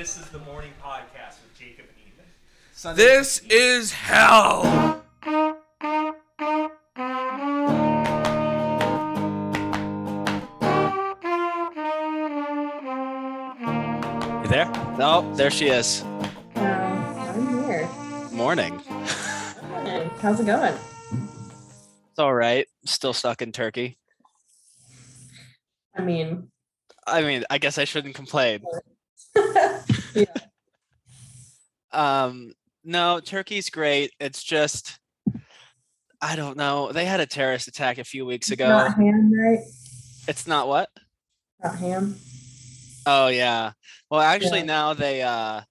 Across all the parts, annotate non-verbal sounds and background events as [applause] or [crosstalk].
This is the morning podcast with Jacob and Ethan. Sunday. This is hell. You there? Oh, there she is. No, I'm here. Morning. Hey, how's it going? It's all right. Still stuck in Turkey. I mean, I mean, I guess I shouldn't complain. Yeah. Um, no, Turkey's great. It's just, I don't know. They had a terrorist attack a few weeks ago. Not ham, right? It's not what? Not ham. Oh yeah. Well, actually Yeah. now they uh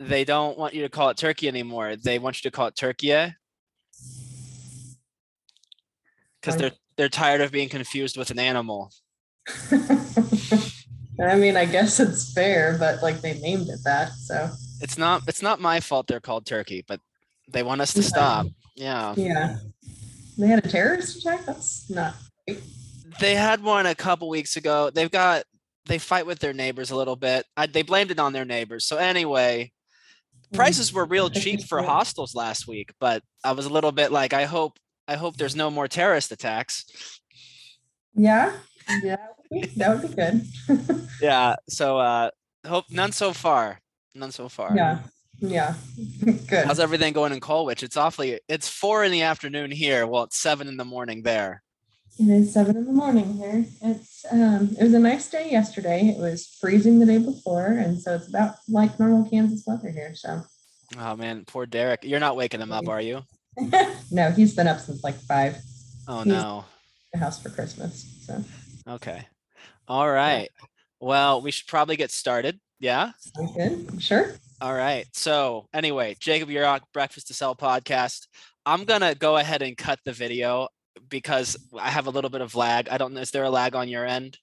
they don't want you to call it Turkey anymore. They want you to call it Türkiye. Because they're they're tired of being confused with an animal. [laughs] I mean, I guess it's fair, but like they named it that, so It's not it's not my fault they're called Turkey, but they want us to Yeah. stop. Yeah. yeah. They had a terrorist attack. That's not. They had one a couple weeks ago. They've got they fight with their neighbors a little bit. I, they blamed it on their neighbors. So anyway, prices were real mm. cheap for hostels last week, but I was a little bit like, I hope I hope there's no more terrorist attacks. Yeah, yeah, [laughs] that would be good. [laughs] Yeah. So uh hope none so far. None so far. yeah, yeah, [laughs] good. How's everything going in Colwich? It's awfully it's four in the afternoon here. Well, it's seven in the morning there. It is seven in the morning here. It's um, it was a nice day yesterday. It was freezing the day before, and so it's about like normal Kansas weather here. So Oh man, poor Derek. You're not waking him up, are you? no, he's been up since like five. Oh He's- no. The house for Christmas. So Okay. All right. Well, we should probably get started. Yeah. sounds good. Sure. All right. So anyway, Jacob Yurok, Breakfast to Sell podcast. I'm gonna go ahead and cut the video because I have a little bit of lag. I don't know. Is there a lag on your end?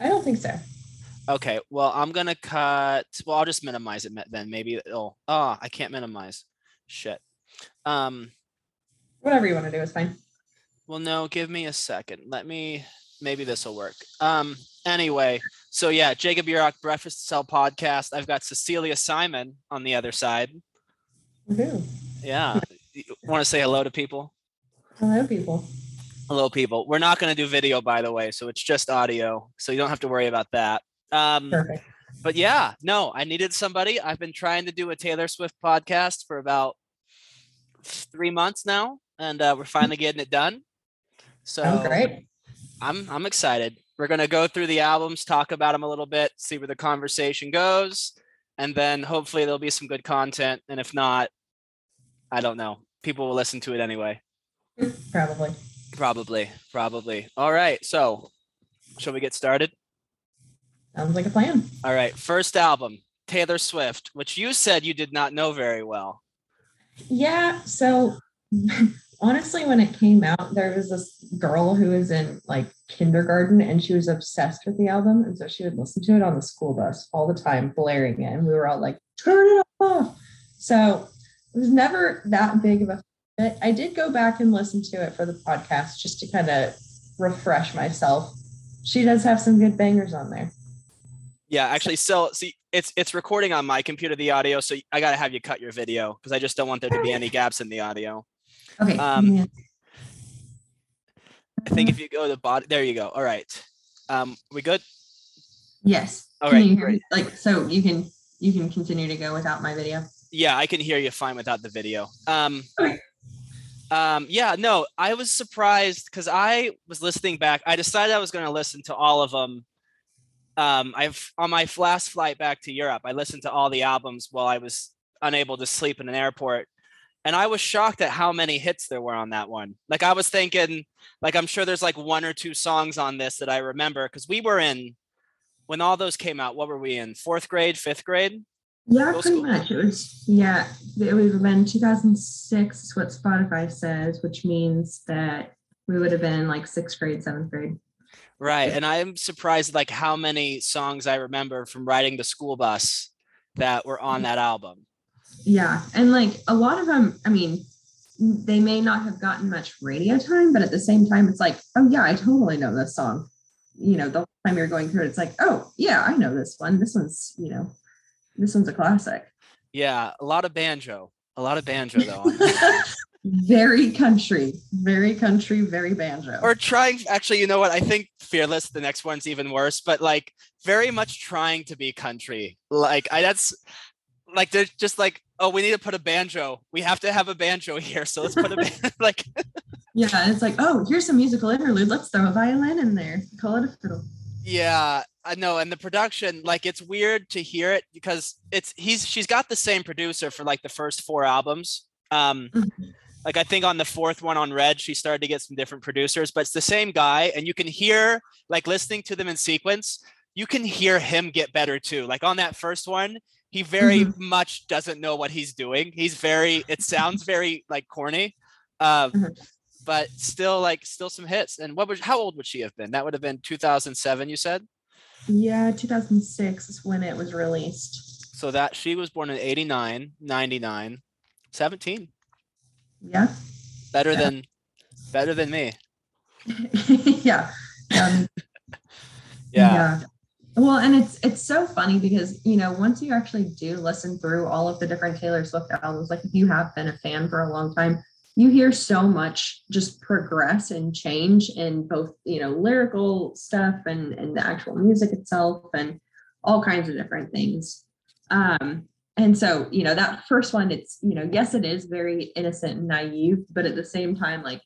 I don't think so. Okay. Well, I'm gonna cut. Well, I'll just minimize it then. Maybe it'll. Oh, I can't minimize. Shit. Um. Whatever you want to do is fine. Well, no. Give me a second. Let me. Maybe this will work. Um. Anyway. So yeah, Jacob Yurok, Breakfast Cell podcast. I've got Cecilia Simon on the other side. Woohoo. Yeah. Want to say hello to people? Hello, people. Hello, people. We're not going to do video, by the way, so it's just audio, so you don't have to worry about that. Um, Perfect. but yeah, no, I needed somebody. I've been trying to do a Taylor Swift podcast for about three months now, and uh, we're finally getting it done. So Oh, great. I'm I'm excited. We're gonna go through the albums, talk about them a little bit, see where the conversation goes, and then hopefully there'll be some good content. And if not, I don't know. People will listen to it anyway. Probably. Probably, probably. All right. So, shall we get started? Sounds like a plan. All right. First album, Taylor Swift, which you said you did not know very well. Yeah. So [laughs] honestly, when it came out, there was this girl who was in like kindergarten and she was obsessed with the album. And so she would listen to it on the school bus all the time, blaring it. And we were all like, turn it off. So it was never that big of a fit. I did go back and listen to it for the podcast just to kind of refresh myself. She does have some good bangers on there. Yeah, actually, so see, it's it's recording on my computer the audio, so I gotta have you cut your video because I just don't want there to be any gaps in the audio. Okay. Um, yeah. I think if you go to the bottom, there you go. All right. Um, we good? yes. All Can right, great. Like so you can you can continue to go without my video. Yeah, I can hear you fine without the video. Um, Okay. um, yeah, no, I was surprised because I was listening back. I decided I was going to listen to all of them. Um, I've on my last flight back to Europe, I listened to all the albums while I was unable to sleep in an airport. And I was shocked at how many hits there were on that one. Like I was thinking, like I'm sure there's like one or two songs on this that I remember because we were in when all those came out. What were we in? Fourth grade, fifth grade? Yeah, Middle pretty school. much. It was yeah, it would have been 2006 is what Spotify says, which means that we would have been like sixth grade, seventh grade. Right. And I'm surprised like how many songs I remember from riding the school bus that were on mm. that album. Yeah, and like a lot of them, I mean, they may not have gotten much radio time, but at the same time, it's like, oh yeah, I totally know this song. You know, the whole time you're going through it, it's like, oh yeah, I know this one. This one's, you know, This one's a classic. Yeah, a lot of banjo. A lot of banjo though. [laughs] very country, very country, very banjo. or trying actually, you know what? I think Fearless, the next one's even worse, but like very much trying to be country. Like I that's like they're just like, oh, we need to put a banjo. We have to have a banjo here. So let's put a [laughs] ban- [laughs] like yeah, and it's like, oh, here's some musical interlude. Let's throw a violin in there. Call it a fiddle. Yeah, I know. And the production, like it's weird to hear it because it's he's she's got the same producer for like the first four albums. Um Mhm. like I think on the fourth one on Red, she started to get some different producers, but it's the same guy, and you can hear like listening to them in sequence, you can hear him get better too. Like on that first one, he very much doesn't know what he's doing. He's very, it sounds very like corny. Uh, Mhm. but still like still some hits. And what was how old would she have been? That would have been 2007, you said? Yeah, 2006 is when it was released. So that she was born in 89, 99, 17. Yeah. Better Yeah. than better than me. [laughs] yeah. Um, [laughs] Yeah. Well, and it's it's so funny because you know once you actually do listen through all of the different Taylor Swift albums, like if you have been a fan for a long time, you hear so much just progress and change in both you know lyrical stuff and and the actual music itself and all kinds of different things. Um, and so you know that first one, it's you know yes, it is very innocent and naive, but at the same time, like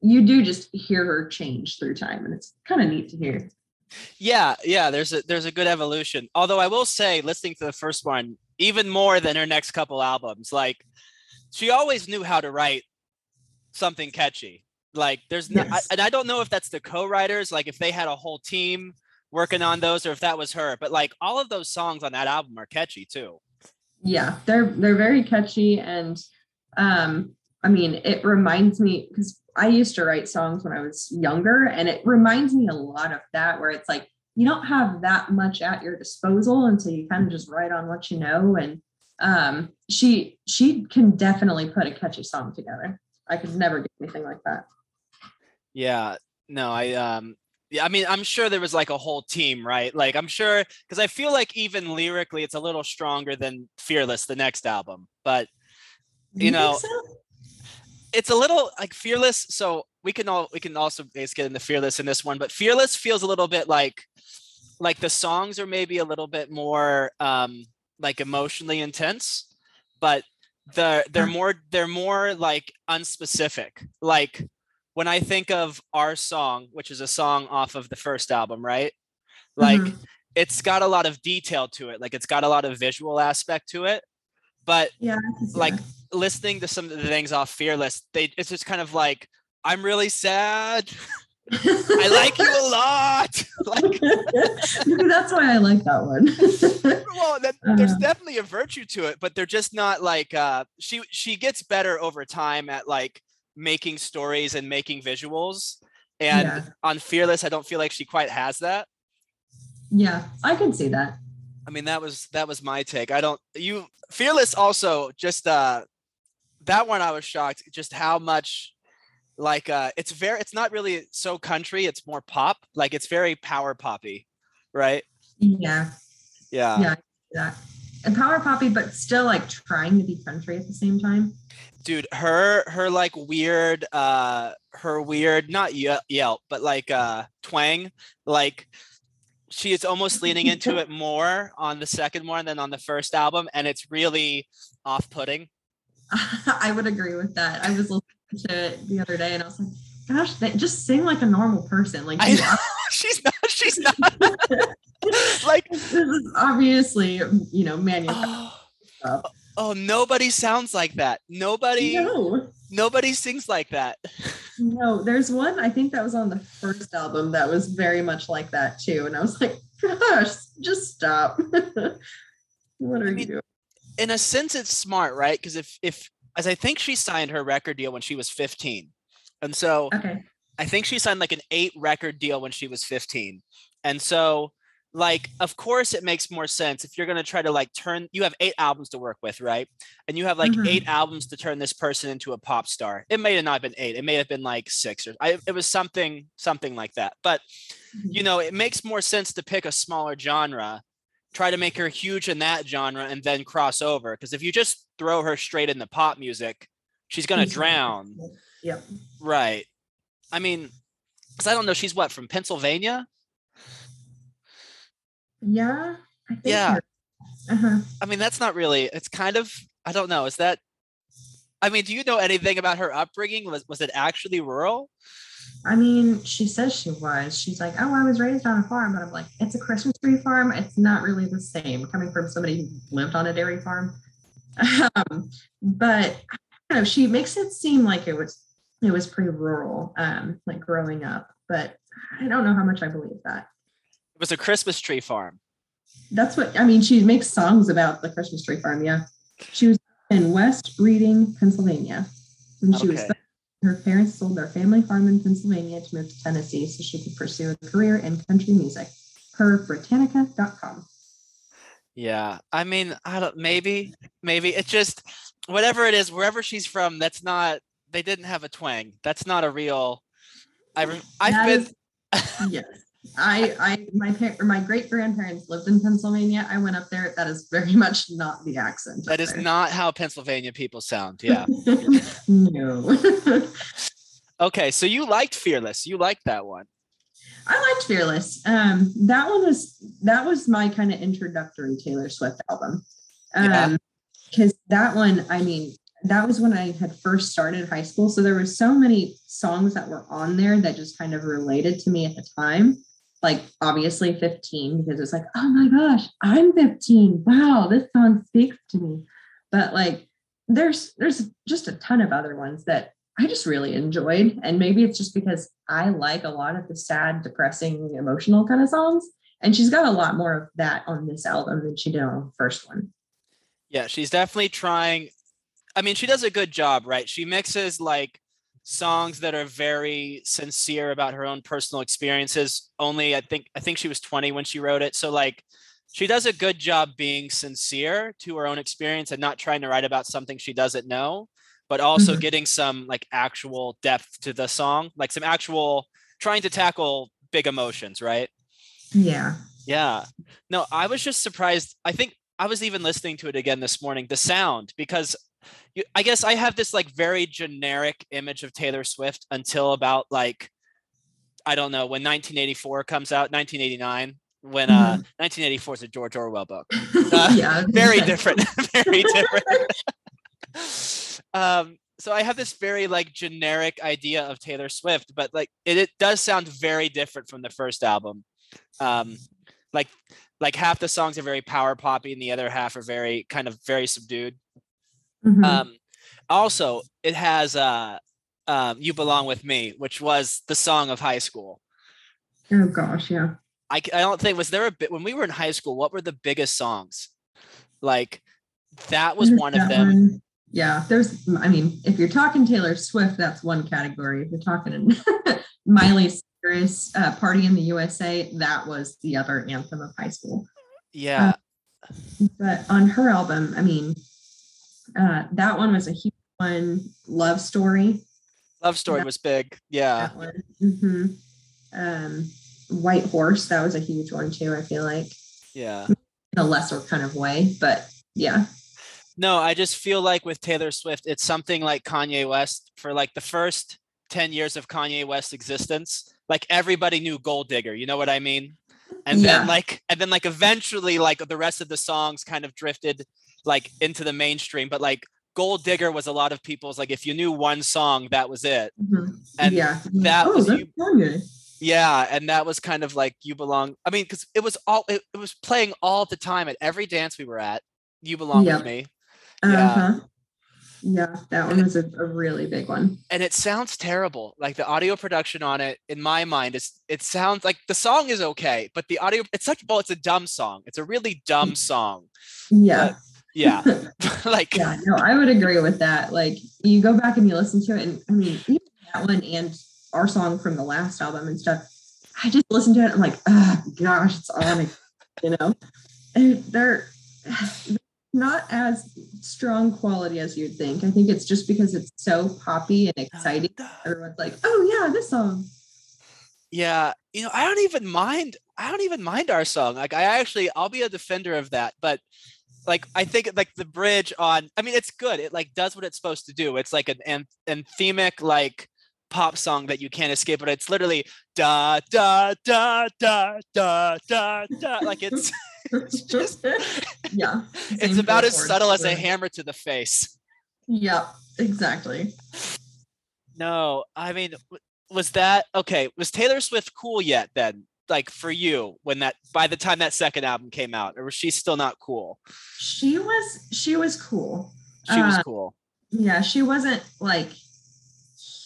you do just hear her change through time, and it's kind of neat to hear. Yeah, yeah, there's a there's a good evolution. Although I will say, listening to the first one, even more than her next couple albums, like she always knew how to write something catchy. Like there's no, I, and I don't know if that's the co-writers, like if they had a whole team working on those, or if that was her. But like all of those songs on that album are catchy too. yeah they're they're very catchy and um i mean it reminds me because i used to write songs when i was younger and it reminds me a lot of that where it's like you don't have that much at your disposal and so you kind of just write on what you know and um she she can definitely put a catchy song together i could never do anything like that Yeah, no, I um yeah, I mean, I'm sure there was like a whole team, right? Like I'm sure because I feel like even lyrically it's a little stronger than Fearless, the next album. But You think know, so? It's a little like fearless so we can all we can also get into fearless in this one but fearless feels a little bit like like the songs are maybe a little bit more um like emotionally intense but the they're more they're more like unspecific. Like when i think of our song which is a song off of the first album right? Like Mhm. it's got a lot of detail to it like it's got a lot of visual aspect to it but yeah I can see like listening to some of the things off fearless they it's just kind of like i'm really sad. [laughs] I like you a lot. [laughs] Like [laughs] Maybe that's why i like that one. Well that, there's Uh. definitely a virtue to it but they're just not like uh she she gets better over time at like making stories and making visuals and yeah. on fearless i don't feel like she quite has that. Yeah i can see that I mean, that was that was my take. I don't you fearless also just uh that one I was shocked just how much like uh it's very it's not really so country, it's more pop. Like it's very power poppy, right? yeah Yeah. Yeah. that and power poppy but still like trying to be country at the same time Dude, her her like weird uh her weird not yelp, but like uh twang, like she is almost leaning into it more on the second one than on the first album and it's really off-putting. [laughs] i would agree with that. I was listening to it the other day and i was like gosh they just sing like a normal person like [laughs] she's not she's not. [laughs] Like this is obviously you know [gasps] manufactured oh, oh nobody sounds like that. Nobody no nobody sings like that. No there's one i think that was on the first album that was very much like that too and i was like gosh just stop. [laughs] What are I you doing? in a sense it's smart right? Because if if as i think she signed her record deal when she was 15 and so okay. I think she signed like an eight record deal when she was 15 and so like of course it makes more sense if you're going to try to like turn you have eight albums to work with right and you have like Mhm. eight albums to turn this person into a pop star it may have not been eight it may have been like six or I, it was something something like that but you know it makes more sense to pick a smaller genre try to make her huge in that genre and then cross over. Because if you just throw her straight into pop music, she's She's gonna- drown. Yep. Right. I mean, because I don't know, she's what from Pennsylvania? Yeah. I think Yeah. Uh-huh. I mean, that's not really. It's kind of. I don't know. Is that? I mean, do you know anything about her upbringing? Was was it actually rural? I mean, she says she was. She's like, oh, I was raised on a farm, but I'm like, it's a Christmas tree farm. It's not really the same coming from somebody who lived on a dairy farm. [laughs] Um, but I don't know, she makes it seem like it was it was pretty rural, um, like growing up. But I don't know how much I believe that. It was a Christmas tree farm. That's what I mean. She makes songs about the Christmas tree farm. Yeah, she was in West Reading, Pennsylvania, and she was. Her parents sold their family farm in Pennsylvania to move to Tennessee so she could pursue a career in country music. Per Britannica.com. Yeah. I mean, I don't. Maybe. Maybe it's just whatever it is, wherever she's from. That's not. They didn't have a twang. That's not a real. I. I've been. is- yes. I, I, my parent, my great grandparents lived in Pennsylvania. I went up there. That is very [laughs] much not the accent. That is there. not how Pennsylvania people sound. Yeah. [laughs] no. Okay. So you liked Fearless. You liked that one. I liked Fearless. Um, that one was that was my kind of introductory Taylor Swift album. Yeah. Um, because that one, I mean, that was when I had first started high school. So there were so many songs that were on there that just kind of related to me at the time. Like obviously 15, because it's like, oh my gosh, I'm 15. Wow, this song speaks to me. But like there's there's just a ton of other ones that I just really enjoyed. And maybe it's just because I like a lot of the sad, depressing, emotional kind of songs. And she's got a lot more of that on this album than she did on the first one. Yeah, she's definitely trying. I mean, she does a good job, right? She mixes like songs that are very sincere about her own personal experiences. Only I think I think she was 20 when she wrote it. So like she does a good job being sincere to her own experience and not trying to write about something she doesn't know, but also Mhm. getting some like actual depth to the song, like some actual trying to tackle big emotions, right? Yeah. Yeah. No, I was just surprised. I think I was even listening to it again this morning, the sound, because you, I guess I have this like very generic image of Taylor Swift until about like, I don't know, when 1984 comes out, 1989, when uh, 1984 is a George Orwell book. [laughs] Uh, yeah. Very [laughs] different. [laughs] very different. um, so I have this very like generic idea of Taylor Swift, but like it, it does sound very different from the first album. Um, like like half the songs are very power poppy and the other half are very kind of very subdued. Mhm. Um, also, it has uh, um, "You Belong with Me," which was the song of high school. oh gosh, yeah. I don't think was there a bit when we were in high school. What were the biggest songs? Like that was There's one of them. one. Yeah, there's I mean, if you're talking Taylor Swift, that's one category. If you're talking [laughs] Miley Cyrus, uh, Party in the USA, that was the other anthem of high school. Yeah, But on her album, I mean, uh, that one was a huge one. Love Story, Love Story was big. Yeah, that one. hmm Um, White Horse, that was a huge one too. I feel like yeah. in a lesser kind of way, but yeah, No, I just feel like with Taylor Swift, it's something like Kanye West for like the first 10 years of Kanye West's existence. Like everybody knew Gold Digger, you know what I mean? And Yeah. then like and then like eventually like the rest of the songs kind of drifted like into the mainstream, but like Gold Digger was a lot of people's like if you knew one song, that was it. Mhm. And yeah. that oh, was you-. Yeah, and that was kind of like you belong. I mean, because it was all it, it was playing all the time at every dance we were at. You belong Yep. with me. Yeah. Uh-huh. Yeah, that one was a, a really big one. and it sounds terrible. Like the audio production on it, in my mind, is it sounds like the song is okay, but the audio it's such well, it's a dumb song. It's a really dumb song. Yeah. Yeah, [laughs] [laughs] like yeah, no, I would agree with that. Like you go back and you listen to it, and I mean, even that one and our song from the last album and stuff. I just listen to it. I'm like, ah, gosh, it's on, [laughs] you know. And they're [sighs] not as strong quality as you'd think. I think it's just because it's so poppy and exciting. Everyone's like, oh yeah, this song. yeah, you know, I don't even mind. I don't even mind our song. Like I actually I'll be a defender of that, but like I think like the bridge on I mean it's good. It like does what it's supposed to do. It's like an an anthemic like pop song that you can't escape, but it's literally da da da da da da da like it's [laughs] it's just [laughs] yeah. [laughs] it's about as subtle as a hammer to the face. Yep, exactly. No, I mean, was that okay? Was Taylor Swift cool yet then? Like for you, when that by the time that second album came out, or was she still not cool? She was she was cool. She was Uh, cool. Yeah, she wasn't like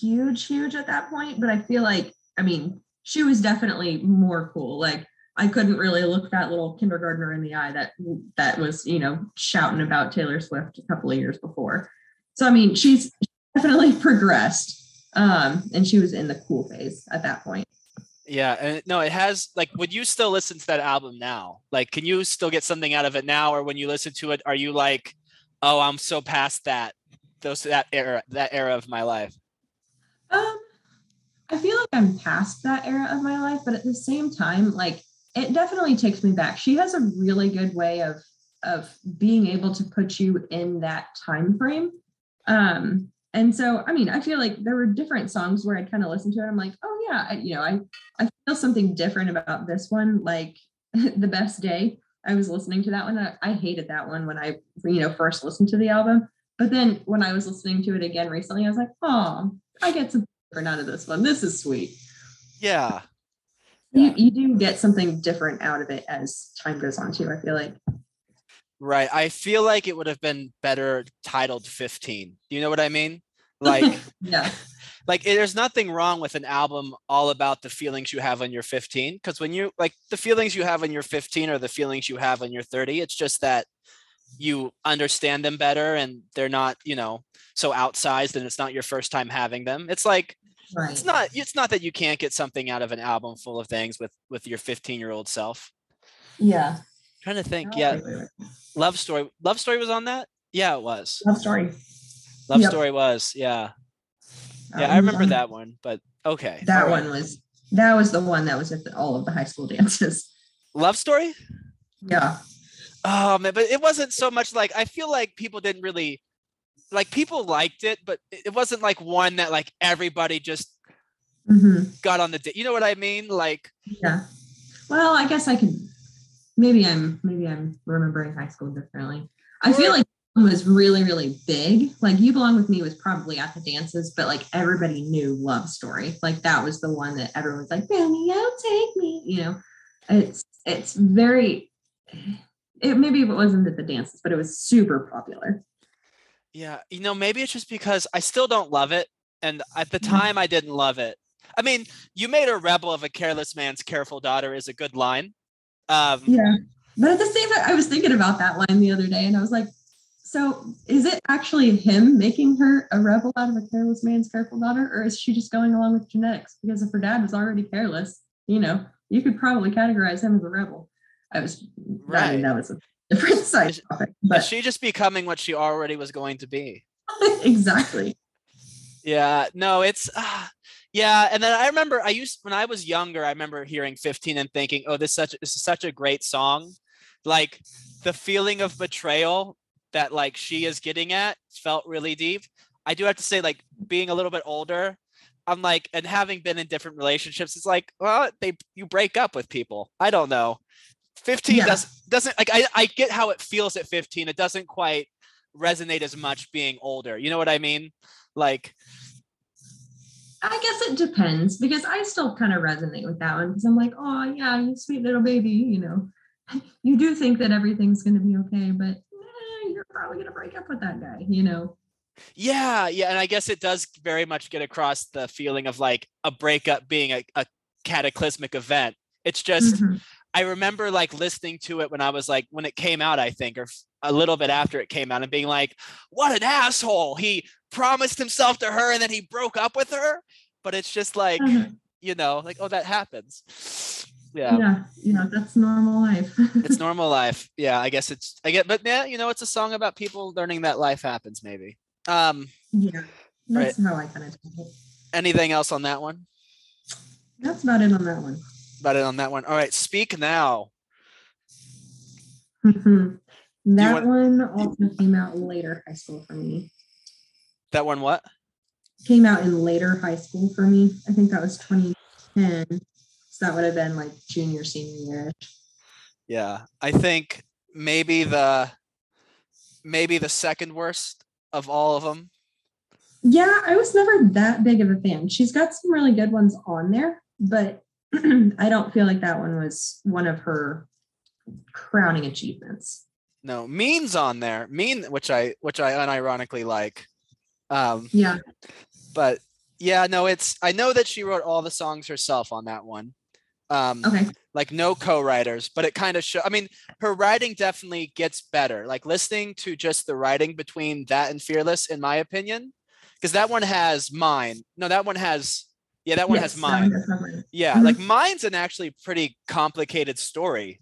huge, huge at that point, but I feel like I mean she was definitely more cool. Like I couldn't really look that little kindergartner in the eye that that was you know shouting about Taylor Swift a couple of years before. So I mean she's definitely [laughs] progressed, um, and she was in the cool phase at that point. Yeah, and no, it has like. Would you still listen to that album now? Like, can you still get something out of it now, or when you listen to it, are you like, oh, I'm so past that, those that era, that era of my life? Um, I feel like I'm past that era of my life, but at the same time, like it definitely takes me back. She has a really good way of of being able to put you in that time frame. Um, and so I mean, I feel like there were different songs where I'd kind of listen to it. I'm like, oh yeah, I, you know, I I feel something different about this one. Like [laughs] the best day, I was listening to that one. I, I hated that one when I you know first listened to the album. But then when I was listening to it again recently, I was like, oh, I get some different out of this one. This is sweet. Yeah, You, you do get something different out of it as time goes on too. I feel like. Right. I feel like it would have been better titled 15. Do you know what I mean? Like. [laughs] Yeah. [laughs] like eh, there's nothing wrong with an album all about the feelings you have when you're 15 because when you like the feelings you have when you're 15 are the feelings you have when you're 30 it's just that you understand them better and they're not you know so outsized and it's not your first time having them it's like Right. it's not it's not that you can't get something out of an album full of things with with your 15 year old self Yeah. Trying to think yeah love story love story was on that yeah it was Love story. love Yep. story was yeah That yeah i remember on- that one but okay That right. one was that was the one that was at the, all of the high school [laughs] dances. love story Yeah. Oh man, but it wasn't so much like I feel like people didn't really like people liked it, but it wasn't like one that like everybody just hmm got on the di- you know what I mean? Like Yeah. Well, I guess I could. Maybe I'm maybe I'm remembering high school differently. I feel like it was really really big. Like "You Belong with Me" was probably at the dances, but like everybody knew "Love Story." Like that was the one that everyone was like, "Romeo, take me." You know, it's it's very. It maybe it wasn't at the dances, but it was super popular. yeah, you know, maybe it's just because I still don't love it. And at the Mhm. time I didn't love it. I mean, you made a rebel of a careless man's careful daughter is a good line. Um Yeah. But at the same time, I was thinking about that line the other day and I was like, so is it actually him making her a rebel out of a careless man's careful daughter, or is she just going along with genetics? Because if her dad was already careless, you know, you could probably categorize him as a rebel. I was I Right. mean, that was a different side Is- topic, is but she just becoming what she already was going to be? [laughs] exactly. Yeah, no, it's uh, yeah, and then I remember I used when I was younger, I remember hearing 15 and thinking, "Oh, this such this is such a great song." Like the feeling of betrayal that like she is getting at felt really deep. I do have to say like being a little bit older, I'm like and having been in different relationships, it's like, well, they you break up with people. I don't know. 15 Yeah. does doesn't like I I get how it feels at 15. It doesn't quite resonate as much being older. You know what I mean? Like I guess it depends because I still kind of resonate with that one because I'm like, oh yeah, you sweet little baby, you know. [laughs] You do think that everything's gonna be okay, but eh, you're probably gonna break up with that guy, you know. Yeah, yeah, and I guess it does very much get across the feeling of like a breakup being a, a cataclysmic event. It's just Mhm. I remember like listening to it when I was like when it came out, I think, or a little bit after it came out, and being like, "What an asshole! He promised himself to her, and then he broke up with her." But it's just like Mhm. you know, like oh, that happens. Yeah, Yeah, you know, that's normal life. it's [laughs] normal life. Yeah, I guess it's I get, but yeah, you know, it's a song about people learning that life happens. Maybe. Um, yeah, that's how I kind of anything else on that one? That's about it on that one. About it on that one. All right, speak now. [laughs] That want- one also came out later high school for me. That one, what? Came out in later high school for me. I think that was 2010. So that would have been like junior, senior year. Yeah, I think maybe the maybe the second worst of all of them. Yeah, I was never that big of a fan. She's got some really good ones on there, but I don't feel like that one was one of her crowning achievements. No, means on there. Mean, which I which I unironically like. Um, Yeah. but yeah, no, it's I know that she wrote all the songs herself on that one. Um, Okay. like no co-writers, but it kind of show. I mean, her writing definitely gets better. Like listening to just the writing between that and Fearless, in my opinion, because that one has mine. No, that one has. Yeah, that one Yes, has mine. does have mine. Yeah, Mhm. like mine's an actually pretty complicated story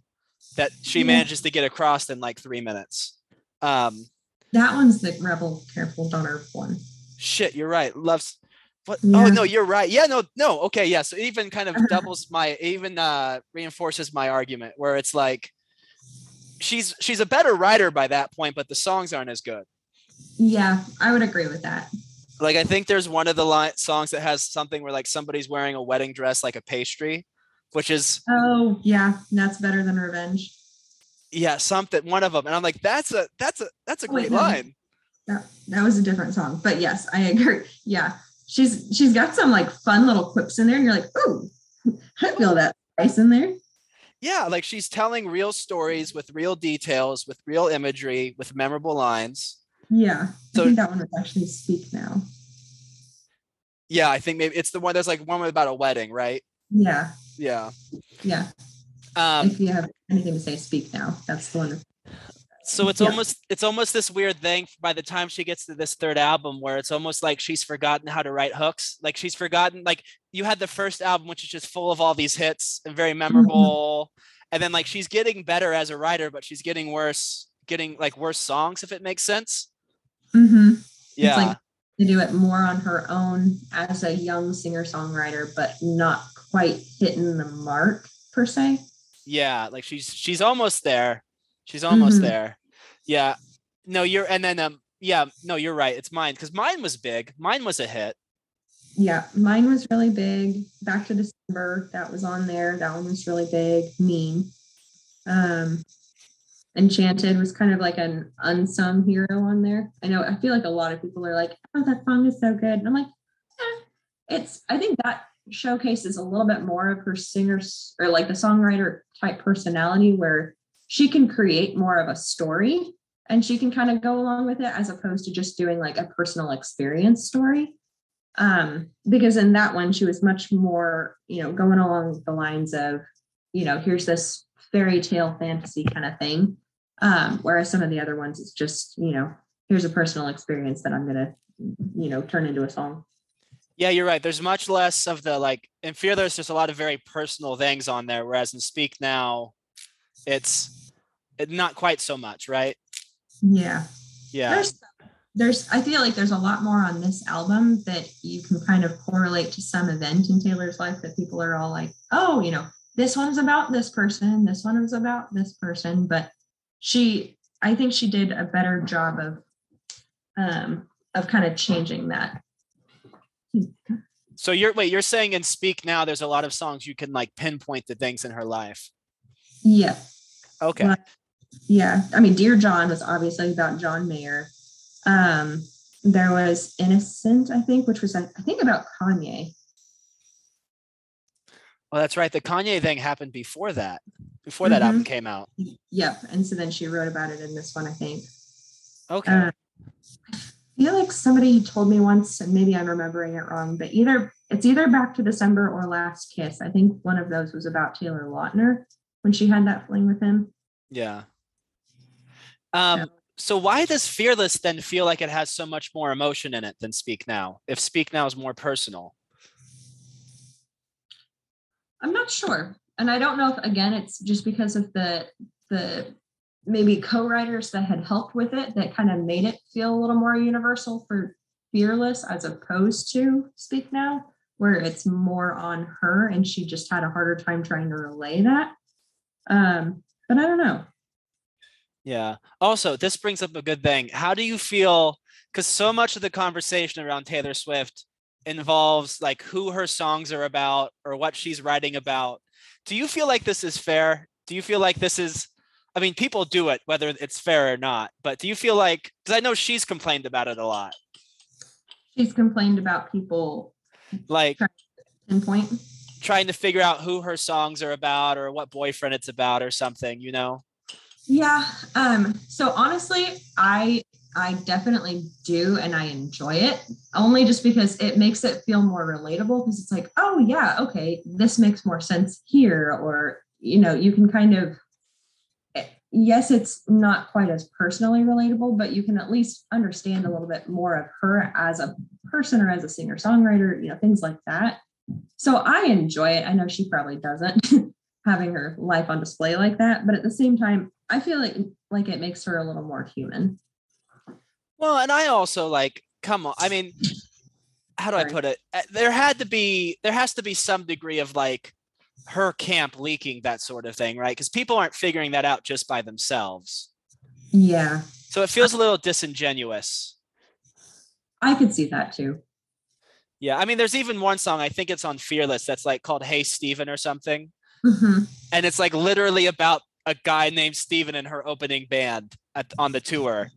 that she Yeah. manages to get across in like three minutes. Um, That one's the Rebel Careful Daughter one. shit, you're right. Loves what? Yeah. Oh no, you're right. Yeah, no, no. Okay, yeah. So it even kind of Uh-huh. doubles my, even uh reinforces my argument where it's like she's she's a better writer by that point, but the songs aren't as good. Yeah, I would agree with that. Like I think there's one of the line songs that has something where like somebody's wearing a wedding dress like a pastry, which is Oh, yeah, that's better than Revenge. yeah something one of them, and I'm like that's a that's a that's a Oh, great no. line. That, that was a different song, but yes, I agree. Yeah, she's she's got some like fun little quips in there, and you're like, oh, I feel that spice in there. Yeah, like she's telling real stories with real details, with real imagery, with memorable lines. Yeah, So- I think that one was actually Speak Now. Yeah, I think maybe it's the one there's like one about a wedding, right? Yeah, Yeah. yeah. Um, if you have anything to say, speak now. That's the one. so it's Yeah. almost it's almost this weird thing by the time she gets to this third album where it's almost like she's forgotten how to write hooks. Like she's forgotten like you had the first album which is just full of all these hits and very memorable. And then like she's getting better as a writer, but she's getting worse, getting like worse songs if it makes sense. Mm-hmm. Yeah. like- To do it more on her own as a young singer songwriter, but not quite hitting the mark per se. yeah like she's she's almost there she's almost Mhm. there yeah no you're and then um yeah no you're right it's mine because mine was big mine was a hit Yeah, mine was really big. Back to December, that was on there. That one was really big. Mean. Um, Enchanted was kind of like an unsung hero on there. I know. I feel like a lot of people are like, "Oh, that song is so good," and I'm like, eh. "It's." I think that showcases a little bit more of her singers or like the songwriter type personality, where she can create more of a story and she can kind of go along with it as opposed to just doing like a personal experience story um, because in that one she was much more, you know, going along the lines of, you know, here's this fairy tale fantasy kind of thing. Um, whereas some of the other ones, it's just, you know, here's a personal experience that I'm gonna, you know, turn into a song. yeah you're right there's much less of the like in fear there's just a lot of very personal things on there whereas in speak now it's it, not quite so much right Yeah. yeah There's there's I feel like there's a lot more on this album that you can kind of correlate to some event in Taylor's life that people are all like, oh, you know, this one's about this person, this one is about this person. But she I think she did a better job of um of kind of changing that. so you're wait you're saying in speak now there's a lot of songs you can like pinpoint the things in her life Yeah. okay Well, Yeah. I mean, Dear John was obviously about John Mayer. Um, there was Innocent, I think, which was I I think about Kanye. Oh that's right the kanye thing happened before that before that Mhm. album came out Yep. And so then she wrote about it in this one, I think. okay Uh, I feel like somebody told me once, and maybe I'm remembering it wrong, but either it's either Back to December or Last Kiss. I think one of those was about Taylor Lautner when she had that fling with him. Yeah. Um, so why does Fearless then feel like it has so much more emotion in it than Speak Now? If Speak Now is more personal. I'm not sure. And I don't know if again it's just because of the the maybe co-writers that had helped with it that kind of made it feel a little more universal for Fearless as opposed to Speak Now. where it's more on her and she just had a harder time trying to relay that. Um, but I don't know. Yeah. Also, this brings up a good thing. How do you feel? Because so much of the conversation around Taylor Swift involves like who her songs are about or what she's writing about. Do you feel like this is fair? Do you feel like this is, I mean, people do it whether it's fair or not, but do you feel like, because I know she's complained about it a lot. She's complained about people Like pinpoint. trying to figure out who her songs are about or what boyfriend it's about or something, you know? Yeah. Um, so honestly, I I definitely do and I enjoy it only just because it makes it feel more relatable because it's like, oh yeah, okay, this makes more sense here. Or, you know, you can kind of eh, yes, it's not quite as personally relatable, but you can at least understand a little bit more of her as a person or as a singer-songwriter, you know, things like that. So I enjoy it. I know she probably doesn't [laughs] having her life on display like that, but at the same time, I feel like like it makes her a little more human. Well, and I also like, come on. I mean, how do I put it? Uh, There had to be, there has to be some degree of like her camp leaking that sort of thing, right? Because people aren't figuring that out just by themselves. Yeah, So it feels a little disingenuous. I could see that too. Yeah. I mean, there's even one song, I think it's on Fearless, that's like called Hey Stephen or something. Mhm. And it's like literally about a guy named Stephen and her opening band at, on the tour.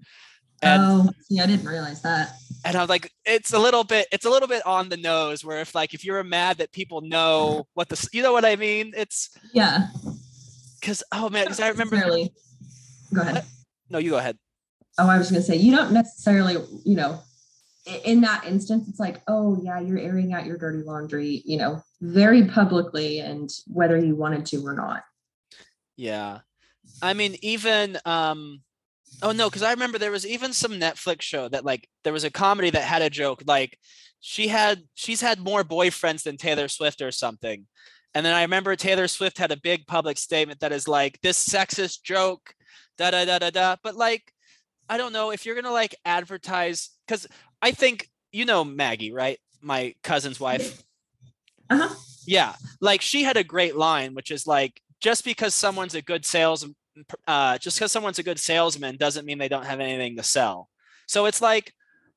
And oh, yeah, I didn't realize that. and I'm like, it's a little bit, it's a little bit on the nose. Where if like if you're mad that people know what the, you know what I mean? It's Yeah. because oh man, because I remember. Necessarily- Go ahead. No, you go ahead. Oh, I was going to say, you don't necessarily, you know, in that instance, it's like, oh, yeah, you're airing out your dirty laundry, you know, very publicly and whether you wanted to or not. Yeah, I mean even um, oh no, because I remember there was even some Netflix show that like there was a comedy that had a joke like she had she's had more boyfriends than Taylor Swift or something. And then I remember Taylor Swift had a big public statement that is like this sexist joke, da da da da da. But like, I don't know if you're gonna like advertise because I think you know Maggie, right? My cousin's wife. Uh-huh. Yeah, like she had a great line, which is like, just because someone's a good sales, uh, just because someone's a good salesman doesn't mean they don't have anything to sell. So it's like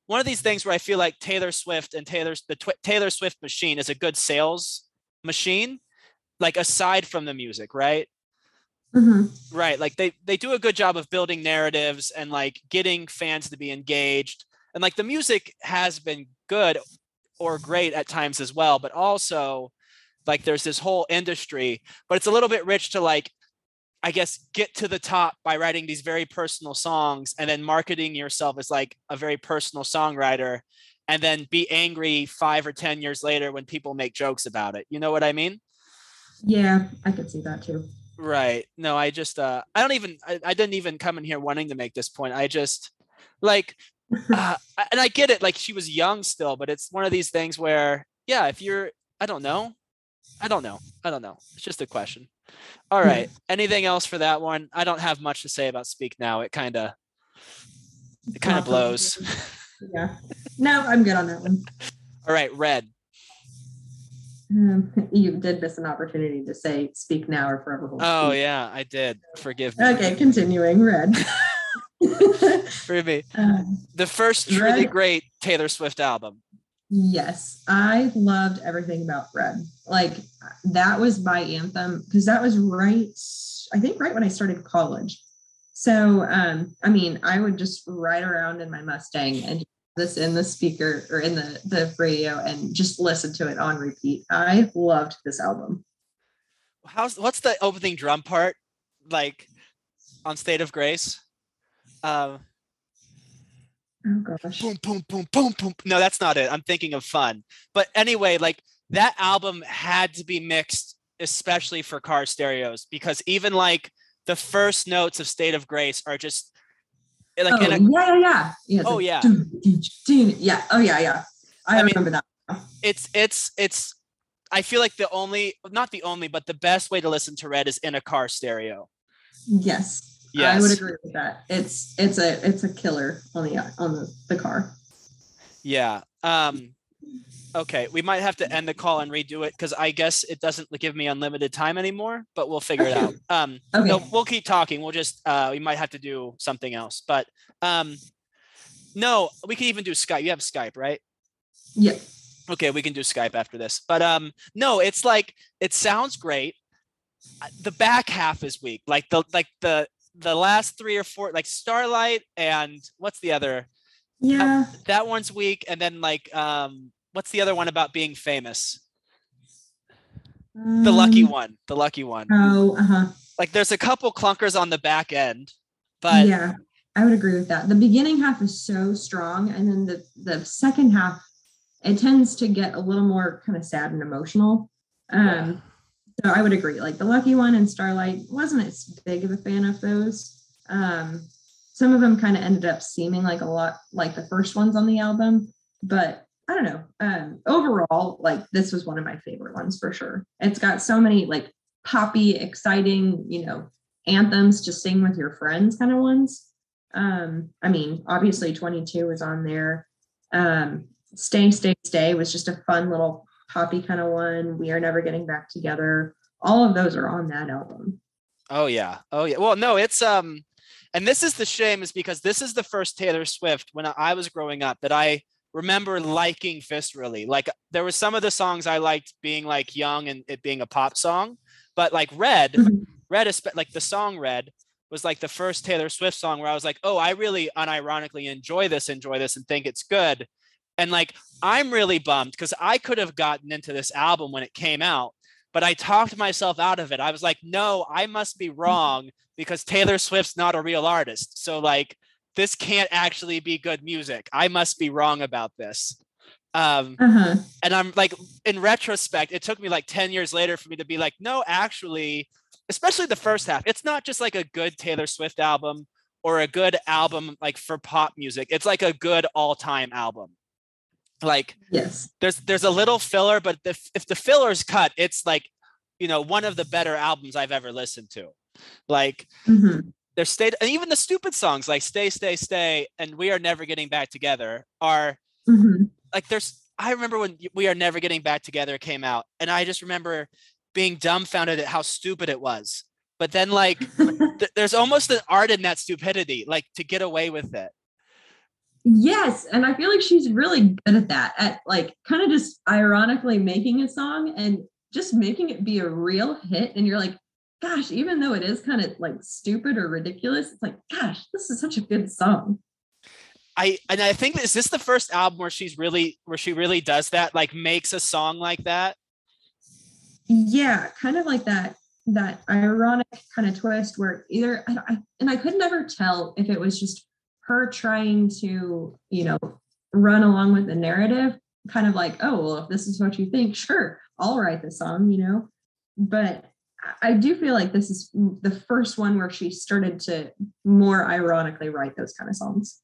one of these things where I feel like Taylor Swift and Taylor's the tw- Taylor Swift machine is a good sales machine, like aside from the music, right? Mhm. Right. Like they they do a good job of building narratives and like getting fans to be engaged. And like the music has been good or great at times as well, but also like there's this whole industry, but it's a little bit rich to like I guess get to the top by writing these very personal songs and then marketing yourself as like a very personal songwriter and then be angry 5 or 10 years later when people make jokes about it. You know what I mean? Yeah, I could see that too. Right. No, I just uh I don't even I, I didn't even come in here wanting to make this point. I just like [laughs] uh, and I get it like she was young still, but it's one of these things where yeah, if you're I don't know. I don't know. I don't know. It's just a question. All Yeah. right. Anything else for that one? I don't have much to say about Speak Now. It kind of it kind of blows. Yeah. No, I'm good on that one. [laughs] All right, Red. Um, you did miss an opportunity to say speak now or forever hold Oh peace. yeah, I did. Forgive me. Okay, continuing. Red. [laughs] [laughs] Forgive me. Um, The first truly Red. great Taylor Swift album. Yes, I loved everything about Red. Like that was my anthem because that was right, I think right when I started college. So um, I mean, I would just ride around in my Mustang and this in the speaker or in the the radio and just listen to it on repeat. I loved this album. how's what's the opening drum part like on state of grace um Oh gosh. boom boom boom boom boom no that's not it i'm thinking of fun but anyway like that album had to be mixed especially for car stereos because even like the first notes of state of grace are just like oh, a, yeah, yeah, yeah. yeah Oh, yeah. Yeah. Oh yeah, yeah. I, I mean- remember that. it's it's it's i feel like the only not the only but the best way to listen to red is in a car stereo Yes. I would agree with that. It's it's a it's a killer on the on the, the car. Yeah. Um Okay, we might have to end the call and redo it because I guess it doesn't give me unlimited time anymore, but we'll figure it out. [laughs] Um, Okay. no, we'll keep talking. We'll just uh, we might have to do something else, but um, no, we can even do Skype. You have Skype, right? Yeah. Okay, we can do Skype after this. But um, no, it's like it sounds great. The back half is weak. Like the like the the last three or four, like Starlight and what's the other? Yeah. That one's weak, and then like um, what's the other one about being famous? The lucky Um, one. The lucky one. Oh, uh-huh. Like there's a couple clunkers on the back end, but yeah, I would agree with that. The beginning half is so strong, and then the the second half it tends to get a little more kind of sad and emotional. Um, so I would agree. Like the Lucky One and Starlight wasn't as big of a fan of those. Um, some of them kind of ended up seeming like a lot like the first ones on the album, but I don't know. Um, overall, like this was one of my favorite ones for sure. It's got so many like poppy, exciting, you know, anthems to sing with your friends kind of ones. Um, I mean, obviously 22 is on there. Um, Stay, Stay, Stay was just a fun little poppy kind of one. We are never getting back together. All of those are on that album. Oh yeah. Oh yeah. Well, no, it's um and this is the shame is because this is the first Taylor Swift when I was growing up that I remember liking viscerally. Like there was some of the songs I liked being like young and it being a pop song, but like Red, Mhm. Red is like the song Red was like the first Taylor Swift song where I was like, "Oh, I really unironically enjoy this, enjoy this and think it's good." And like I'm really bummed cuz I could have gotten into this album when it came out but I talked myself out of it. I was like, no, I must be wrong because Taylor Swift's not a real artist. So like this can't actually be good music. I must be wrong about this. Um, Uh-huh. and I'm like, in retrospect, it took me like 10 years later for me to be like, no, actually, especially the first half, it's not just like a good Taylor Swift album or a good album like for pop music. It's like a good all-time album. Like Yes. there's there's a little filler, but if, if the filler's cut, it's like, you know, one of the better albums I've ever listened to. Like Mhm. there's stayed and even the stupid songs like Stay, Stay, Stay and We Are Never Getting Back Together are Mhm. like there's I remember when We Are Never Getting Back Together came out, and I just remember being dumbfounded at how stupid it was. But then like [laughs] th- there's almost an art in that stupidity, like to get away with it. Yes, and I feel like she's really good at that, at like kind of just ironically making a song and just making it be a real hit. And you're like, gosh, even though it is kind of like stupid or ridiculous, it's like, gosh, this is such a good song. I and I think is this the first album where she's really where she really does that, like makes a song like that. Yeah, kind of like that that ironic kind of twist where either I, I and I could never tell if it was just her trying to, you know, run along with the narrative, kind of like, oh, well, if this is what you think, [laughs] sure, I'll write the song, you know. But I- do feel like this is the first one where she started to more ironically write those kind of songs.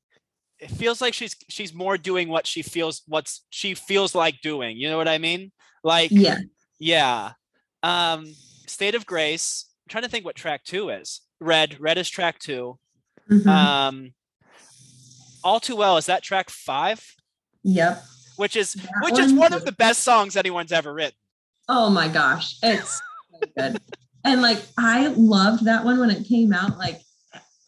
It feels like she's she's more doing what she feels what's she feels like doing. You know what I mean? Like Yeah. yeah. Um State of Grace. I'm trying to think what track two is. Red. Red is track two. Mhm. Um All Too Well is that track five? yep. Which is That which is one one of the best songs anyone's ever written. Oh my gosh, it's so good. And like I loved that one when it came out. Like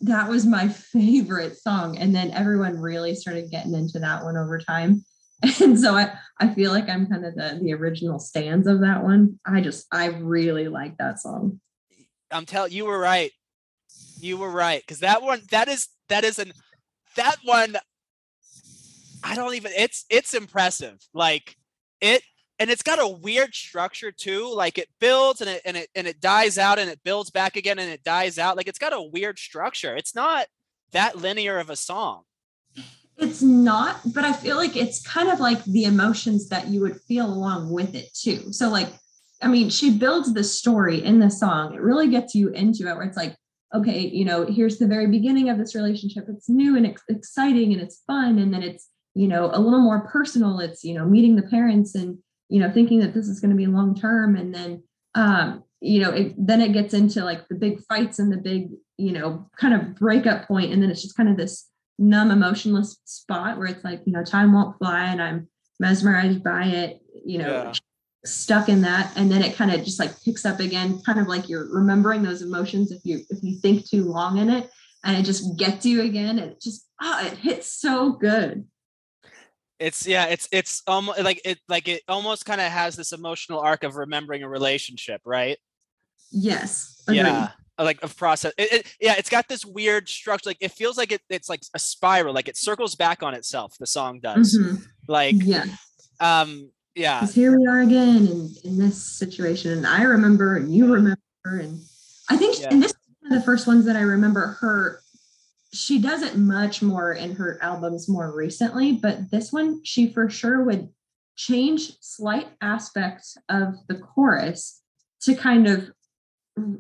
that was my favorite song. And then everyone really started getting into that one over time. [laughs] And so I, I feel like I'm kind of the, the original stands of that one. I just I really like that song. I'm telling you were right. You were right because that one that is that is an that one. I don't even. It's it's impressive. Like it and it's got a weird structure too. Like it builds and it and it and it dies out and it builds back again and it dies out. Like it's got a weird structure. It's not that linear of a song. It's not, but I feel like it's kind of like the emotions that you would feel along with it too. So like, I mean, she builds the story in the song. It really gets you into it where it's like, okay, you know, here's the very beginning of this relationship. It's new and ex- exciting and it's fun. And then it's, you know, a little more personal. It's, you know, meeting the parents and, you know, thinking that this is going to be long term. And then, um, you know, it, then it gets into like the big fights and the big, you know, kind of breakup point. point, And then it's just kind of this numb, emotionless spot where it's like, you know, time won't fly and I'm mesmerized by it, you know, Yeah. Stuck in that. And then it kind of just like picks up again, kind of like you're remembering those emotions if you if you think too long in it and it just gets you again. And it just ah, it hits so good. It's yeah, it's it's almost like it like it almost kind of has this emotional arc of remembering a relationship, right? Yes. agreed. Yeah. Like of process. It, it, yeah, it's got this weird structure. Like it feels like it, it's like a spiral. Like it circles back on itself. The song does. Mhm. Like Yeah. um yeah. Because here we are again in, in this situation. And I remember and you remember. And I think Yeah. and this is one of the first ones that I remember her. She does it much more in her albums more recently, but this one she for sure would change slight aspects of the chorus to kind of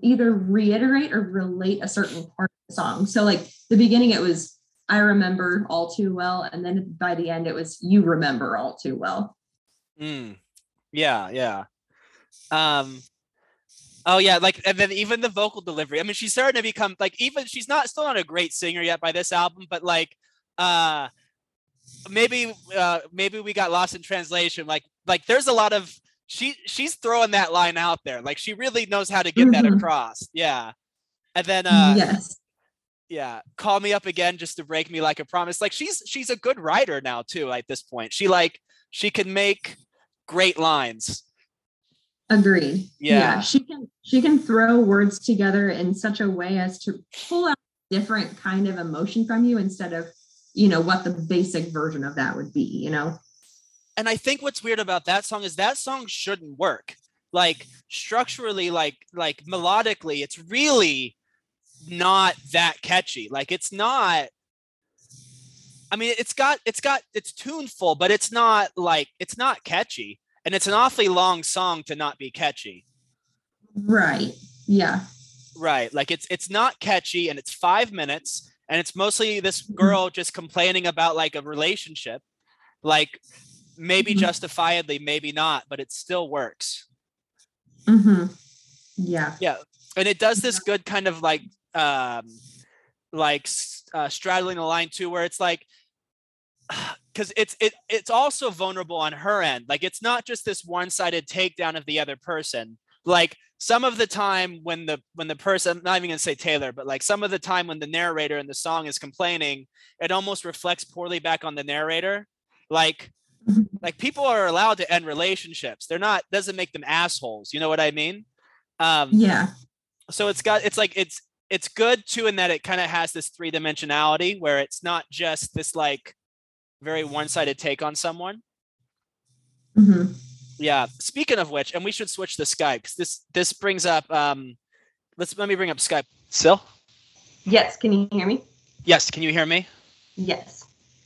either reiterate or relate a certain part of the song. So like the beginning it was I remember all too well and then by the end it was you remember all too well. Mm. Yeah, yeah. Um Oh yeah, like and then even the vocal delivery. I mean, she's starting to become like even she's not still not a great singer yet by this album, but like uh maybe uh maybe we got lost in translation. Like like there's a lot of she she's throwing that line out there. Like she really knows how to get that Mhm. across. Yeah. And then uh yes. yeah call me up again just to break me like a promise like she's she's a good writer now too at this point she like she can make great lines Agreed. Yeah. She can she can throw words together in such a way as to pull out different kind of emotion from you instead of, you know, what the basic version of that would be, you know? and i think what's weird about that song is that song shouldn't work like structurally like like melodically it's really not that catchy like it's not i mean it's got it's got it's tuneful but it's not like it's not catchy and it's an awfully long song to not be catchy Right. Yeah. Right. Like it's it's not catchy and it's 5 minutes and it's mostly this Mhm. girl just complaining about like a relationship. Like maybe Mhm. justifiably, maybe not, but it still works. hmm Yeah. Yeah. And it does this good kind of like um like uh, straddling the line too where it's like [sighs] because it's it it's also vulnerable on her end like it's not just this one-sided takedown of the other person like some of the time when the when the person I'm not even gonna say Taylor, but like some of the time when the narrator in the song is complaining, it almost reflects poorly back on the narrator. Like [laughs] like people are allowed to end relationships. They're not doesn't make them assholes. You know what I mean? Um Yeah. so it's got it's like it's it's good too in that it kind of has this three dimensionality where it's not just this like very one-sided take on someone. hmm Yeah. Speaking of which, and we should switch to Skype because this this brings up um let's let me bring up Skype. Sil? Yes. Can you hear me? Yes, can you hear me? Yes.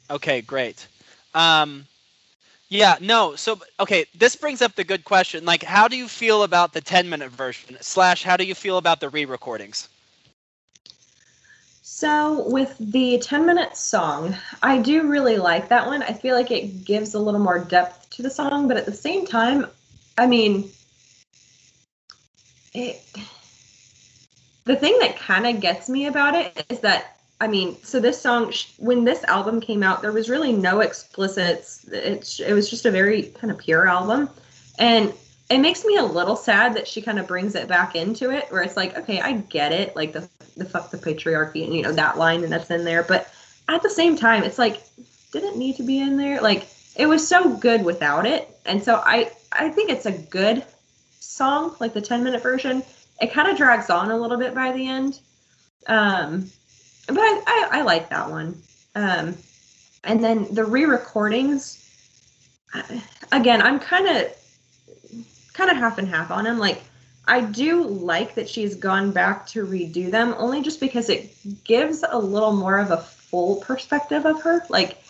Okay, great. Um yeah, no. So okay, this brings up the good question. Like how do you feel about the 10 minute version? Slash how do you feel about the re-recordings? So with the 10 minute song, I do really like that one. I feel like it gives a little more depth to the song, but at the same time, I mean, it, the thing that kind of gets me about it is that, I mean, so this song, when this album came out, there was really no explicits. It, it was just a very kind of pure album. And it makes me a little sad that she kind of brings it back into it, where it's like, okay, I get it, like the the fuck the patriarchy and you know that line and that's in there, but at the same time, it's like, didn't need to be in there? Like it was so good without it, and so I I think it's a good song, like the 10 minute version. It kind of drags on a little bit by the end, um, but I I, I like that one. Um, and then the re-recordings, I- again, I'm kind of kind of half and half on them. Like, I do like that she's gone back to redo them, only just because it gives a little more of a full perspective of her. Like,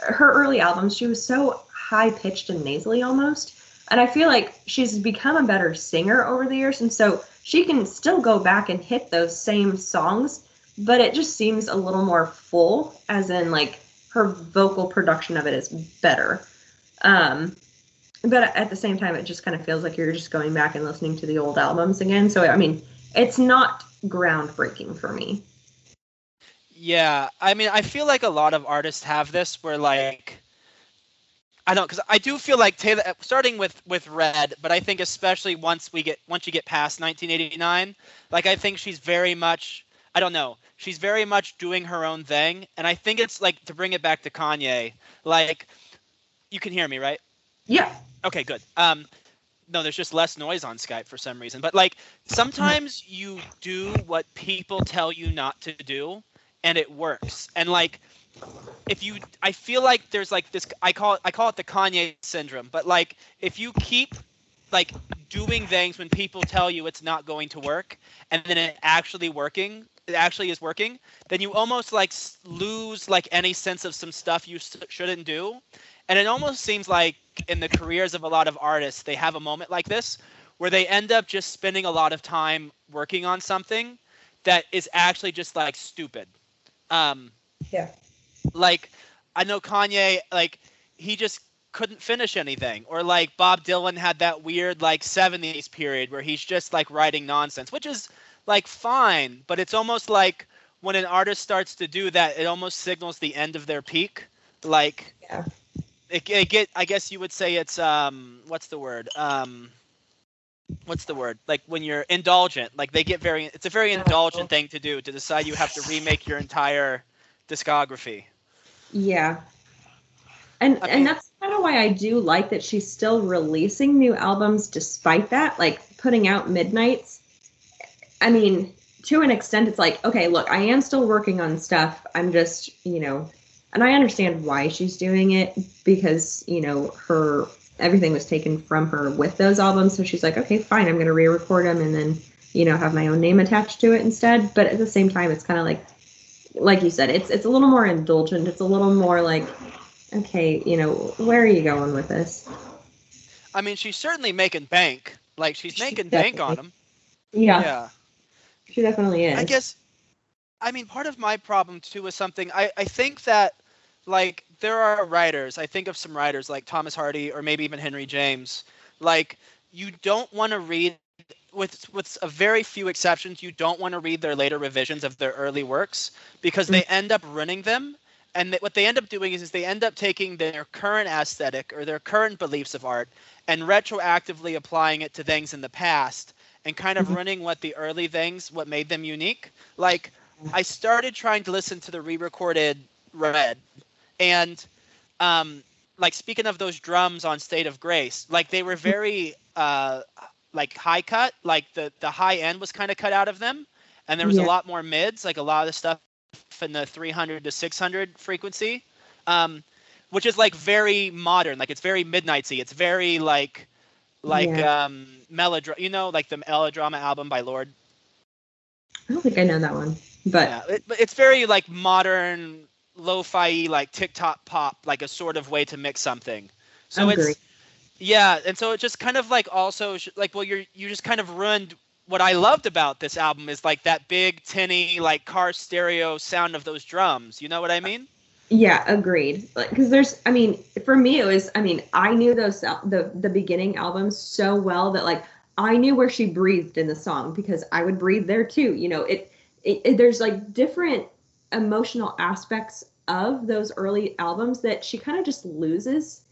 her early albums, she was so high pitched and nasally almost. And I feel like she's become a better singer over the years. And so she can still go back and hit those same songs, but it just seems a little more full, as in, like, her vocal production of it is better. Um, but at the same time, it just kind of feels like you're just going back and listening to the old albums again. So, I mean, it's not groundbreaking for me. Yeah, I mean, I feel like a lot of artists have this where like I don't because I do feel like Taylor uh, starting with with Red, but I think especially once we get once you get past 1989, like I think she's very much I don't know she's very much doing her own thing, and I think it's like to bring it back to Kanye, like you can hear me right? Yeah. Okay, good. Um, no, there's just less noise on Skype for some reason. But like sometimes you do what people tell you not to do, and it works. And like if you I feel like there's like this I call it I call it the Kanye syndrome. But like if you keep like doing things when people tell you it's not going to work and then it actually working it actually is working then you almost like lose like any sense of some stuff you shouldn't do and it almost seems like in the careers of a lot of artists they have a moment like this where they end up just spending a lot of time working on something that is actually just like stupid um Yeah. like I know Kanye like he just couldn't finish anything or like Bob Dylan had that weird like 70s period where he's just like writing nonsense which is like fine but it's almost like when an artist starts to do that it almost signals the end of their peak like Yeah. It, it get I guess you would say it's um what's the word um what's the word like when you're indulgent like they get very it's a very indulgent thing to do to decide you have to remake your entire discography Yeah. And I mean- and that's kind of why I do like that she's still releasing new albums despite that, like putting out Midnights. I mean, to an extent it's like, okay, look, I am still working on stuff. I'm just, you know, and I understand why she's doing it because, you know, her everything was taken from her with those albums, so she's like, okay, fine, I'm going to re-record them and then, you know, have my own name attached to it instead. But at the same time, it's kind of like like you said, it's it's a little more indulgent. It's a little more like, okay, you know, where are you going with this? I mean she's certainly making bank like she's She making bank on them Yeah, yeah she definitely is. I guess I mean part of my problem too is something I, I think that like there are writers, I think of some writers like Thomas Hardy or maybe even Henry James, like you don't want to read with with a very few exceptions, you don't want to read their later revisions of their early works because they end up ruining them. And what they end up doing is, is they end up taking their current aesthetic or their current beliefs of art and retroactively applying it to things in the past and kind of Mhm. running what the early things, what made them unique. Like I started trying to listen to the re-recorded Red, and um, like speaking of those drums on State of Grace, like they were very uh, like high cut, like the the high end was kind of cut out of them, and there was Yeah. a lot more mids, like a lot of the stuff in the 300 to 600 frequency, um, which is like very modern, like it's very midnightsy, it's very like like Yeah. um melodrama, you know, like the melodrama album by Lorde. I don't think I know that one, but Yeah, it, it's very like modern, lo-fi, like TikTok pop, like a sort of way to mix something. So it's yeah, and so it just kind of like also sh- like well, you're you just kind of ruined what I loved about this album is like that big tinny like car stereo sound of those drums. You know what I mean? yeah, agreed. Like, because there's, I mean, for me, it was, I mean, I knew those the the beginning albums so well that like I knew where she breathed in the song because I would breathe there too. You know, it, it, it there's like different emotional aspects of those early albums that she kind of just loses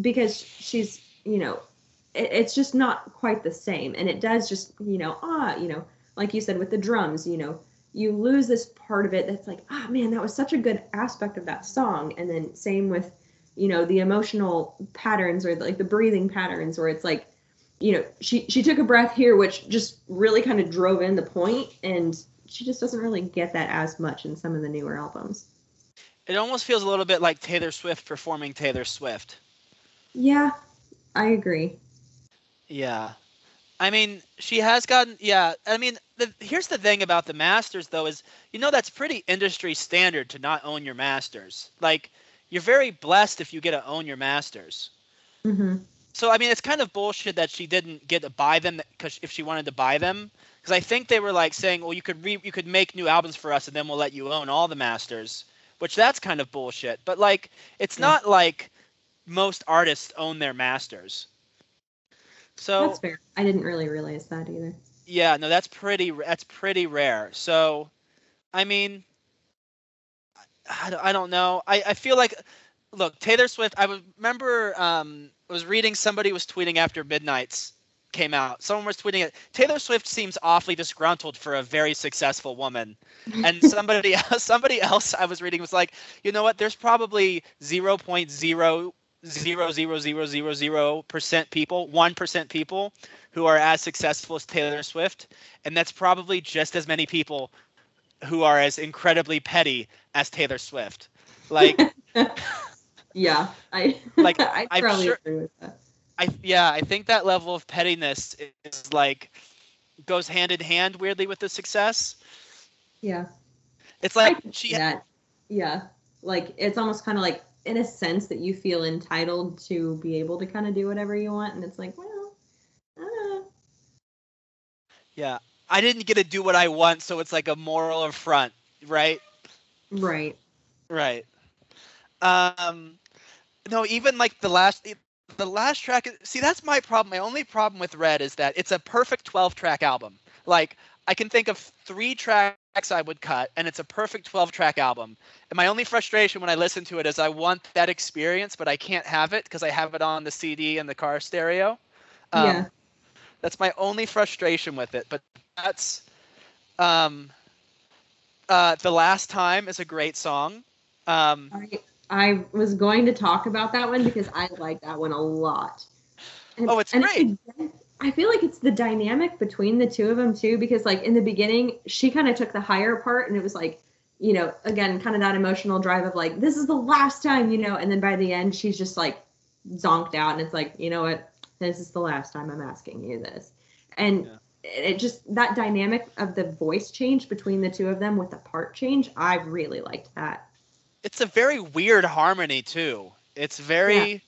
because she's, you know, it, it's just not quite the same, and it does just, you know, ah, you know, like you said with the drums, you know, you lose this part of it that's like, ah, man, that was such a good aspect of that song, and then same with, you know, the emotional patterns or like the breathing patterns where it's like you know she she took a breath here which just really kind of drove in the point. And she just doesn't really get that as much in some of the newer albums It almost feels a little bit like Taylor Swift performing Taylor Swift. yeah i agree Yeah. I mean, she has gotten yeah, I mean, the, here's the thing about the masters though is you know that's pretty industry standard to not own your masters. Like you're very blessed if you get to own your masters. hmm So I mean, it's kind of bullshit that she didn't get to buy them because if she wanted to buy them, because I think they were like saying, well, you could re- you could make new albums for us and then we'll let you own all the masters, which that's kind of bullshit. But like, it's Yeah. not like most artists own their masters. So that's fair i didn't really realize that either yeah, no, that's pretty that's pretty rare. So, I mean, I, I don't- know. I, I feel like look, Taylor Swift. I remember. Um, I was reading somebody was tweeting after Midnights came out. Someone was tweeting it. Taylor Swift seems awfully disgruntled for a very successful woman. [laughs] And somebody [laughs] else, somebody else I was reading was like, you know what? There's probably zero point zero zero zero zero zero percent people, one percent people who are as successful as Taylor Swift, and that's probably just as many people who are as incredibly petty as Taylor Swift. Like, [laughs] yeah, I Like, I I'm probably sure- agree with that. I yeah, I think that level of pettiness is like goes hand in hand weirdly with the success. Yeah, It's I like she that. Yeah, like it's almost kind of like in a sense that you feel entitled to be able to kind of do whatever you want, and it's like, well, uh, yeah, I didn't get to do what I want, so it's like a moral affront, right? right. Right. Um, no, even like the last, the last track. See, that's my problem. My only problem with Red is that it's a perfect twelve-track album. Like I can think of three tracks I would cut, and it's a perfect twelve-track album. And my only frustration when I listen to it is I want that experience, but I can't have it because I have it on the CD and the car stereo. Um, yeah. That's my only frustration with it. But that's um, uh, the last time is a great song. Um, I, I was going to talk about that one because I like that one a lot. And, Oh, it's great. again, I feel like it's the dynamic between the two of them too, because like in the beginning, she kind of took the higher part, and it was like, you know, again, kind of that emotional drive of like, this is the last time, you know, and then by the end, she's just like zonked out, and it's like, you know what, this is the last time I'm asking you this, and Yeah. it just that dynamic of the voice change between the two of them with the part change, I really liked that. It's a very weird harmony too. It's very,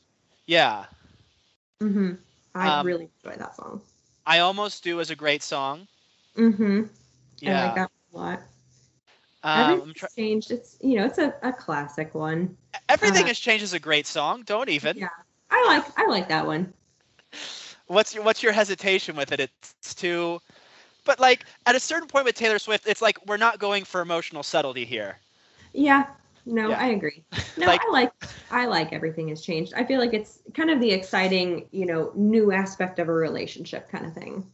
yeah. hmm I Um, really enjoy that song. I almost do as a great song. Hmm Yeah. I like that a lot. um, Everything's try- changed. It's you know, it's a, a classic one. everything uh, has changed as a great song. Don't even. Yeah. I like I like that one. What's your What's your hesitation with it? It's too, but like at a certain point with Taylor Swift, it's like we're not going for emotional subtlety here. Yeah. No, Yeah. I agree. [laughs] No, Like- I like I like everything has changed. I feel like it's kind of the exciting, you know, new aspect of a relationship kind of thing.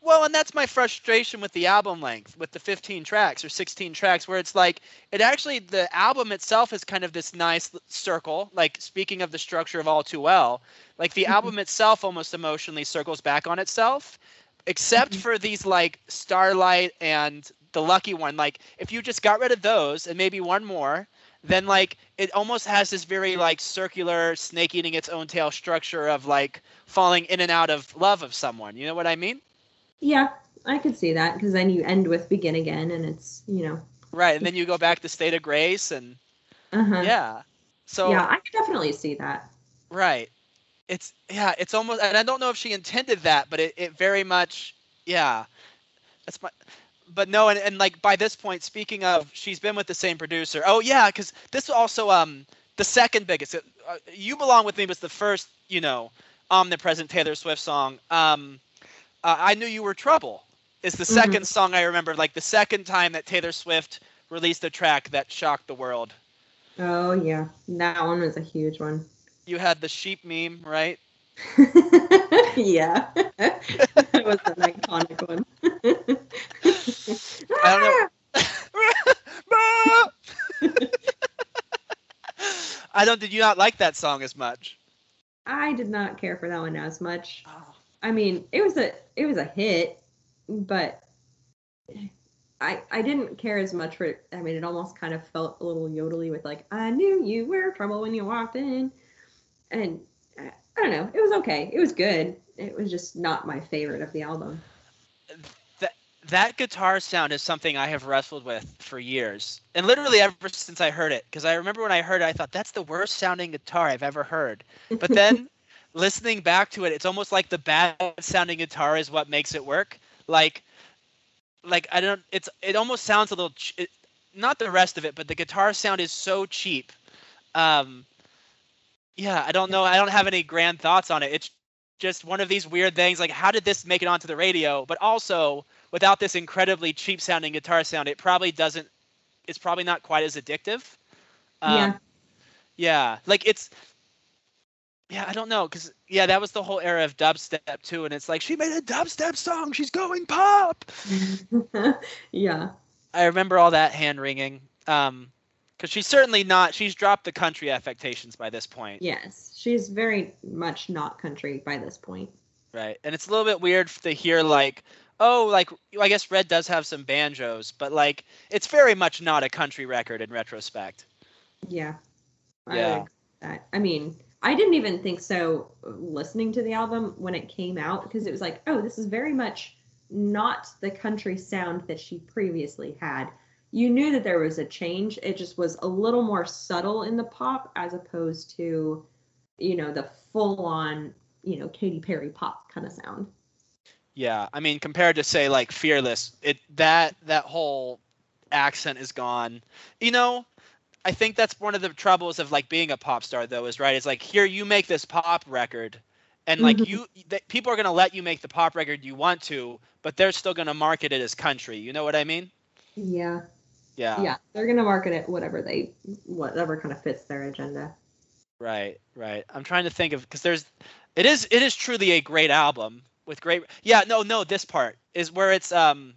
Well, and that's my frustration with the album length, with the 15 tracks or 16 tracks, where it's like it actually the album itself is kind of this nice circle. Like speaking of the structure of All Too Well, like the Mhm. album itself almost emotionally circles back on itself, except Mhm. for these like Starlight and the Lucky One. Like if you just got rid of those and maybe one more, then like it almost has this very like circular snake eating its own tail structure of like falling in and out of love of someone. You know what I mean? Yeah, I could see that because then you end with begin again and it's, you know, Right, and then you go back to state of grace, and uh-huh. yeah. So yeah, I could definitely see that. right, it's yeah, it's almost, and I don't know if she intended that, but it, it very much, yeah. That's my, but no, and, and like by this point, speaking of, she's been with the same producer. Oh yeah, because this also um the second biggest. Uh, you belong with me was the first, you know, omnipresent Taylor Swift song. Um, uh, I knew you were trouble. Is the 2nd song I remember, like the second time that Taylor Swift released a track that shocked the world. Oh yeah. That one was a huge one. You had the sheep meme, right? [laughs] yeah. [laughs] that was an iconic one. I don't know. [laughs] I don't. Did you not like that song as much? I did not care for that one as much. Oh. I mean, it was a it was a hit, but I I didn't care as much for it. I mean, it almost kind of felt a little yodely with like I knew you were trouble when you walked in, and I, don't know. It was okay. It was good. It was just not my favorite of the album. That that guitar sound is something I have wrestled with for years, and literally ever since I heard it. Because I remember when I heard it, I thought that's the worst sounding guitar I've ever heard. But then [laughs] listening back to it, it's almost like the bad sounding guitar is what makes it work. Like, like I don't. It's it almost sounds a little. Ch- it, not the rest of it, but the guitar sound is so cheap. Um, yeah, I don't know. I don't have any grand thoughts on it. It's just one of these weird things. Like, how did this make it onto the radio? But also, without this incredibly cheap sounding guitar sound, it probably doesn't. It's probably not quite as addictive. Um, Yeah. Yeah, like it's yeah, I don't know cuz yeah, that was the whole era of dubstep too and it's like she made a dubstep song, she's going pop. [laughs] yeah. I remember all that hand wringing. Um cuz she's certainly not she's dropped the country affectations by this point. Yes. She's very much not country by this point. Right. And it's a little bit weird to hear like oh, like I guess Red does have some banjos, but like it's very much not a country record in retrospect. Yeah. I Yeah. I mean, I didn't even think so uh, listening to the album when it came out because it was like, oh, this is very much not the country sound that she previously had. You knew that there was a change. It just was a little more subtle in the pop as opposed to, you know, the full on, you know, Katy Perry pop kind of sound. Yeah, I mean compared to say like Fearless, it that that whole accent is gone. You know, I think that's one of the troubles of like being a pop star though is right. It's like here you make this pop record and like Mhm. you th- people are going to let you make the pop record you want to, but they're still going to market it as country. You know what I mean? Yeah. Yeah. Yeah. They're going to market it whatever they, whatever kind of fits their agenda. Right, right. I'm trying to think of because there's it is it is truly a great album with great yeah, no, no, this part is where it's um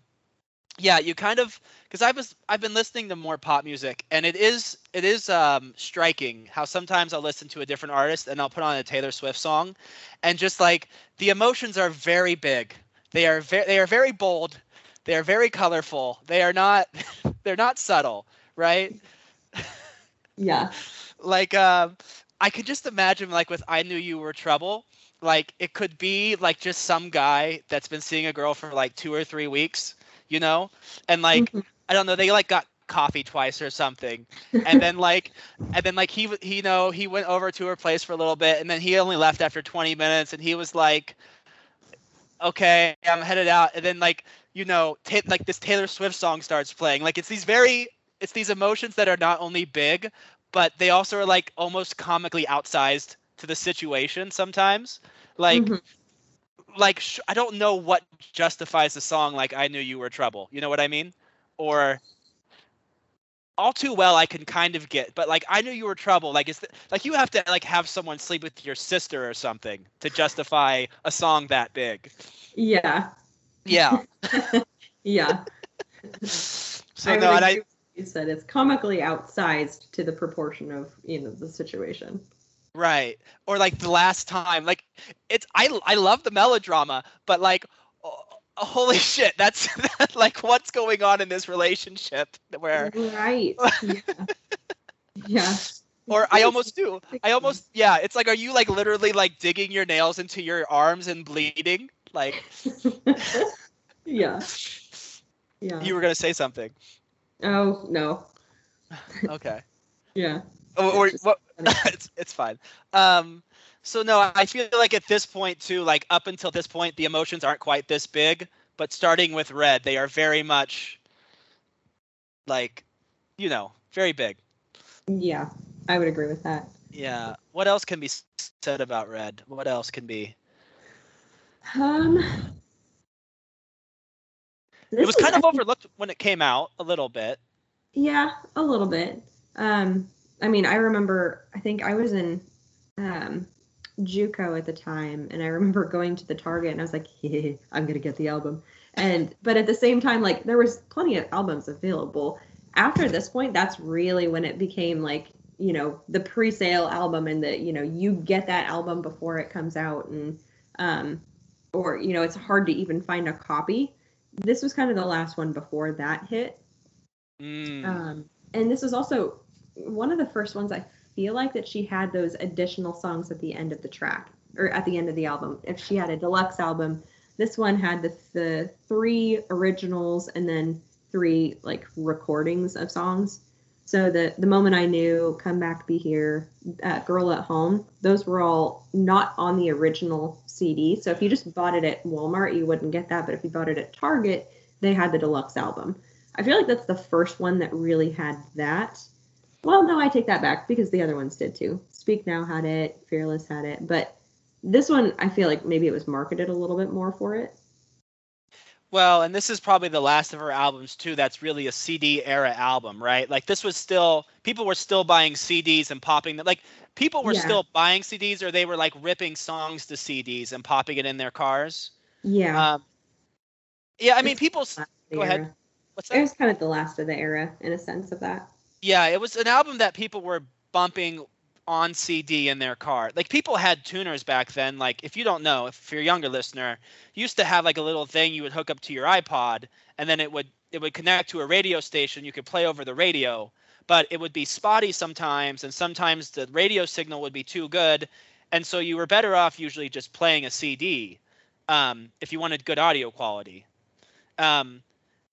yeah, you kind of because I was I've been listening to more pop music and it is it is um striking how sometimes I'll listen to a different artist and I'll put on a Taylor Swift song and just like the emotions are very big. They are very they are very bold. They are very colorful. They are not [laughs] they're not subtle, right? Yeah. [laughs] like um i could just imagine like with i knew you were trouble like it could be like just some guy that's been seeing a girl for like two or three weeks you know and like Mhm. i don't know they like got coffee twice or something [laughs] and then like and then like he he you know he went over to her place for a little bit and then he only left after 20 minutes and he was like okay i'm headed out. And then like you know ta- like this taylor swift song starts playing. Like it's these very it's these emotions that are not only big but they also are like almost comically outsized to the situation sometimes. Like Mhm. like sh- i don't know what justifies the song like i knew you were trouble. You know what i mean? Or all too well i can kind of get but like i knew you were trouble like is th- like you have to like have someone sleep with your sister or something to justify a song that big Yeah. yeah [laughs] Yeah. so I no and i you said it's comically outsized to the proportion of you know the situation. Right. Or like the last time, like it's I I love the melodrama, but like holy shit, that's [laughs] like what's going on in this relationship where Right. [laughs] Yeah. yeah. or I almost do. I [laughs] almost yeah, it's like are you like literally like digging your nails into your arms and bleeding? Like yeah. Yeah. you were going to say something. oh no. Okay. Yeah. Or, or It's what it's it's fine. Um so no, I feel like at this point too, like up until this point, the emotions aren't quite this big. But starting with red, they are very much like, you know, very big. Yeah. I would agree with that. Yeah. What else can be said about red? What else can be? Um. It was kind of overlooked when it came out a little bit. Yeah, a little bit. Um, I mean, I remember. I think I was in um, JUCO at the time, and I remember [laughs] going to the Target, and I was like, hey, [laughs] I'm gonna get the album." And but at the same time, like there was plenty of albums available. After this point, that's really when it became like you know the pre-sale album, and that you know you get that album before it comes out, and um, or you know it's hard to even find a copy. This was kind of the last one before that hit. Mm, Um, and this was also one of the first ones I feel like that she had those additional songs at the end of the track or at the end of the album. If she had a deluxe album, this one had the, the three originals and then three like recordings of songs. So the the moment I knew, come back, be here, uh, girl at home, those were all not on the original CD. So if you just bought it at Walmart, you wouldn't get that. But if you bought it at Target, they had the deluxe album. I feel like that's the first one that really had that. Well, no, I take that back because the other ones did too. Speak Now had it, Fearless had it, but this one I feel like maybe it was marketed a little bit more for it. Well, and this is probably the last of her albums too. That's really a CD era album, right? Like this was still people were still buying CDs and popping them. Like people were Yeah. still buying CDs, or they were like ripping songs to CDs and popping it in their cars. Yeah. Um, yeah, I mean, people. go ahead. era. What's It that? was kind of the last of the era in a sense of that. Yeah, it was an album that people were bumping on CD in their car. Like people had tuners back then. Like if you don't know, if you're a younger listener, you used to have like a little thing you would hook up to your iPod, and then it would it would connect to a radio station. You could play over the radio, but it would be spotty sometimes, and sometimes the radio signal would be too good, and so you were better off usually just playing a CD um, if you wanted good audio quality. Um,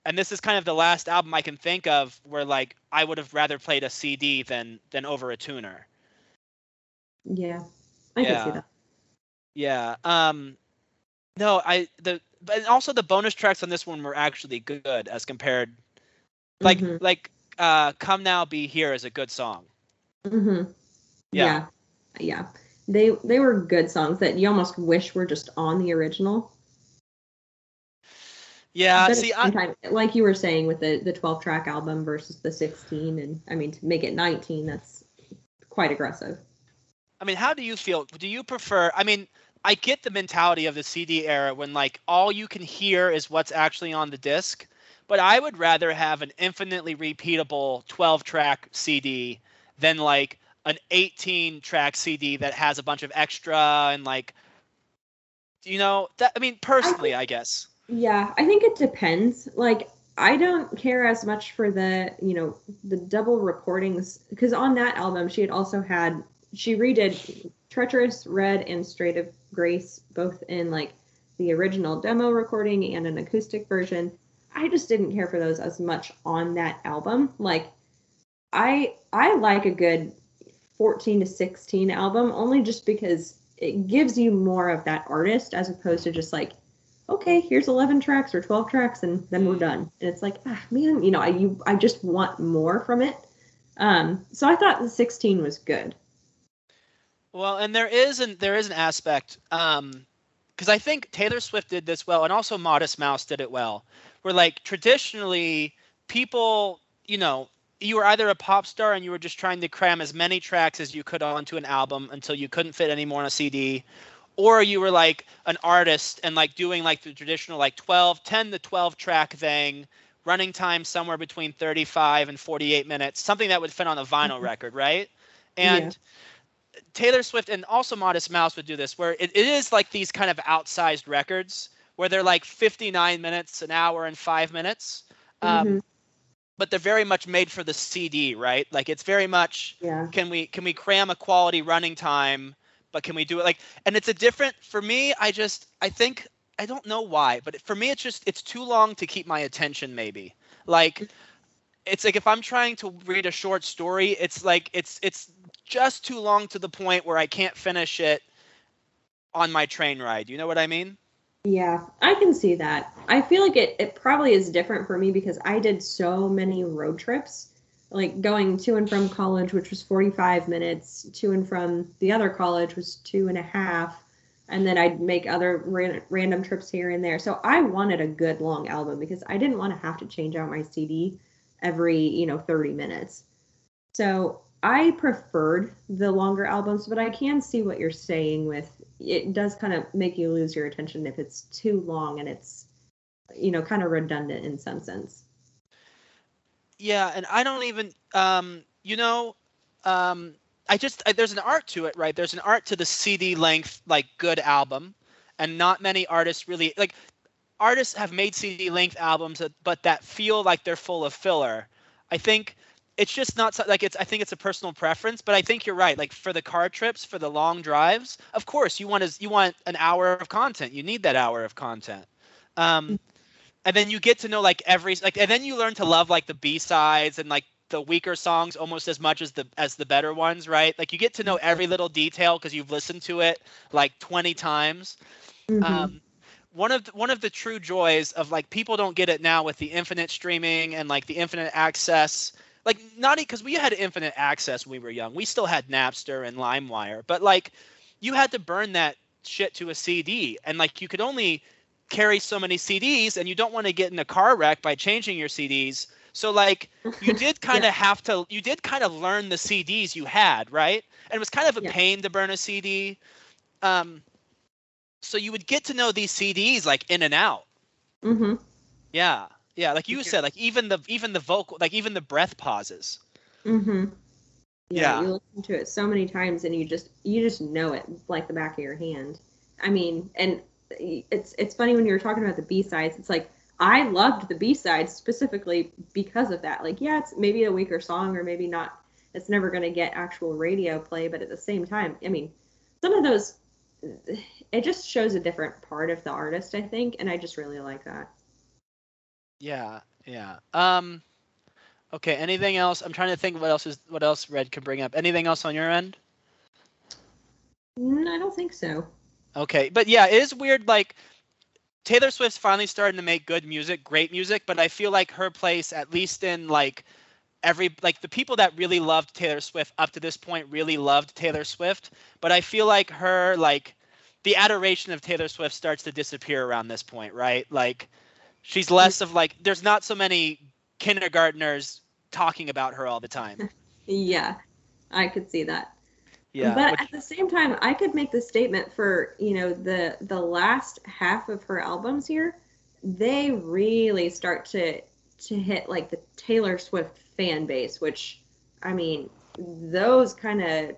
and this is kind of the last album I can think of where like I would have rather played a CD than than over a tuner. Yeah. I can Yeah. see that. Yeah. Um no, I the but also the bonus tracks on this one were actually good as compared like Mhm. like uh Come Now Be Here is a good song. Mm-hmm. Yeah. yeah. Yeah. They they were good songs that you almost wish were just on the original. Yeah, see I like you were saying with the the 12 track album versus the 16 and I mean to make it 19 that's quite aggressive. I mean, how do you feel? Do you prefer I mean, I get the mentality of the CD era when like all you can hear is what's actually on the disc, but I would rather have an infinitely repeatable 12 track CD than like an 18 track CD that has a bunch of extra and like you know, that I mean personally, I guess. Yeah, I think it depends. Like I don't care as much for the, you know, the double recordings because on that album she had also had she redid Treacherous Red and State of Grace both in like the original demo recording and an acoustic version. I just didn't care for those as much on that album. Like I I like a good 14 to 16 album only just because it gives you more of that artist as opposed to just like okay, here's 11 tracks or 12 tracks, and then we're done. And it's like, ah, man, you know, I you I just want more from it. Um, so I thought the 16 was good. Well, and there is an there is an aspect um because I think Taylor Swift did this well and also Modest Mouse did it well. Where like traditionally people, you know, you were either a pop star and you were just trying to cram as many tracks as you could onto an album until you couldn't fit any more on a CD or you were like an artist and like doing like the traditional like 12 10 to 12 track thing running time somewhere between 35 and 48 minutes something that would fit on a vinyl Mhm. record right and taylor swift and also modest mouse would do this where it, it is like these kind of outsized records where they're like 59 minutes an hour and five minutes um, Mhm. but they're very much made for the cd right like it's very much Yeah. can we can we cram a quality running time but can we do it? Like and it's a different for me i just i think i don't know why but for me it's just it's too long to keep my attention maybe. Like it's like if i'm trying to read a short story it's like it's it's just too long to the point where i can't finish it on my train ride. You know what i mean? Yeah, I can see that. I feel like it, it probably is different for me because I did so many road trips, like going to and from college, which was 45 minutes, to and from the other college was two and a half. And then I'd make other ran, random trips here and there. So I wanted a good long album because I didn't want to have to change out my CD every, you know, 30 minutes. So I preferred the longer albums, but I can see what you're saying with it does kind of make you lose your attention if it's too long and it's you know kind of redundant in some sense. Yeah, and I don't even um you know um I just I, there's an art to it, right? There's an art to the CD length like good album and not many artists really like artists have made CD length albums that, but that feel like they're full of filler. I think it's just not like it's I think it's a personal preference, but I think you're right. Like for the car trips, for the long drives, of course you want is you want an hour of content. You need that hour of content. Um and then you get to know like every like and then you learn to love like the b-sides and like the weaker songs almost as much as the as the better ones right? Like you get to know every little detail because you've listened to it like 20 times. Mhm. um one of the, one of the true joys of like people don't get it now with the infinite streaming and like the infinite access like not because we had infinite access when we were young. We still had napster and limewire but like you had to burn that shit to a cd and like you could only carry so many CDs and you don't want to get in a car wreck by changing your CDs. So like you [laughs] did kind of Yeah. have to you did kind of learn the CDs you had, right? And it was kind of a Yeah. pain to burn a CD. Um so you would get to know these CDs like in and out. Mm-hmm. Yeah. Yeah, like you said, like even the even the vocal like even the breath pauses. Mm-hmm. Yeah. You listen to it so many times and you just you just know it like the back of your hand. I mean, and it's it's funny when you were talking about the B sides. It's like I loved the B sides specifically because of that. Like, yeah, it's maybe a weaker song or maybe not. It's never going to get actual radio play, but at the same time, I mean, some of those it just shows a different part of the artist, I think, and I just really like that. Yeah, yeah. Um okay, anything else? I'm trying to think what else is what else Red can bring up. Anything else on your end? Mm, I don't think so. Okay, but yeah, it is weird. Like Taylor Swift's finally starting to make good music, great music, but I feel like her place, at least in like every like the people that really loved Taylor Swift up to this point really loved Taylor Swift, but I feel like her like the adoration of Taylor Swift starts to disappear around this point, right? Like she's mm-hmm. less of like there's not so many kindergartners talking about her all the time. [laughs] Yeah, I could see that. Yeah. but which- at the same time, I could make the statement for you know the the last half of her albums here, they really start to to hit like the Taylor Swift fan base, which I mean, those kind of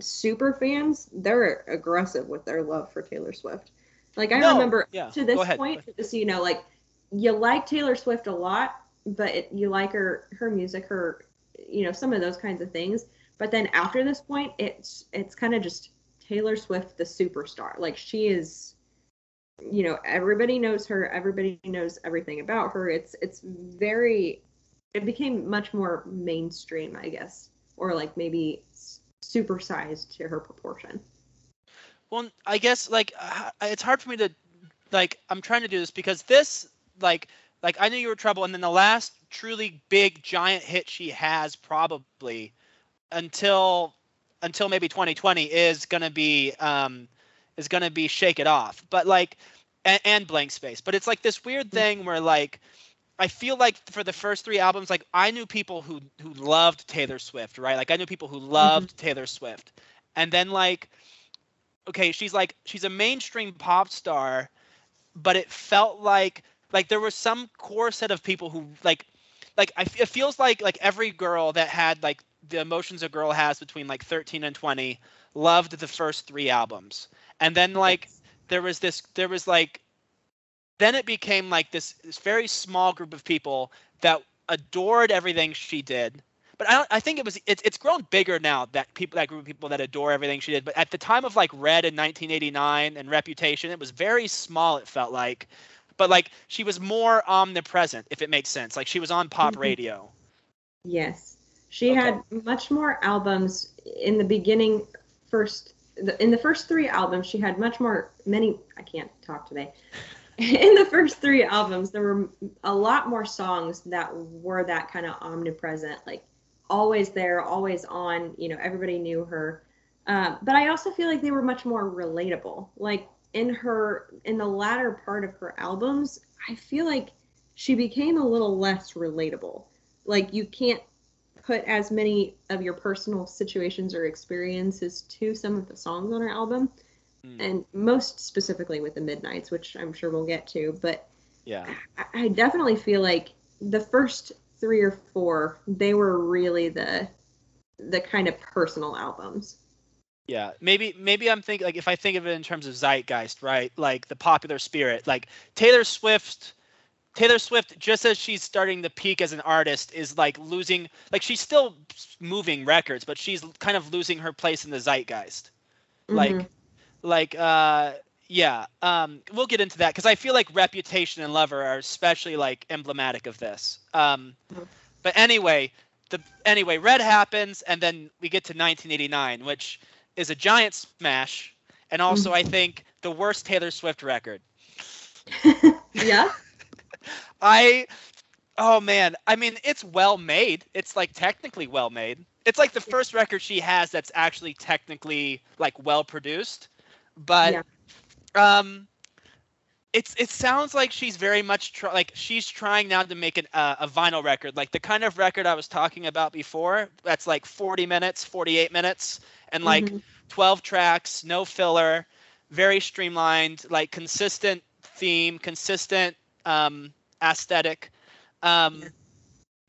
super fans, they're aggressive with their love for Taylor Swift. Like I No, remember yeah, to this go ahead, go point, just so you know, like you like Taylor Swift a lot, but it, you like her her music, her you know some of those kinds of things. But then after this point, it's it's kind of just Taylor Swift, the superstar. Like she is, you know, everybody knows her. Everybody knows everything about her. It's it's very, it became much more mainstream, I guess, or like maybe supersized to her proportion. Well, I guess like uh, it's hard for me to like I'm trying to do this because this like like I knew you were trouble and then the last truly big giant hit she has probably until until maybe 2020 is going to be um is going to be shake it off. But like and, and blank space. But it's like this weird thing where like I feel like for the first three albums, like I knew people who who loved Taylor Swift, right? Like I knew people who loved Taylor Swift, and then like, okay, she's like she's a mainstream pop star, but it felt like like there was some core set of people who like like I, it feels like like every girl that had like the emotions a girl has between like 13 and 20 loved the first three albums, and then like there was this there was like then it became like this this very small group of people that adored everything she did. But I, don't, I think it was it's, it's grown bigger now that people that group of people that adore everything she did. But at the time of like red in 1989 and reputation it was very small it felt like. But like she was more omnipresent if it makes sense. Like she was on pop Mhm. radio. Yes, she Okay. had much more albums in the beginning. First, the, in the first three albums, she had much more. Many. I can't talk today. [laughs] In the first three albums, there were a lot more songs that were that kind of omnipresent, like always there, always on. You know, everybody knew her. Um, but I also feel like they were much more relatable. Like in her, in the latter part of her albums, I feel like she became a little less relatable like you can't put as many of your personal situations or experiences to some of the songs on her album Mm. and most specifically with the midnights which i'm sure we'll get to but yeah I, I definitely feel like the first three or four they were really the the kind of personal albums Yeah, maybe maybe I'm thinking like if I think of it in terms of zeitgeist, right? Like the popular spirit, like Taylor Swift. Taylor Swift, just as she's starting to peak as an artist, is like losing. Like she's still moving records, but she's kind of losing her place in the zeitgeist. Like, Mhm. like, uh, yeah. Um, we'll get into that because I feel like Reputation and Lover are especially like emblematic of this. Um, Mhm. but anyway, the anyway, Red happens, and then we get to 1989, which is a giant smash, and also I think the worst Taylor Swift record. [laughs] yeah I, oh man, I mean it's well made. It's like technically well made. It's like the first record she has that's actually technically like well produced, but Yeah. um, it's it sounds like she's very much try, like she's trying now to make an, uh, a vinyl record, like the kind of record I was talking about before. That's like 40 minutes, 48 minutes, and like Mhm. 12 tracks, no filler, very streamlined, like consistent theme, consistent um, aesthetic. Um,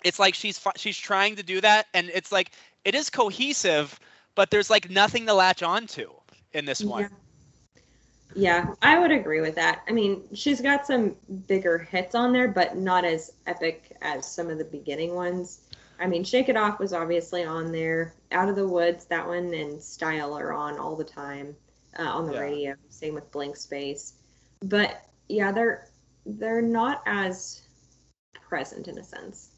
It's like she's she's trying to do that, and it's like it is cohesive, but there's like nothing to latch onto in this one. Yeah. Yeah, I would agree with that. I mean, she's got some bigger hits on there, but not as epic as some of the beginning ones. I mean, Shake It Off was obviously on there. Out of the Woods, that one, and Style are on all the time uh, on the Yeah. radio. Same with Blank Space. But yeah, they're they're not as present in a sense.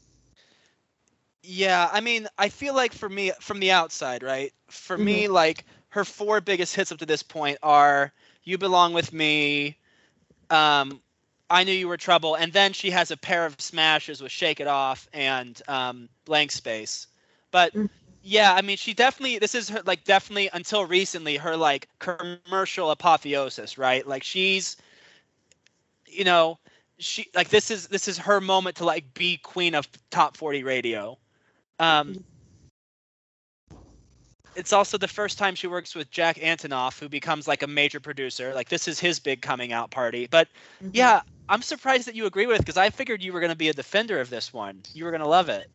Yeah, I mean, I feel like for me, from the outside, right? For me, like her four biggest hits up to this point are "You Belong with Me," um, "I Knew You Were Trouble," and then she has a pair of smashes with "Shake It Off" and um, "Blank Space." But Mhm. yeah, I mean, she definitely this is her like definitely until recently her like commercial apotheosis, right? Like she's, you know, she like this is this is her moment to like be queen of top 40 radio. Um it's also the first time she works with jack antonoff who becomes like a major producer. Like this is his big coming out party. But Mhm. yeah i'm surprised that you agree with because i figured you were going to be a defender of this one. You were going to love it.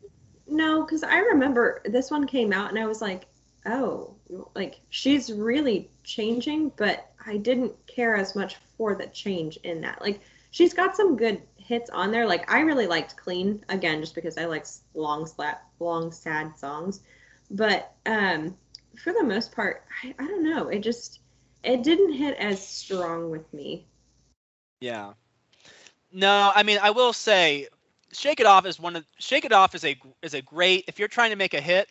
No, because I remember this one came out and I was like, oh, like she's really changing, but I didn't care as much for the change in that. Like she's got some good hits on there. Like I really liked Clean again, just because I like long slap, long sad songs. But um, for the most part, I, I don't know. It just it didn't hit as strong with me. yeah no i mean i will say shake it off is one of shake it off is a is a great if you're trying to make a hit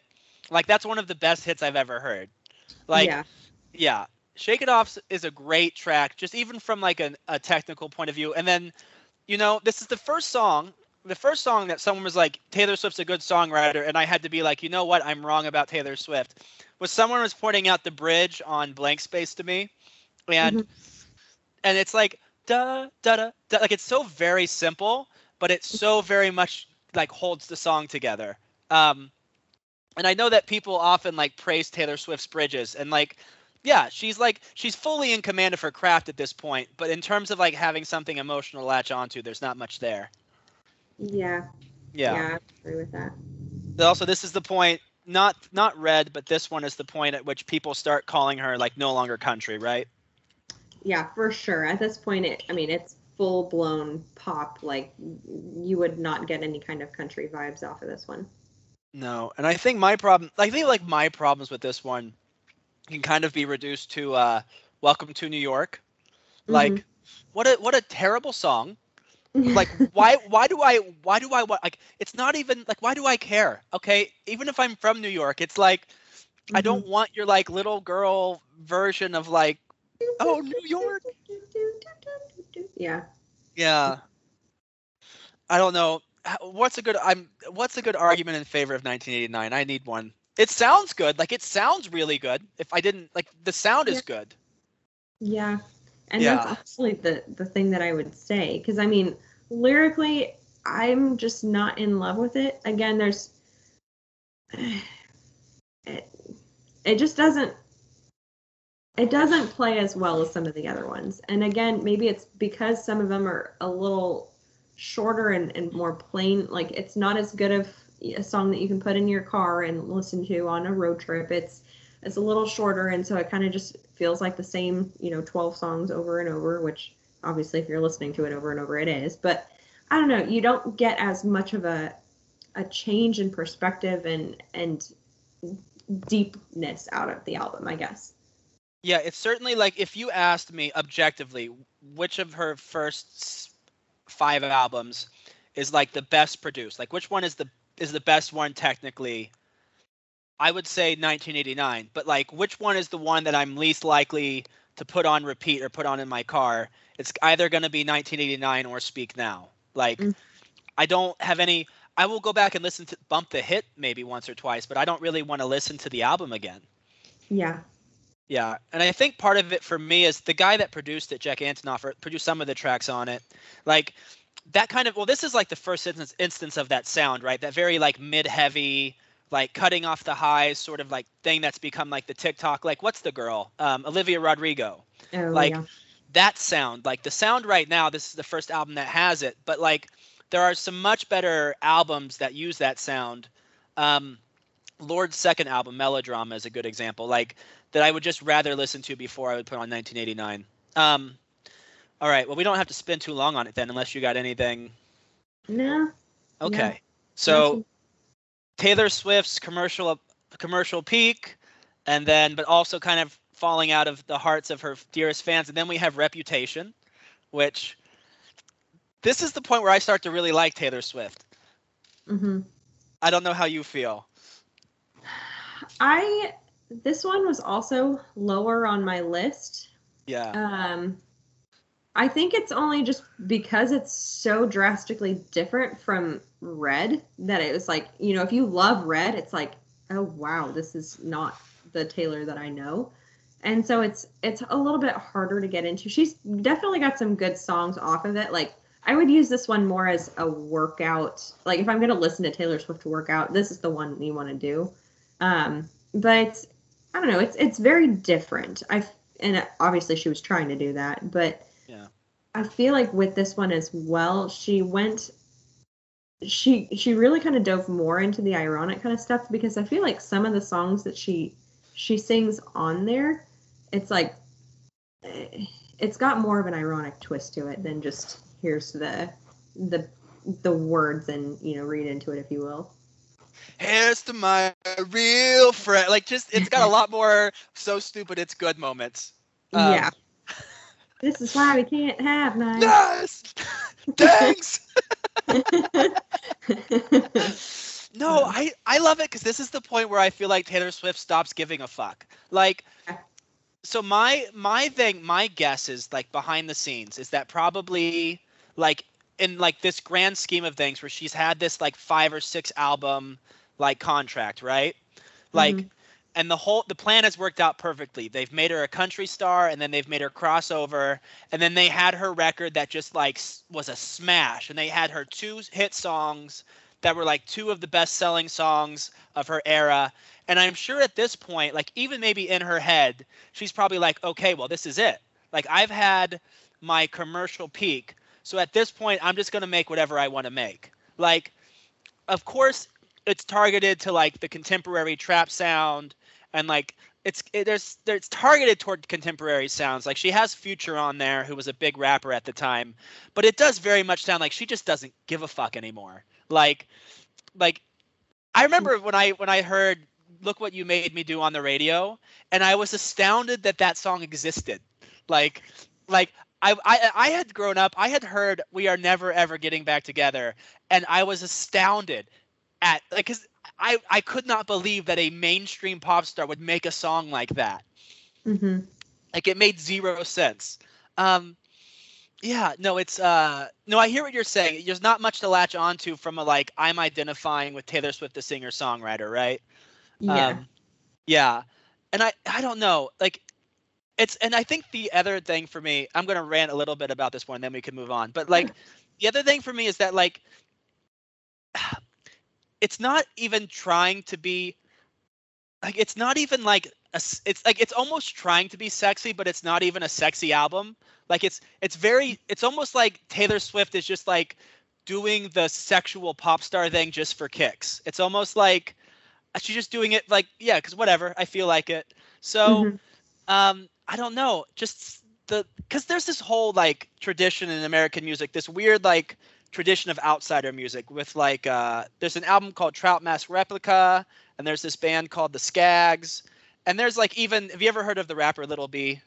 like that's one of the best hits i've ever heard. Like yeah, yeah. Shake it off is a great track just even from like a, a technical point of view. And then you know this is the first song the first song that someone was like taylor swift's a good songwriter and i had to be like you know what? I'm wrong about taylor swift. Was someone was pointing out the bridge on blank space to me and Mhm. and it's like da da da da like it's so very simple but it so very much like holds the song together. Um and i know that people often like praise taylor swift's bridges and like yeah she's like she's fully in command of her craft at this point but in terms of like having something emotional to latch onto there's not much there yeah, yeah, yeah. I agree with that. But also this is the point not not red but this one is the point at which people start calling her like no longer country right Yeah, for sure. At this point, it, I mean, it's full blown pop. Like, you would not get any kind of country vibes off of this one. No, and I think my problem, I think like my problems with this one can kind of be reduced to uh, "Welcome to New York." Like, what a what a terrible song. [laughs] Like, why why do I why do I like? It's not even like why do I care? Okay, even if I'm from New York, it's like I Mhm. don't want your like little girl version of like, oh New York. Yeah. Yeah. I don't know. What's a good I'm what's a good argument in favor of 1989? I need one. It sounds good. Like it sounds really good. If I didn't like the sound is good. Yeah. And Yeah. that's actually the the thing that I would say because I mean lyrically I'm just not in love with it. Again, there's [sighs] it, it just doesn't it doesn't play as well as some of the other ones. And again, maybe it's because some of them are a little shorter and, and more plain. Like it's not as good of a song that you can put in your car and listen to on a road trip. It's it's a little shorter and so it kind of just feels like the same, you know, 12 songs over and over, which obviously if you're listening to it over and over it is. But I don't know, you don't get as much of a a change in perspective and and deepness out of the album, I guess. Yeah, it's certainly like if you asked me objectively which of her first five albums is like the best produced, like which one is the is the best one technically, I would say 1989. But like which one is the one that I'm least likely to put on repeat or put on in my car? It's either going to be 1989 or Speak Now. Like Mm. I don't have any I will go back and listen to bump the hit maybe once or twice, but I don't really want to listen to the album again. Yeah. Yeah, and I think part of it for me is the guy that produced it, Jack Antonoff, produced some of the tracks on it. Like that kind of well, this is like the first instance instance of that sound, right? That very like mid-heavy, like cutting off the highs, sort of like thing that's become like the TikTok. Like what's the girl? Um, Olivia Rodrigo. Oh, Like, yeah. That sound, like the sound right now. This is the first album that has it, but like there are some much better albums that use that sound. Um, Lorde's second album, Melodrama, is a good example. Like that, I would just rather listen to before I would put on 1989. Um, all right. Well, we don't have to spend too long on it then, unless you got anything. No. Okay. So Taylor Swift's commercial commercial peak, and then but also kind of falling out of the hearts of her dearest fans, and then we have Reputation, which this is the point where I start to really like Taylor Swift. Mm-hmm. I don't know how you feel. I this one was also lower on my list. Yeah. Um, I think it's only just because it's so drastically different from Red that it was like, you know, if you love Red, it's like, oh wow, this is not the Taylor that I know. And so it's it's a little bit harder to get into. She's definitely got some good songs off of it. Like I would use this one more as a workout. Like if I'm going to listen to Taylor Swift to work out, this is the one you want to do. Um, but I don't know. It's it's very different. I and obviously she was trying to do that, but Yeah. I feel like with this one as well, she went. She she really kind of dove more into the ironic kind of stuff because I feel like some of the songs that she she sings on there, it's like eh, it's got more of an ironic twist to it than just here's the the the words and you know read into it if you will. Here's to my real friend. Like just it's got a lot more so stupid it's good moments. Um, yeah. [laughs] This is why we can't have nice. Yes. [laughs] Thanks. [laughs] No, I I love it because this is the point where I feel like Taylor Swift stops giving a fuck. Like, so my my thing, my guess is like behind the scenes is that probably like in like this grand scheme of things where she's had this like five or six album like contract, right? Like, Mhm. and the whole the plan has worked out perfectly. They've made her a country star, and then they've made her crossover, and then they had her record that just like was a smash, and they had her two hit songs that were like two of the best selling songs of her era. And I'm sure at this point, like even maybe in her head, she's probably like, okay, well, this is it. Like I've had my commercial peak. So at this point, I'm just going to make whatever I want to make. Like, of course, it's targeted to like the contemporary trap sound and like it's it, there's there's targeted toward contemporary sounds. Like she has future on there who was a big rapper at the time but it does very much sound like she just doesn't give a fuck anymore. Like like i remember when i when i heard look what you made me do on the radio and i was astounded that that song existed. Like like I, I i had grown up i had heard we are never ever getting back together and i was astounded at like because I, I could not believe that a mainstream pop star would make a song like that. hmm Like it made zero sense. Um, yeah, no, it's uh, no, I hear what you're saying. There's not much to latch onto from a like I'm identifying with Taylor Swift, the singer songwriter, right? Yeah. Um, yeah, and I I don't know, like it's and I think the other thing for me, I'm gonna rant a little bit about this one, then we can move on. But like [laughs] the other thing for me is that like [sighs] it's not even trying to be like it's not even like a, it's like it's almost trying to be sexy but it's not even a sexy album like it's it's very it's almost like taylor swift is just like doing the sexual pop star thing just for kicks it's almost like she's just doing it like yeah because whatever i feel like it so Mhm. um i don't know just the because there's this whole like tradition in american music this weird like tradition of outsider music with like uh there's an album called trout mask replica and there's this band called the shaggs and there's like even have you ever heard of the rapper lil b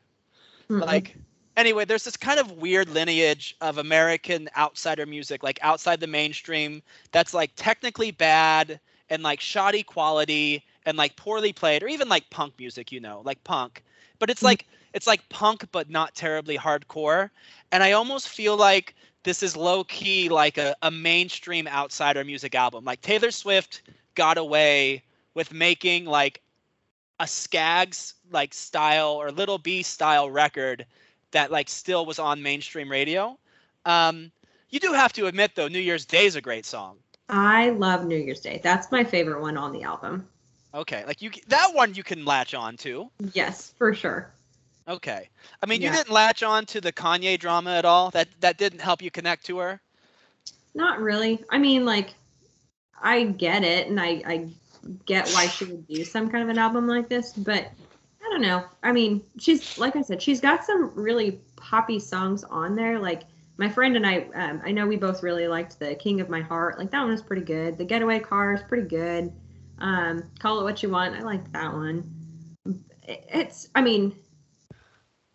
Mm-mm. like anyway there's this kind of weird lineage of american outsider music like outside the mainstream that's like technically bad and like shoddy quality and like poorly played or even like punk music you know like punk but it's Mhm. like it's like punk but not terribly hardcore and i almost feel like this is low key like a, a mainstream outsider music album like taylor swift got away with making like a Shaggs like style or Lil B style record that like still was on mainstream radio. Um, you do have to admit though, New Year's Day is a great song. I love New Year's Day. That's my favorite one on the album. Okay, like you that one you can latch on to. Yes, for sure. Okay, I mean you didn't latch on to the Kanye drama at all. That that didn't help you connect to her. Not really. I mean, like, I get it, and I I get why she would do some kind of an album like this, but I don't know. I mean, she's like I said, she's got some really poppy songs on there. Like my friend and I, um, I know we both really liked the King of My Heart. Like that one was pretty good. The Getaway Car is pretty good. Um, Call it what you want. I like that one. It's. I mean,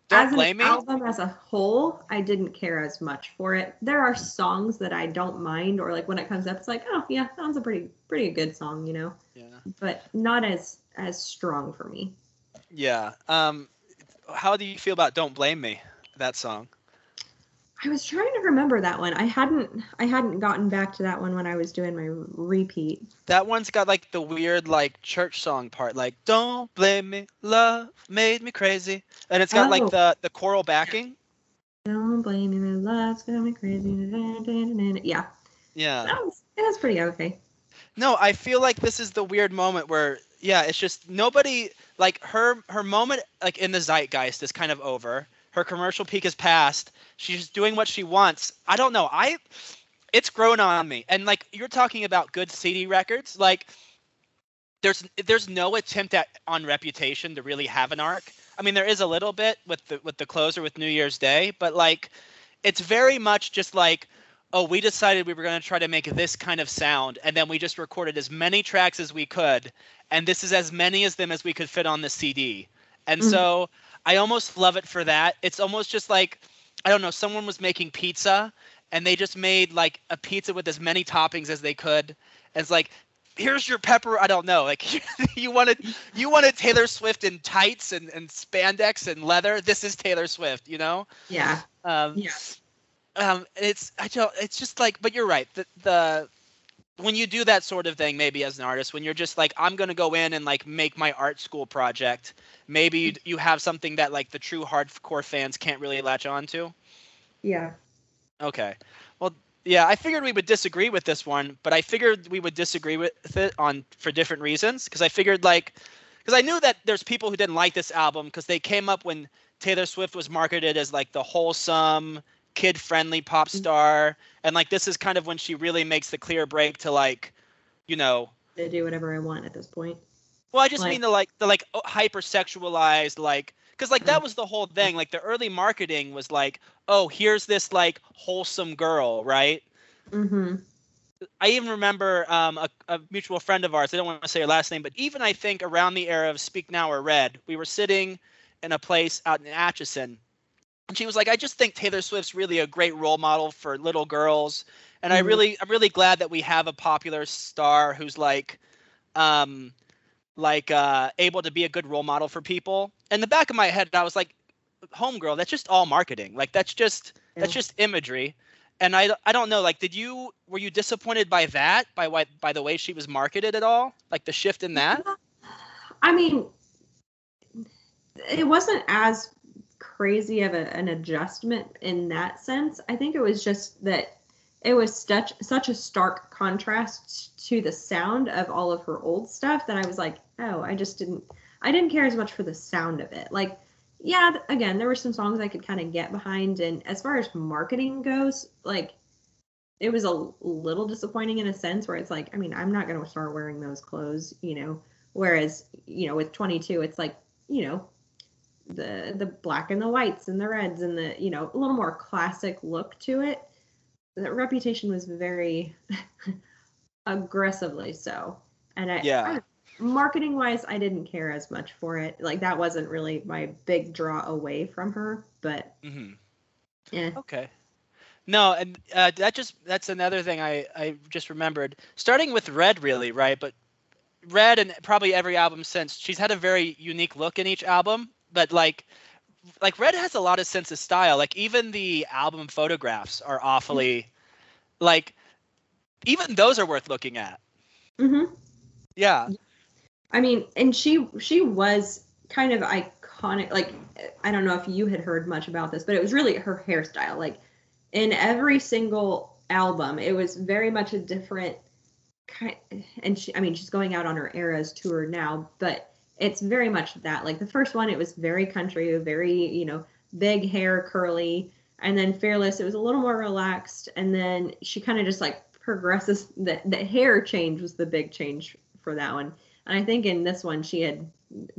Don't as blame an me. album as a whole, I didn't care as much for it. There are songs that I don't mind, or like when it comes up, it's like, oh yeah, that one's a pretty pretty good song, you know. Yeah. But not as as strong for me. Yeah. Um, how do you feel about "Don't Blame Me"? That song. I was trying to remember that one. I hadn't I hadn't gotten back to that one when I was doing my repeat. That one's got like the weird like church song part, like "Don't blame me, love made me crazy," and it's got Oh. like the the choral backing. Don't blame me, love's got me crazy. Yeah, Yeah. that was it was pretty okay. No, I feel like this is the weird moment where yeah, it's just nobody like her her moment like in the zeitgeist is kind of over. Her commercial peak is past. She's doing what she wants. I don't know. I it's grown on me. And like you're talking about good CD records, like there's there's no attempt at on reputation to really have an arc. I mean, there is a little bit with the with the closer with New Year's Day, but like it's very much just like oh, we decided we were going to try to make this kind of sound, and then we just recorded as many tracks as we could, and this is as many as them as we could fit on the CD. And Mhm. so I almost love it for that. It's almost just like I don't know, someone was making pizza and they just made like a pizza with as many toppings as they could. And it's like, here's your pepper. I don't know. Like [laughs] you wanted you wanted Taylor Swift in tights and, and spandex and leather. This is Taylor Swift, you know? Yeah, Um, Yeah. Um, it's I don't. It's just like, but you're right. The the when you do that sort of thing, maybe as an artist, when you're just like, I'm gonna go in and like make my art school project. Maybe you you have something that like the true hardcore fans can't really latch on to. yeah. Okay. Well, yeah, I figured we would disagree with this one, but I figured we would disagree with it on for different reasons because I figured like because I knew that there's people who didn't like this album because they came up when Taylor Swift was marketed as like the wholesome, kid-friendly pop star, and like this is kind of when she really makes the clear break to like, you know, To do whatever I want at this point. well, I just Like- mean the like the like hyper sexualized like because like that Mm. was the whole thing. Like the early marketing was like, oh, here's this like wholesome girl, right? Mm-hmm. I even remember um, a, a mutual friend of ours. I don't want to say her last name, but even I think around the era of Speak Now or Red, we were sitting in a place out in Atchison, and she was like, "I just think Taylor Swift's really a great role model for little girls, and I Mhm. really, I'm really glad that we have a popular star who's like, um, like uh, able to be a good role model for people." In the back of my head, I was like, "Homegirl, that's just all marketing. Like that's just that's just imagery." and I, I don't know like did you were you disappointed by that by what by the way she was marketed at all like the shift in that I mean, it wasn't as crazy of a, an adjustment in that sense. I think it was just that it was such such a stark contrast to the sound of all of her old stuff that I was like, oh, I just didn't I didn't care as much for the sound of it. Like, yeah, again, there were some songs I could kind of get behind, and as far as marketing goes, like it was a little disappointing in a sense where it's like, I mean, I'm not going to start wearing those clothes, you know. Whereas, you know, with 22, it's like, you know, the the black and the whites and the reds and the, you know, a little more classic look to it. The reputation was very [laughs] aggressively so. And I, Yeah. marketing wise, I didn't care as much for it. Like that wasn't really my big draw away from her, but hmm yeah. okay no and uh, that just that's another thing i i just remembered starting with red really right but red and probably every album since she's had a very unique look in each album but like like red has a lot of sense of style like even the album photographs are awfully like even those are worth looking at hmm Yeah. I mean, and she she was kind of iconic. Like I don't know if you had heard much about this, but it was really her hairstyle. Like in every single album, it was very much a different kind. And she, I mean, she's going out on her Eras tour now, but it's very much that. Like the first one, it was very country, very you know big hair, curly, and then Fearless, it was a little more relaxed, and then she kind of just like progresses. The the hair change was the big change for that one. And I think in this one she had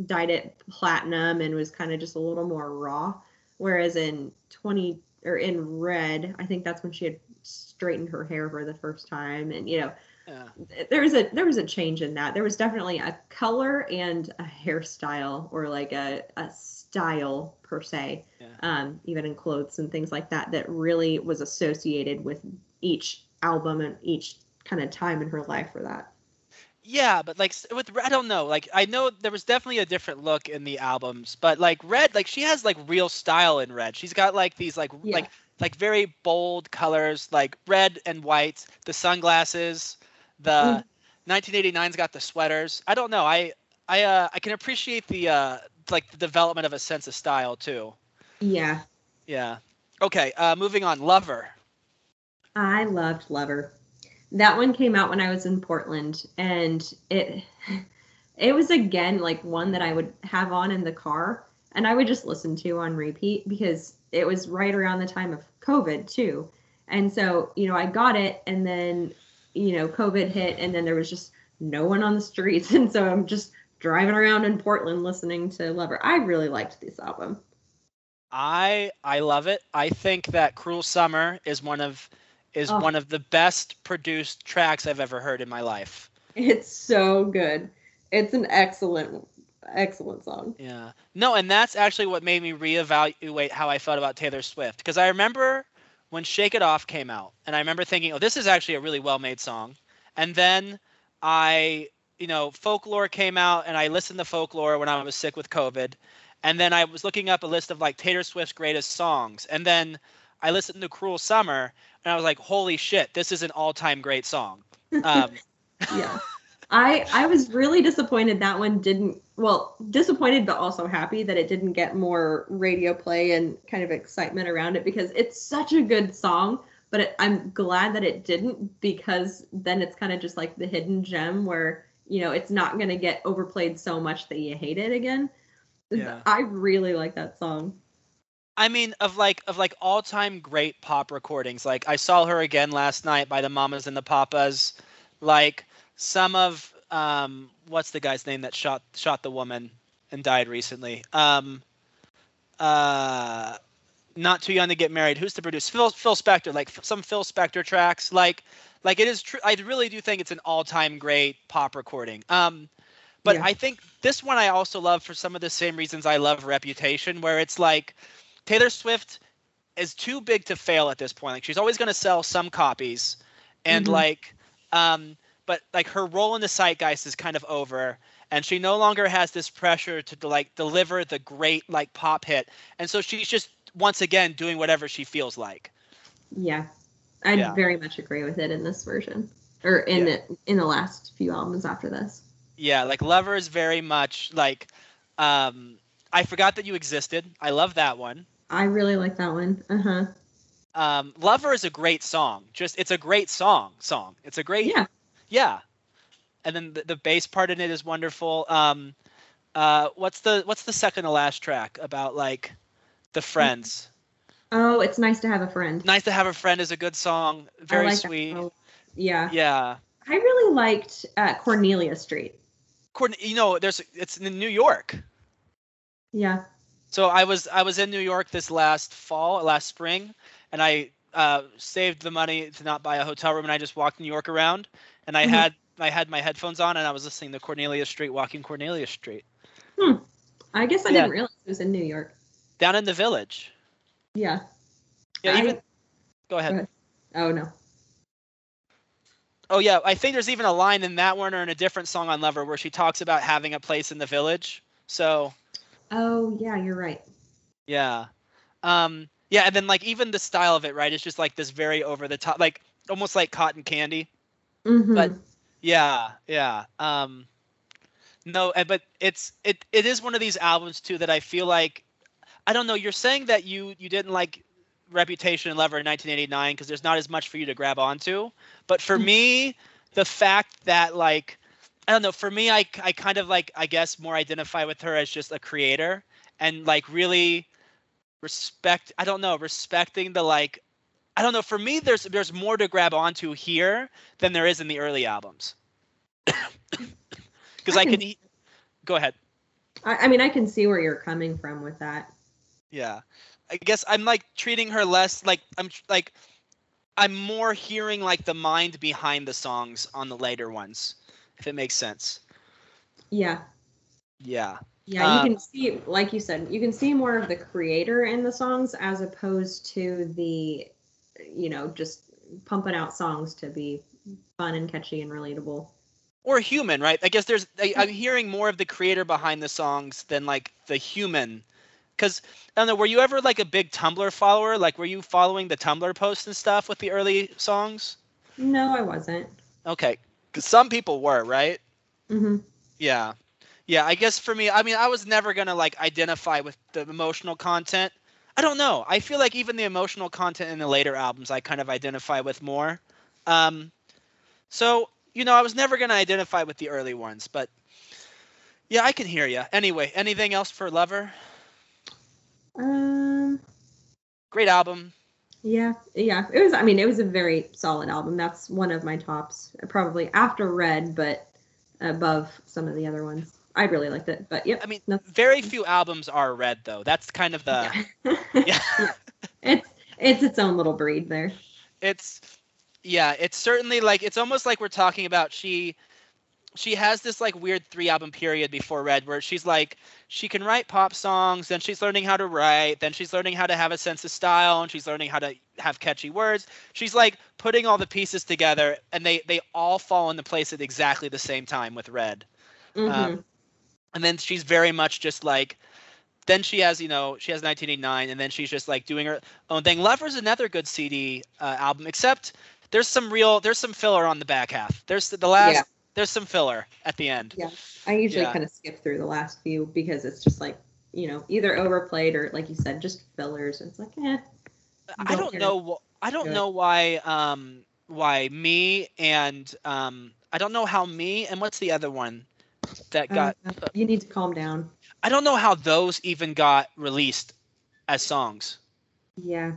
dyed it platinum and was kind of just a little more raw. Whereas in 20 or in red, I think that's when she had straightened her hair for the first time. And you know, Yeah. there was a there was a change in that. There was definitely a color and a hairstyle or like a, a style per se. Yeah. Um, even in clothes and things like that that really was associated with each album and each kind of time in her life for that. Yeah, but like with I don't know. Like I know there was definitely a different look in the albums, but like Red, like she has like real style in Red. She's got like these like Yeah. like like very bold colors, like red and white. The sunglasses, the 1989's got the sweaters. I don't know. I I uh I can appreciate the uh like the development of a sense of style too. Yeah. Yeah. Okay. Uh, moving on. Lover. I loved Lover. That one came out when I was in Portland and it [laughs] it was again like one that I would have on in the car and I would just listen to on repeat because it was right around the time of COVID too. And so, you know, I got it and then, you know, COVID hit and then there was just no one on the streets [laughs] and so I'm just driving around in Portland listening to Lover. I really liked this album. I I love it. I think that Cruel Summer is one of is Oh. one of the best produced tracks I've ever heard in my life. It's so good. It's an excellent excellent song. Yeah. No, and that's actually what made me reevaluate how I felt about Taylor Swift because I remember when Shake It Off came out and I remember thinking, "Oh, this is actually a really well-made song." And then I, you know, Folklore came out and I listened to Folklore when I was sick with COVID. And then I was looking up a list of like Taylor Swift's greatest songs. And then I listened to Cruel Summer and I was like, "Holy shit, this is an all-time great song." [laughs] Um, yeah [laughs] i i was really disappointed that one didn't well disappointed but also happy that it didn't get more radio play and kind of excitement around it because it's such a good song but it, i'm glad that it didn't because then it's kind of just like the hidden gem where you know it's not going to get overplayed so much that you hate it again Yeah. [laughs] i really like that song I mean, of like of like all time great pop recordings. Like I saw her again last night by the Mamas and the Papas. Like some of um, what's the guy's name that shot shot the woman and died recently? Um, uh, not too young to get married. Who's to produce? Phil Phil Spector. Like some Phil Spector tracks. Like like it is true. I really do think it's an all time great pop recording. Um, but Yeah. I think this one I also love for some of the same reasons I love Reputation, where it's like Taylor Swift is too big to fail at this point. Like she's always going to sell some copies, and Mhm. like, um, but like her role in the zeitgeist is kind of over, and she no longer has this pressure to like deliver the great like pop hit, and so she's just once again doing whatever she feels like. yeah i Yeah. very much agree with it in this version or in Yeah. the in the last few albums after this Yeah, like Lover is very much like, um, I forgot that you existed. I love that one. I really like that one. Uh huh. Um, Lover is a great song. Just it's a great song. Song. It's a great Yeah. Yeah. And then the, the bass part in it is wonderful. Um, uh, what's the what's the second to last track about like the friends? Oh, it's nice to have a friend. Nice to have a friend is a good song. Very like sweet. Yeah. Yeah. I really liked uh, Cornelia Street. Courtney, you know, there's it's in New York. Yeah. So I was I was in New York this last fall, last spring, and I uh, saved the money to not buy a hotel room, and I just walked New York around, and I Mhm. had I had my headphones on, and I was listening to Cornelia Street, walking Cornelia Street, Hmm. I guess I Yeah. didn't realize it was in New York. down in the village. Yeah. Yeah, I- even go ahead. Go ahead. Oh no. Oh yeah, I think there's even a line in that one or in a different song on Lover where she talks about having a place in the village. So Oh yeah, you're right. yeah, um, yeah, and then like even the style of it, right? It's just like this very over the top, like almost like cotton candy. Hmm But- Yeah, yeah. Um No, but it's it it is one of these albums too that I feel like I don't know. You're saying that you you didn't like Reputation and Lover in 1989 because there's not as much for you to grab onto. But for Mm. me, the fact that like I don't know, for me, I I kind of like I guess more identify with her as just a creator and like really respect. I don't know, respecting the like. I don't know. For me, there's there's more to grab onto here than there is in the early albums. [coughs] Because I I can. can- e- Go ahead. I, I mean, I can see where you're coming from with that. Yeah. I guess I'm like treating her less like I'm like I'm more hearing like the mind behind the songs on the later ones, if it makes sense. Yeah. Yeah. Yeah, Um, you can see, like you said, you can see more of the creator in the songs as opposed to the, you know, just pumping out songs to be fun and catchy and relatable. Or human, right? I guess there's I, I'm [laughs] hearing more of the creator behind the songs than like the human. Cause I don't know, were you ever like a big Tumblr follower? Like were you following the Tumblr posts and stuff with the early songs? No, I wasn't. Okay. Cause some people were, right? hmm Yeah. Yeah, I guess for me, I mean, I was never going to like identify with the emotional content. I don't know. I feel like even the emotional content in the later albums I kind of identify with more. Um so, you know, I was never going to identify with the early ones, but yeah, I can hear you. Anyway, anything else for Lover? Um, Great album. yeah, yeah. It was. I mean, it was a very solid album. That's one of my tops, probably after Red, but above some of the other ones. I really liked it, but yep. I mean, very few albums are red though. That's kind of the [laughs] yeah. yeah. it's it's its own little breed there. it's yeah it's certainly like it's almost like we're talking about she she has this like weird three album period before red where she's like she can write pop songs then she's learning how to write then she's learning how to have a sense of style and she's learning how to have catchy words she's like putting all the pieces together and they they all fall into place at exactly the same time with red Mhm. um, and then she's very much just like then she has you know she has 1989 and then she's just like doing her own thing lover's another good cd uh, album except there's some real there's some filler on the back half there's the, the last Yeah. there's some filler at the end Yeah. I usually Yeah. kind of skip through the last few because it's just like, you know, either overplayed or like you said, just fillers. It's like, eh. i Don't don't know i don't know why um why me and um i don't know how me and what's the other one that got Uh, you need to calm down. i don't know how those even got released as songs Yeah.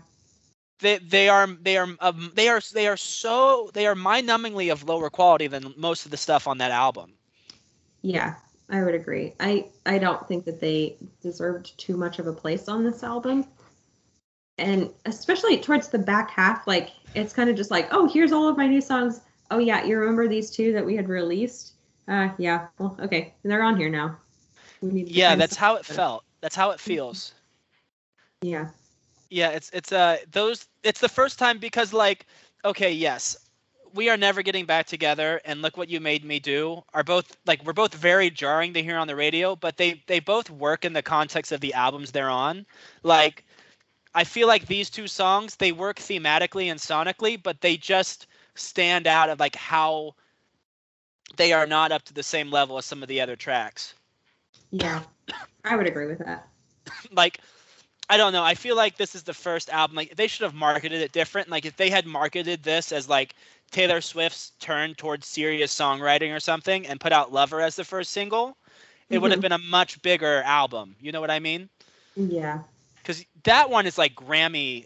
they they are they are um, they are they are so they are mind-numbingly of lower quality than most of the stuff on that album. Yeah. I would agree. I I don't think that they deserved too much of a place on this album. And especially towards the back half, like it's kind of just like, oh, here's all of my new songs. Oh yeah, you remember these two that we had released? Uh yeah. Well, okay. They're on here now. We need to Yeah, that's how it felt. That's how it feels. Yeah. Yeah, it's it's uh those it's the first time because like okay, yes. We are never getting back together and look what you made me do are both like we're both very jarring to hear on the radio, but they they both work in the context of the albums they're on. Like I feel like these two songs they work thematically and sonically, but they just stand out of like how they are not up to the same level as some of the other tracks. Yeah. I would agree with that. [laughs] like I don't know. I feel like this is the first album. Like they should have marketed it different. Like if they had marketed this as like Taylor Swift's turn towards serious songwriting or something, and put out "Lover" as the first single, it would have mm-hmm. been a much bigger album. You know what I mean? Yeah. Because that one is like Grammy,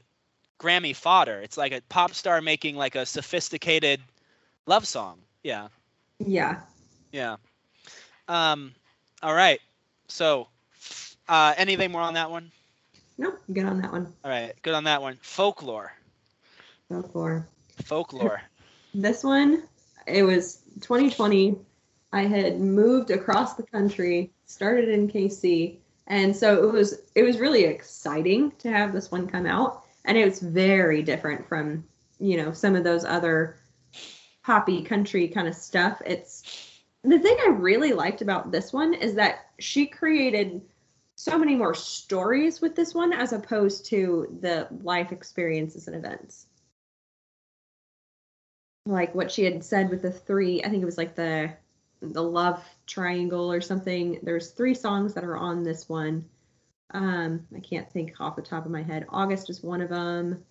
Grammy fodder. It's like a pop star making like a sophisticated love song. Yeah. Yeah. Yeah. Um. All right. So, uh, anything more on that one? Nope. Good on that one. All right, good on that one. Folklore. Folklore. Folklore. [laughs] this one. It was 2020. I had moved across the country, started in KC, and so it was it was really exciting to have this one come out, and it was very different from you know some of those other poppy country kind of stuff. It's the thing I really liked about this one is that she created so many more stories with this one as opposed to the life experiences and events. Like what she had said with the three, I think it was like the the love triangle or something. There's three songs that are on this one. Um, I can't think off the top of my head. August is one of them.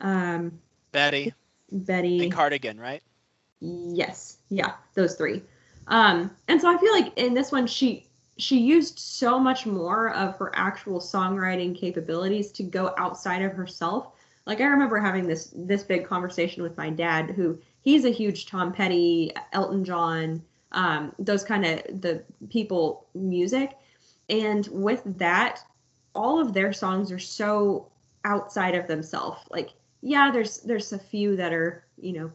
Um, Betty Betty. and Cardigan, right? Yes. Yeah, those three. Um, and so I feel like in this one she she used so much more of her actual songwriting capabilities to go outside of herself. Like I remember having this this big conversation with my dad who he's a huge Tom Petty, Elton John, um, those kind of the people music. And with that, all of their songs are so outside of themselves. Like, yeah, there's there's a few that are, you know,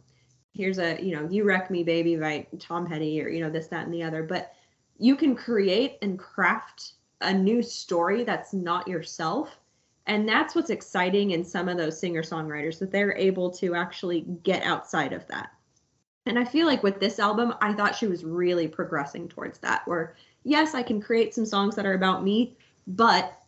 here's a, you know, you wreck me, baby by Tom Petty or, you know, this, that, and the other. But you can create and craft a new story that's not yourself. And that's what's exciting in some of those singer songwriters that they're able to actually get outside of that. And I feel like with this album, I thought she was really progressing towards that, where yes, I can create some songs that are about me, but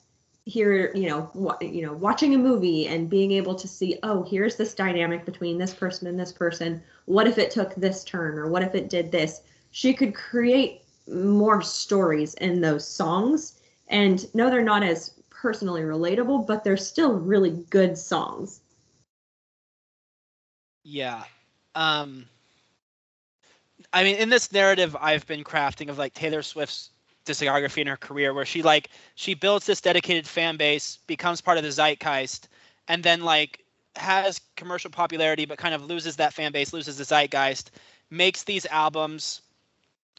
here, you know, you know, watching a movie and being able to see, oh, here's this dynamic between this person and this person. What if it took this turn, or what if it did this? She could create more stories in those songs, and no, they're not as personally relatable, but they're still really good songs. Yeah. Um I mean in this narrative I've been crafting of like Taylor Swift's discography in her career where she like she builds this dedicated fan base, becomes part of the zeitgeist, and then like has commercial popularity but kind of loses that fan base, loses the zeitgeist, makes these albums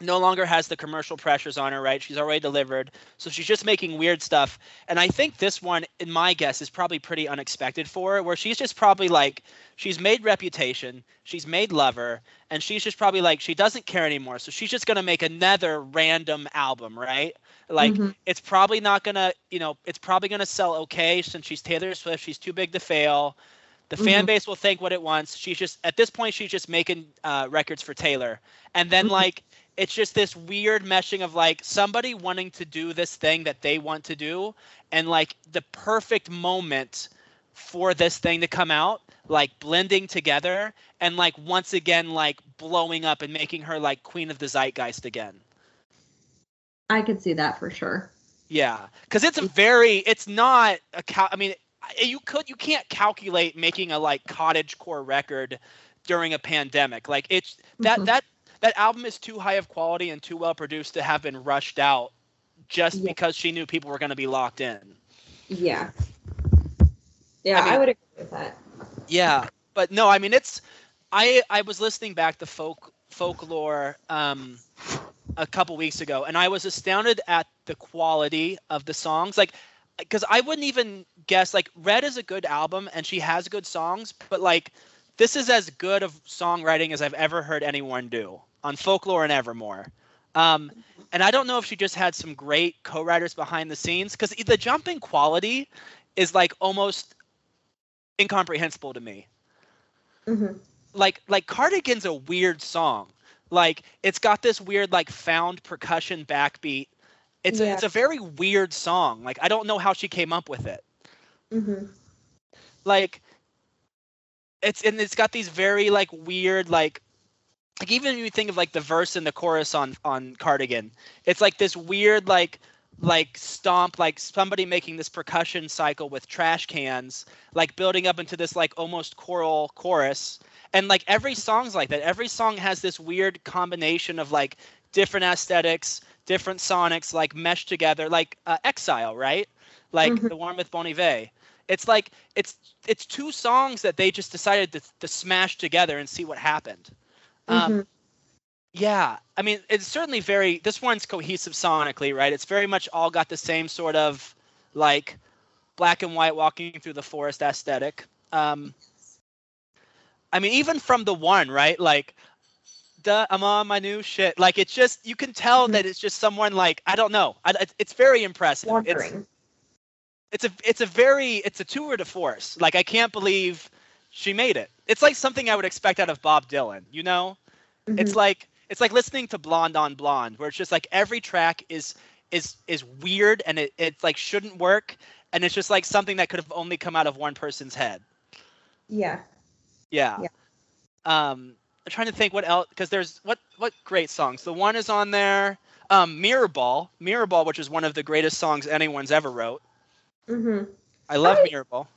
no longer has the commercial pressures on her, right? She's already delivered. So she's just making weird stuff. And I think this one, in my guess, is probably pretty unexpected for her, where she's just probably like, she's made reputation, she's made lover, and she's just probably like, she doesn't care anymore. So she's just going to make another random album, right? Like, Mhm. it's probably not going to, you know, it's probably going to sell okay since she's Taylor Swift. She's too big to fail. The fan Mhm. base will think what it wants. She's just, at this point, she's just making uh, records for Taylor. And then, Mhm. like, it's just this weird meshing of like somebody wanting to do this thing that they want to do and like the perfect moment for this thing to come out like blending together and like once again like blowing up and making her like queen of the zeitgeist again I could see that for sure. yeah because it's a very it's not a cal- i mean you could you can't calculate making a like cottage core record during a pandemic like it's that Mhm. that that album is too high of quality and too well produced to have been rushed out just Yeah. because she knew people were going to be locked in Yeah. Yeah, I mean- I would agree with that. yeah but no i mean it's i i was listening back to folk folklore um a couple weeks ago and i was astounded at the quality of the songs like because i wouldn't even guess like red is a good album and she has good songs but like this is as good of songwriting as i've ever heard anyone do on folklore and evermore. Um and i don't know if she just had some great co-writers behind the scenes because the jumping quality is like almost incomprehensible to me. Hmm like like cardigan's a weird song. Like it's got this weird like found percussion backbeat. It's a, Yeah. it's a very weird song. Like i don't know how she came up with it. Hmm like it's and it's got these very like weird like like even when you think of like the verse and the chorus on on cardigan it's like this weird like like stomp like somebody making this percussion cycle with trash cans like building up into this like almost choral chorus. And like every song's like that. Every song has this weird combination of like different aesthetics different sonics like meshed together like uh, exile right? Like Mhm. the one with bon iver. It's like it's it's two songs that they just decided to, to smash together and see what happened um, Mhm. yeah i mean it's certainly very this one's cohesive sonically right? It's very much all got the same sort of like black and white walking through the forest aesthetic. Um i mean even from the one right? Like duh, i'm on my new shit. Like it's just you can tell that it's just someone like i don't know. I, it's- it's very impressive. It's, it's a it's a very it's a tour de force. Like I can't believe she made it. It's like something I would expect out of Bob Dylan. You know, it's Mhm. like it's like listening to Blonde on Blonde, where it's just like every track is is is weird and it it like shouldn't work, and it's just like something that could have only come out of one person's head. yeah. Yeah. Yeah. Um, I'm trying to think what else because there's what what great songs. The one is on there. Um, Mirror Ball, Mirror Ball, which is one of the greatest songs anyone's ever wrote. hmm I love I- Mirror Ball.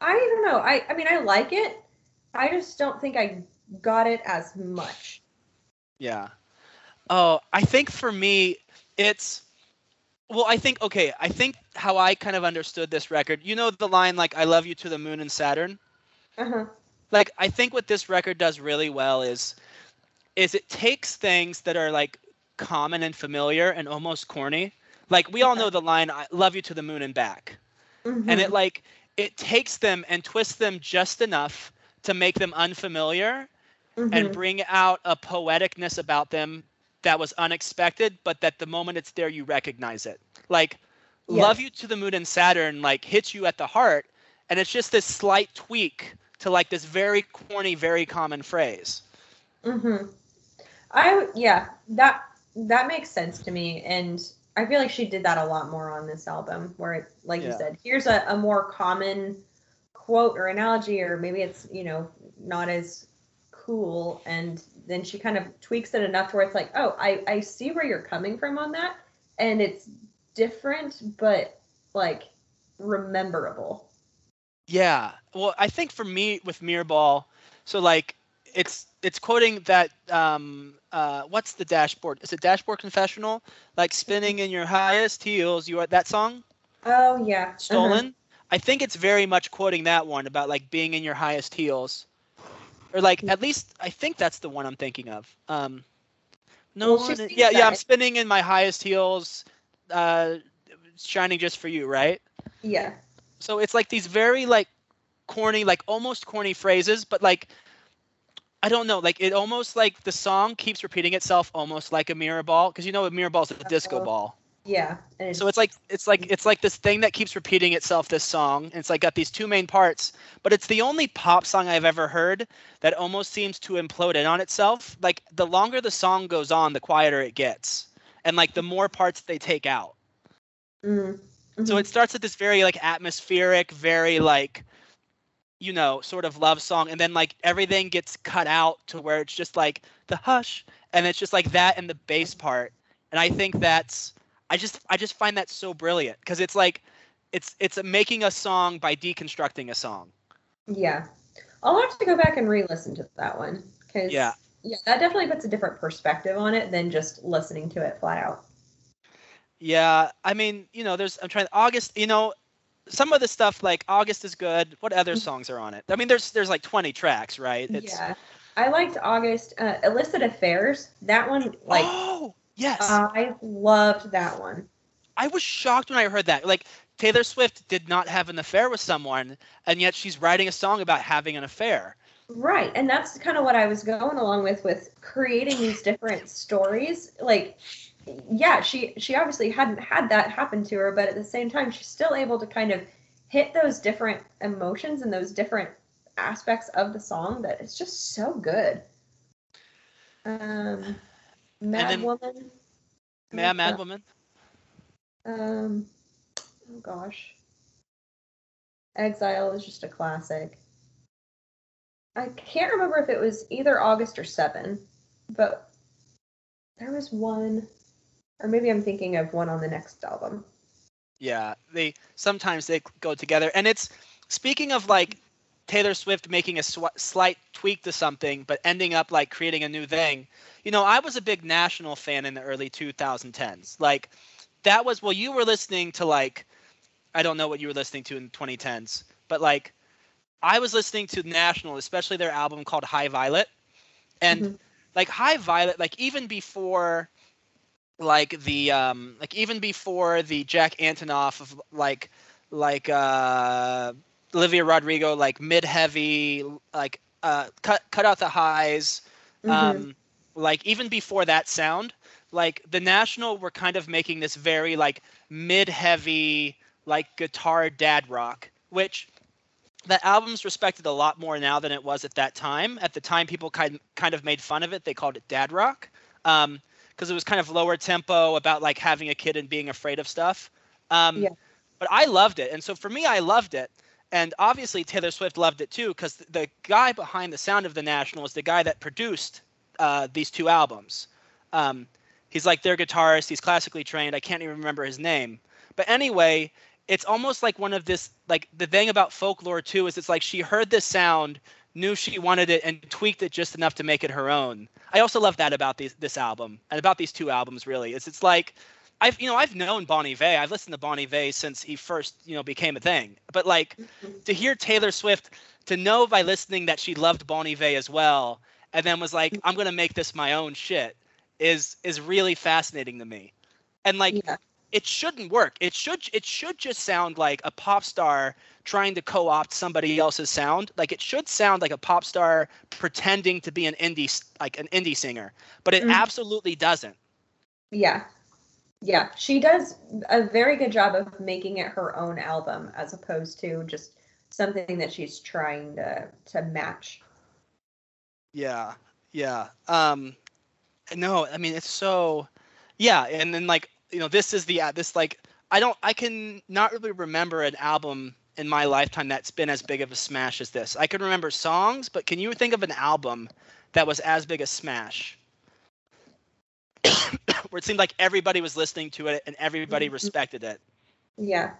I don't know. I I mean, I like it. I just don't think I got it as much. Yeah. Oh, I think for me, it's well, I think okay, I think how I kind of understood this record. You know the line like "I love you to the moon and Saturn." Uh huh. Like I think what this record does really well is is it takes things that are like common and familiar and almost corny. Like we all know the line "I love you to the moon and back." Mm-hmm. And it like it takes them and twists them just enough to make them unfamiliar Mm-hmm. and bring out a poeticness about them that was unexpected, but that the moment it's there, you recognize it. Like, love you to the moon and Saturn, like hits you at the heart, and it's just this slight tweak to like this very corny, very common phrase. Mm-hmm. I yeah that that makes sense to me, and I feel like she did that a lot more on this album, where it, like you said, here's a, a more common quote or analogy, or maybe it's you know not as cool, and then she kind of tweaks it enough to where it's like, oh, I I see where you're coming from on that, and it's different, but like rememberable. Yeah. Well, I think for me with Mirrorball, so like it's it's quoting that um uh what's the dashboard? Is it dashboard confessional? Like spinning in your highest heels, you are that song? Oh yeah, uh-huh. stolen. I think it's very much quoting that one about like being in your highest heels, or like at least I think that's the one I'm thinking of. Um, no, Well, one- yeah, yeah. I'm spinning in my highest heels, uh, shining just for you, right? Yeah. So it's like these very like corny, like almost corny phrases, but like I don't know, like it almost like the song keeps repeating itself, almost like a mirror ball, because you know a mirror ball is a disco ball. Yeah. So it's like it's like it's like this thing that keeps repeating itself. This song, and it's like got these two main parts, but it's the only pop song I've ever heard that almost seems to implode in on itself. Like the longer the song goes on, the quieter it gets, and like the more parts they take out. Mm, So mhm. it starts at this very like atmospheric, very like, you know, sort of love song, and then like everything gets cut out to where it's just like the hush, and it's just like that and the bass part, and I think that's I just I just find that so brilliant because it's like it's it's making a song by deconstructing a song. Yeah. I'll have to go back and re-listen to that one because Yeah. yeah, that definitely puts a different perspective on it than just listening to it flat out. Yeah, I mean, you know, there's I'm trying August, you know, some of the stuff like August is good. What other songs are on it? I mean, there's there's like 20 tracks, right? It's yeah. I liked August uh, illicit affairs. That one like oh yes. I loved that one. I was shocked when I heard that. Like Taylor Swift did not have an affair with someone, and yet she's writing a song about having an affair. Right. And that's kind of what I was going along with with creating these different stories. Like yeah, she she obviously hadn't had that happen to her, but at the same time she's still able to kind of hit those different emotions and those different aspects of the song that it's just so good. Um Mad then- Woman. Mad Mad Woman. Um oh gosh. Exile is just a classic. I can't remember if it was either August or Seven, but there was one, or maybe I'm thinking of one on the next album. Yeah, they sometimes they go together, and it's speaking of like Taylor Swift making a sw- slight tweak to something, but ending up like creating a new thing. You know, I was a big National fan in the early 2010s. Like that was well, you were listening to like I don't know what you were listening to in 2010s, but like I was listening to National, especially their album called High Violet, and Mhm. like High Violet, like even before like the um like even before the Jack Antonoff of like like uh Olivia Rodrigo like mid heavy like uh cut cut out the highs Mhm. um like even before that sound like the national were kind of making this very like mid heavy like guitar dad rock which the album's respected a lot more now than it was at that time. At the time people kind kind of made fun of it. They called it dad rock. Um because it was kind of lower tempo about like having a kid and being afraid of stuff um Yeah. but i loved it and so for me i loved it and obviously Taylor Swift loved it too because the guy behind the sound of the National is the guy that produced uh, these two albums. Um, he's like their guitarist. He's classically trained. I can't even remember his name. But anyway, it's almost like one of this like the thing about folklore too is it's like she heard this sound, knew she wanted it, and tweaked it just enough to make it her own. I also love that about these, this album and about these two albums. Really, it's it's like I've you know I've known Bon Iver. I've listened to Bon Iver since he first you know became a thing. But like to hear Taylor Swift, to know by listening that she loved Bon Iver as well, and then was like, I'm gonna make this my own shit, is is really fascinating to me. And like Yeah. it shouldn't work. It should it should just sound like a pop star trying to co-opt somebody else's sound. Like it should sound like a pop star pretending to be an indie like an indie singer, but it Mhm. absolutely doesn't. Yeah. Yeah. She does a very good job of making it her own album as opposed to just something that she's trying to to match. Yeah, yeah. Um, no, I mean it's so, yeah. And then like you know, this is the uh, this like I don't I can not really remember an album in my lifetime that's been as big of a smash as this. I can remember songs, but can you think of an album that was as big a smash? [coughs] Where it seemed like everybody was listening to it and everybody Mhm. respected it. Yeah.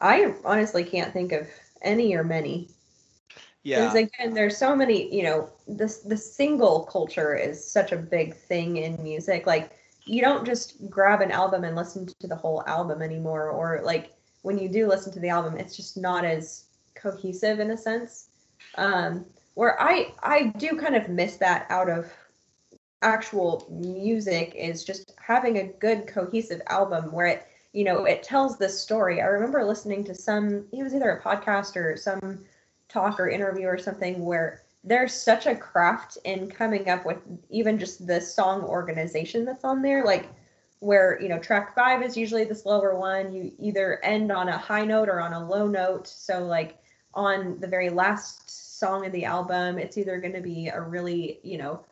I honestly can't think of any or many. Yeah. Because again, there's so many, you know, this the single culture is such a big thing in music. Like you don't just grab an album and listen to the whole album anymore, or like when you do listen to the album, it's just not as cohesive in a sense. Um, where I I do kind of miss that out of actual music is just having a good cohesive album where it you know it tells this story. I remember listening to some it was either a podcast or some talk or interview or something where there's such a craft in coming up with even just the song organization that's on there like where you know track five is usually the slower one. You either end on a high note or on a low note. So like on the very last song of the album it's either going to be a really you know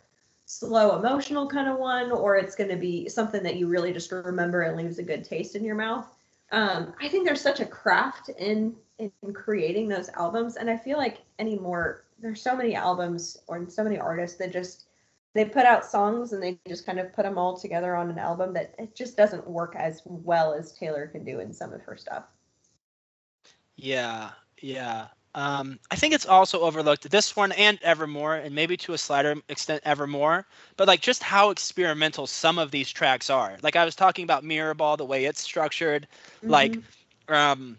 slow emotional kind of one or it's going to be something that you really just remember and leaves a good taste in your mouth. Um, I think there's such a craft in in creating those albums, and I feel like anymore there's so many albums or so many artists that just they put out songs and they just kind of put them all together on an album that it just doesn't work as well as Taylor can do in some of her stuff. Yeah, yeah. Um, I think it's also overlooked this one and Evermore, and maybe to a slighter extent Evermore, but like just how experimental some of these tracks are. Like I was talking about Mirror Ball, the way it's structured, like Mhm. um,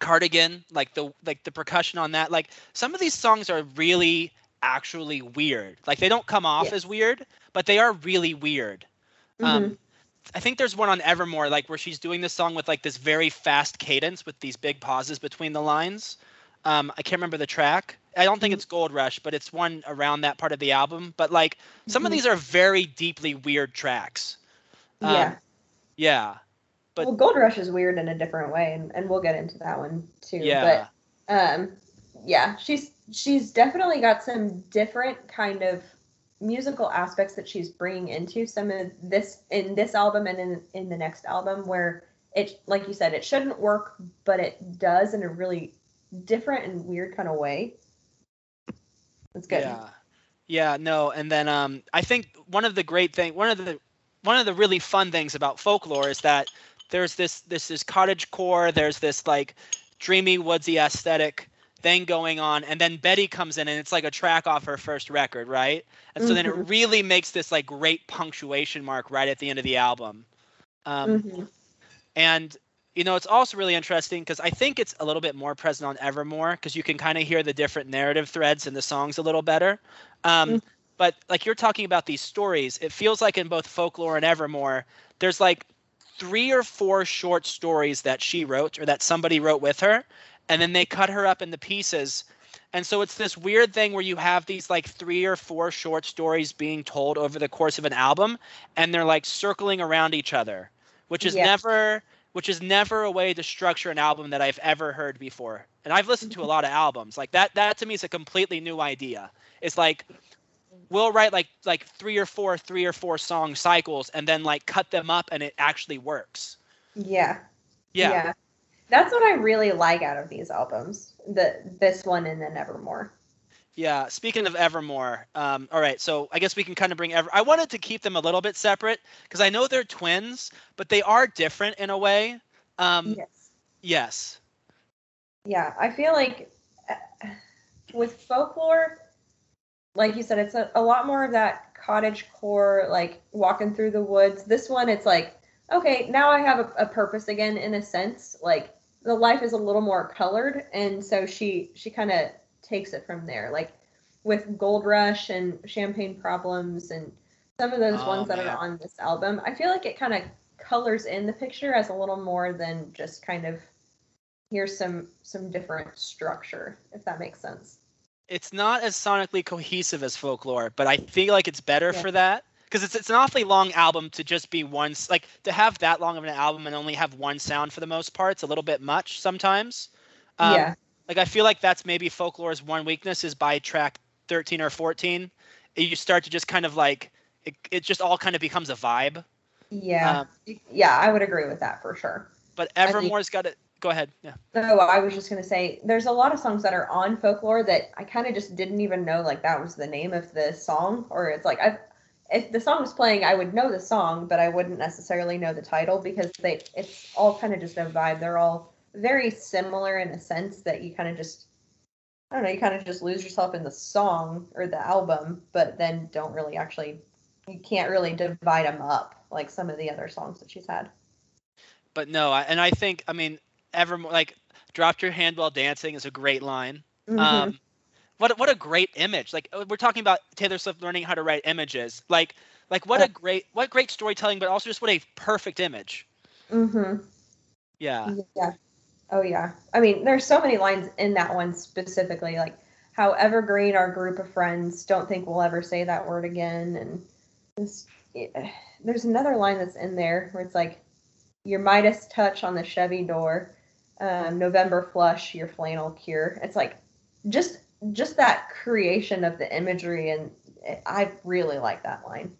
Cardigan, like the like the percussion on that. Like some of these songs are really actually weird. Like they don't come off Yeah. as weird, but they are really weird. Um, Mhm. I think there's one on Evermore, like where she's doing this song with like this very fast cadence with these big pauses between the lines. Um, I can't remember the track. I don't think Mhm. it's Gold Rush, but it's one around that part of the album. But like some of Mhm. these are very deeply weird tracks. Um, yeah. Yeah. but- well, Gold Rush is weird in a different way, and, and we'll get into that one too. Yeah. But um, yeah, she's she's definitely got some different kind of musical aspects that she's bringing into some of this in this album and in in the next album where it like you said it shouldn't work but it does in a really different and weird kind of way That's good Yeah. Yeah, no, and then um I think one of the great thing one of the one of the really fun things about folklore is that there's this this is cottage core, there's this like dreamy woodsy aesthetic thing going on and then Betty comes in and it's like a track off her first record, right? And so then it Mhm. really makes this like great punctuation mark right at the end of the album. Um Mhm. and you know, it's also really interesting because I think it's a little bit more present on Evermore because you can kind of hear the different narrative threads in the songs a little better. Um, Mm. But like you're talking about these stories, it feels like in both Folklore and Evermore, there's like three or four short stories that she wrote or that somebody wrote with her, and then they cut her up into pieces. And so it's this weird thing where you have these like three or four short stories being told over the course of an album, and they're like circling around each other, which is Yeah. never which is never a way to structure an album that I've ever heard before. And I've listened to a mm-hmm. lot of albums. Like that that to me is a completely new idea. It's like we'll write like like three or four three or four song cycles and then like cut them up and it actually works. yeah Yeah. That's what I really like out of these albums the this one and then Evermore. Yeah. Speaking of Evermore, um, all right. So I guess we can kind of bring Ever. I wanted to keep them a little bit separate because I know they're twins, but they are different in a way. Um, yes. yes. Yeah, I feel like uh, with folklore, like you said, it's a, a lot more of that cottage core, like walking through the woods. This one, it's like, okay, now I have a, a purpose again in a sense. Like the life is a little more colored, and so she she kind of takes it from there. Like with Gold Rush and Champagne Problems and some of those Oh, ones that man. are on this album, I feel like it kind of colors in the picture as a little more than just kind of here's some some different structure, if that makes sense. It's not as sonically cohesive as Folklore, but I feel like it's better Yeah. for that because it's it's an awfully long album to just be one. Like to have that long of an album and only have one sound for the most part, it's a little bit much sometimes. Um, yeah. Like I feel like that's maybe Folklore's one weakness is by track 13 or 14, you start to just kind of like it, it just all kind of becomes a vibe. Yeah. Um, yeah, I would agree with that for sure. but Evermore's got it. Go ahead. Yeah. No, I was just gonna say there's a lot of songs that are on folklore that I kind of just didn't even know like that was the name of the song, or it's like I, if the song was playing, I would know the song, but I wouldn't necessarily know the title because they it's all kind of just a vibe. They're all very similar in a sense that you kind of just I don't know, you kind of just lose yourself in the song or the album, but then don't really actually you can't really divide them up like some of the other songs that she's had. But no, I, and I think I mean Evermore like dropped your hand while dancing is a great line. Mhm. Um, what what a great image! Like uh, we're talking about Taylor Swift learning how to write images. Like like what a great what great storytelling, but also just what a perfect image. mm-hmm Yeah. Yeah. Oh yeah. I mean, there's so many lines in that one specifically, like how evergreen our group of friends don't think we'll ever say that word again, and this. eh, There's another line that's in there where it's like, your Midas touch on the Chevy door, um, November flush, your flannel cure. It's like, just just that creation of the imagery, and I really like that line.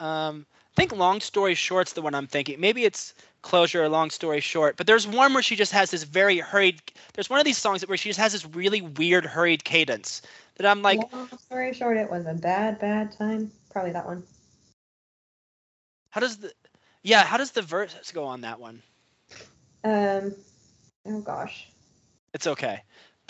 Um, I think long story short's the one I'm thinking. Maybe it's closure or long story short. But there's one where she just has this very hurried. There's one of these songs where she just has this really weird hurried cadence that I'm like, Long story short, it was a bad, bad time. Probably that one. how does the yeah how does the verse go on that one? Um, oh gosh. It's okay.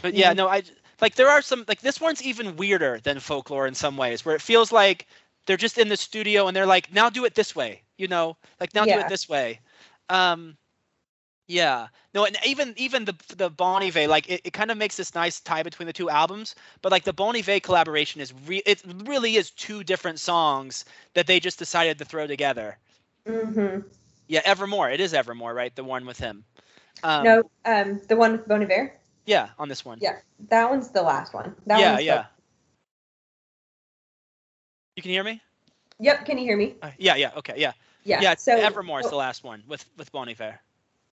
But yeah, Yeah. no, I like there are some like this one's even weirder than folklore in some ways, where it feels like they're just in the studio and they're like, now do it this way, you know, like now do it this way. Um, yeah, no, and even even the the Bon Iver, like it, it kind of makes this nice tie between the two albums. But like the Bon Iver collaboration is re- it really is two different songs that they just decided to throw together. Mm-hmm. Yeah, Evermore, it is Evermore, right? The one with him. Um, no, um, the one with Bon Iver. Yeah, on this one. Yeah, that one's the last one. That yeah, one's the- yeah. You can hear me? Yep. Can you hear me? Uh, yeah, yeah, okay, yeah, Yeah. yeah. So Evermore is so- the last one with with Bon Iver.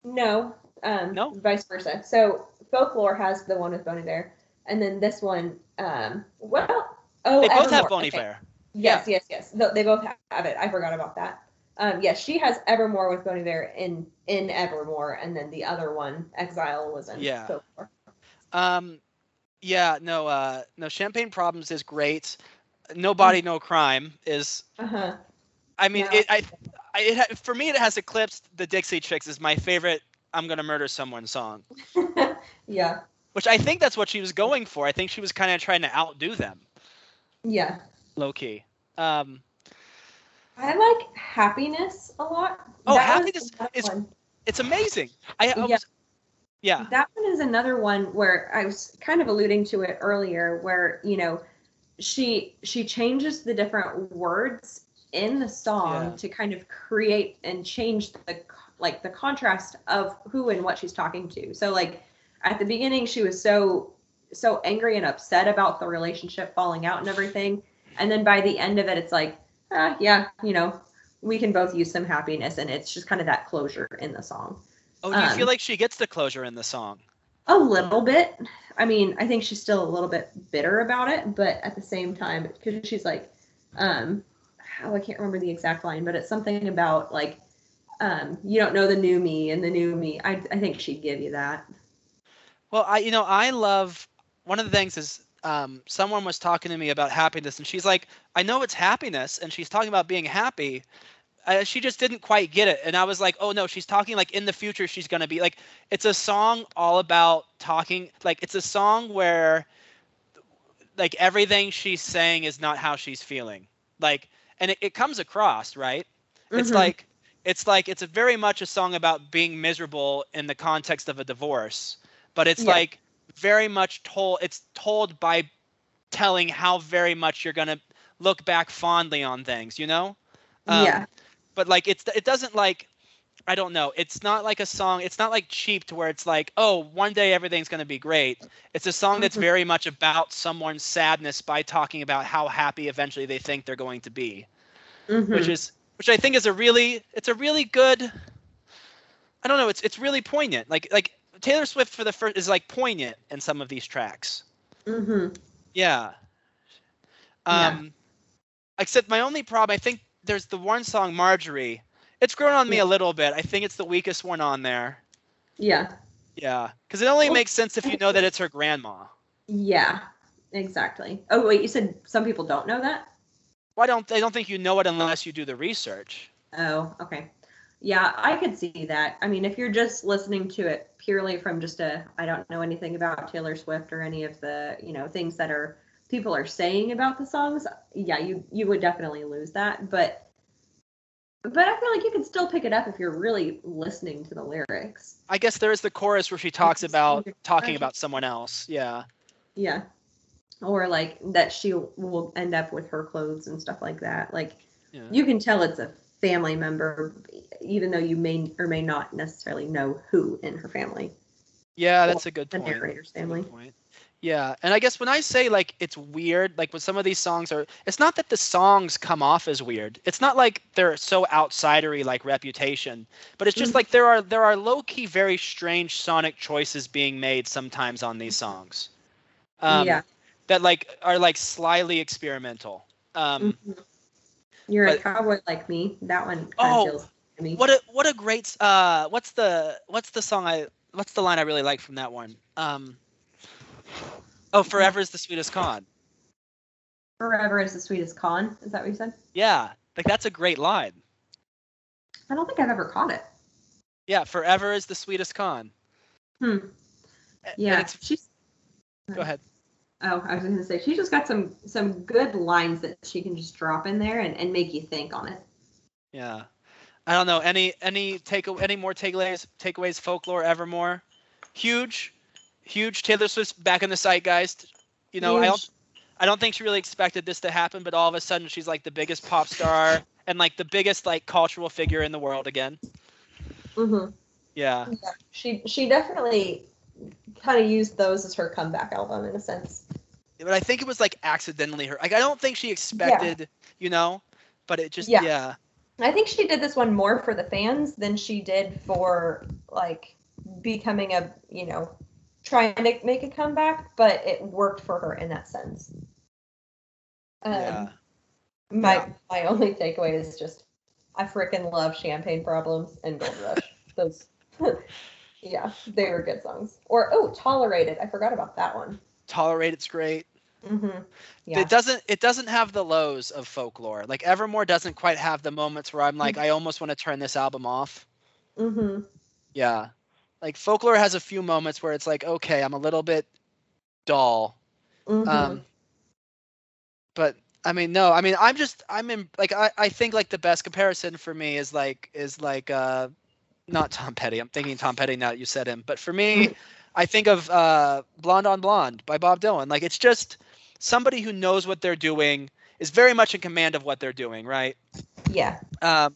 No. Um, No? Vice versa. So folklore has the one with Bon Iver, and then this one. Um, well, oh, They both have Evermore. Bon Okay. Iver. Yes, yes, yes. They both have it. I forgot about that. Um, yes, she has Evermore with Bon Iver in in Evermore, and then the other one, Exile, was in Yeah. folklore. Um, yeah, no, uh, no. Champagne Problems is great. No Body, No Crime is. Uh huh. I mean, No. it. I, I it, ha- for me, it has eclipsed the Dixie Chicks is my favorite. I'm gonna murder someone song, [laughs] yeah. which I think that's what she was going for. I think she was kind of trying to outdo them, Yeah. low key. Um, I like happiness a lot. Oh, That Happiness is- it's amazing. I, I Yeah. was, yeah, That one is another one where I was kind of alluding to it earlier, where you know, she she changes the different words in the song Yeah. to kind of create and change the like the contrast of who and what she's talking to. So like at the beginning, she was so so angry and upset about the relationship falling out and everything, and then by the end of it, it's like, ah, yeah, you know, we can both use some happiness, and it's just kind of that closure in the song. Oh, do you Um, feel like she gets the closure in the song? A little bit. I mean, I think she's still a little bit bitter about it, but at the same time, because she's like, um, oh, I can't remember the exact line, but it's something about like, um, you don't know the new me and the new me. I, I think she'd give you that. Well, I you know I love one of the things is um, someone was talking to me about happiness, and she's like, I know it's happiness, and she's talking about being happy. Uh, she just didn't quite get it, and I was like, oh no, she's talking like in the future she's gonna be like, it's a song all about talking, like it's a song where like everything she's saying is not how she's feeling, like, and it, it comes across right. It's Mhm. like it's like it's a very much a song about being miserable in the context of a divorce but it's Yeah. like very much told it's told by telling how very much you're going to look back fondly on things you know Um, yeah. But like it's it doesn't like i don't know it's not like a song it's not like cheap to where it's like oh one day everything's going to be great it's a song that's Mhm. very much about someone's sadness by talking about how happy eventually they think they're going to be Mhm. which is which I think is a really it's a really good I don't know it's it's really poignant like like Taylor Swift for the first is like poignant in some of these tracks Mhm. yeah Yeah. um except my only problem I think there's the one song Marjorie it's grown on me a little bit I think it's the weakest one on there Yeah. yeah because it only Well, makes sense if you know that it's her grandma Yeah. Exactly. Oh wait, you said some people don't know that? why don't they? don't think you know it unless you do the research Oh, okay. Yeah, I could see that. I mean, if you're just listening to it purely from just a I don't know anything about Taylor Swift or any of the, you know, things that are people are saying about the songs, yeah, you you would definitely lose that, but but I feel like you can still pick it up if you're really listening to the lyrics. I guess there is the chorus where she talks about talking about someone else yeah Yeah. Or like that she will end up with her clothes and stuff like that. Like yeah you can tell it's a family member even though you may or may not necessarily know who in her family. Yeah, that's a good The point. narrator's That's a good family. point. Yeah, and I guess when I say like it's weird, like when some of these songs are, it's not that the songs come off as weird. It's not like they're so outsidery like Reputation, but it's just Mhm. like there are there are low key very strange sonic choices being made sometimes on these songs. Um, yeah. That like are like slyly experimental. Um, Mhm. You're a cowboy like me. That one kind Oh, of feels me. What a what a great uh what's the what's the song I what's the line I really like from that one? Um Oh, Forever is the sweetest con. Forever is the sweetest con. Is that what you said? Yeah, like that's a great line. I don't think I've ever caught it. Yeah, Forever is the sweetest con. Hmm. Yeah. She's go ahead. oh, I was gonna say she's just got some some good lines that she can just drop in there and, and make you think on it. Yeah. I don't know any any take any more takeaways takeaways folklore evermore. Huge, huge Taylor Swift back in the zeitgeist. You know, I don't I don't think she really expected this to happen, but all of a sudden she's like the biggest pop star and like the biggest like cultural figure in the world again. Mhm. Yeah. Yeah, she she definitely kind of used those as her comeback album in a sense. But I think it was like accidentally her. Like I don't think she expected, you know, but it just yeah. Yeah. I think she did this one more for the fans than she did for like becoming a you know trying to make a comeback, but it worked for her in that sense. Um, Yeah. My Yeah. my only takeaway is just I freaking love Champagne Problems and Gold Rush. [laughs] Those, [laughs] yeah, they were good songs. Or oh, Tolerate It. I forgot about that one. Tolerate It's great. hmm Yeah. It doesn't it doesn't have the lows of folklore. Like Evermore doesn't quite have the moments where I'm like I almost want to turn this album off. hmm Yeah. Like folklore has a few moments where it's like okay, I'm a little bit dull. hmm Um but I mean no, I mean I'm just I'm in like I, I think like the best comparison for me is like is like uh not Tom Petty. I'm thinking Tom Petty now that you said him. But for me, I think of uh Blonde on Blonde by Bob Dylan. Like it's just somebody who knows what they're doing is very much in command of what they're doing, right? yeah. Um,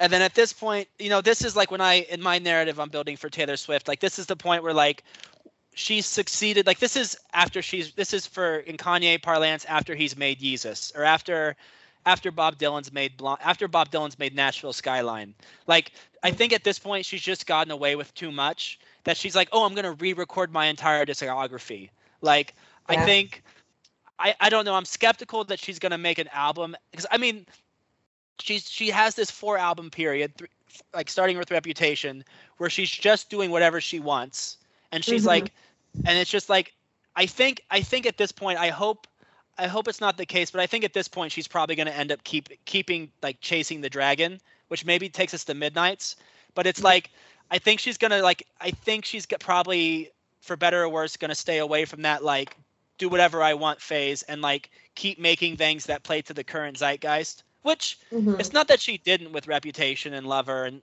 and then at this point, you know, this is like when I in my narrative I'm building for Taylor Swift. Like this is the point where like she's succeeded. Like this is after she's this is for in Kanye parlance after he's made Yeezus or after after Bob Dylan's made after Bob Dylan's made Nashville Skyline. Like I think at this point she's just gotten away with too much that she's like, oh, I'm gonna re-record my entire discography. Like I think I, I don't know. I'm skeptical that she's gonna make an album because I mean, she's she has this four album period, th- like starting with Reputation, where she's just doing whatever she wants, and she's Mhm. like, and it's just like I think I think at this point I hope I hope it's not the case, but I think at this point she's probably going to end up keep keeping like chasing the dragon, which maybe takes us to midnights. But it's like I think she's gonna like I think she's probably for better or worse gonna stay away from that like do whatever I want phase and like keep making things that play to the current zeitgeist. Which Mhm. it's not that she didn't with Reputation and Lover and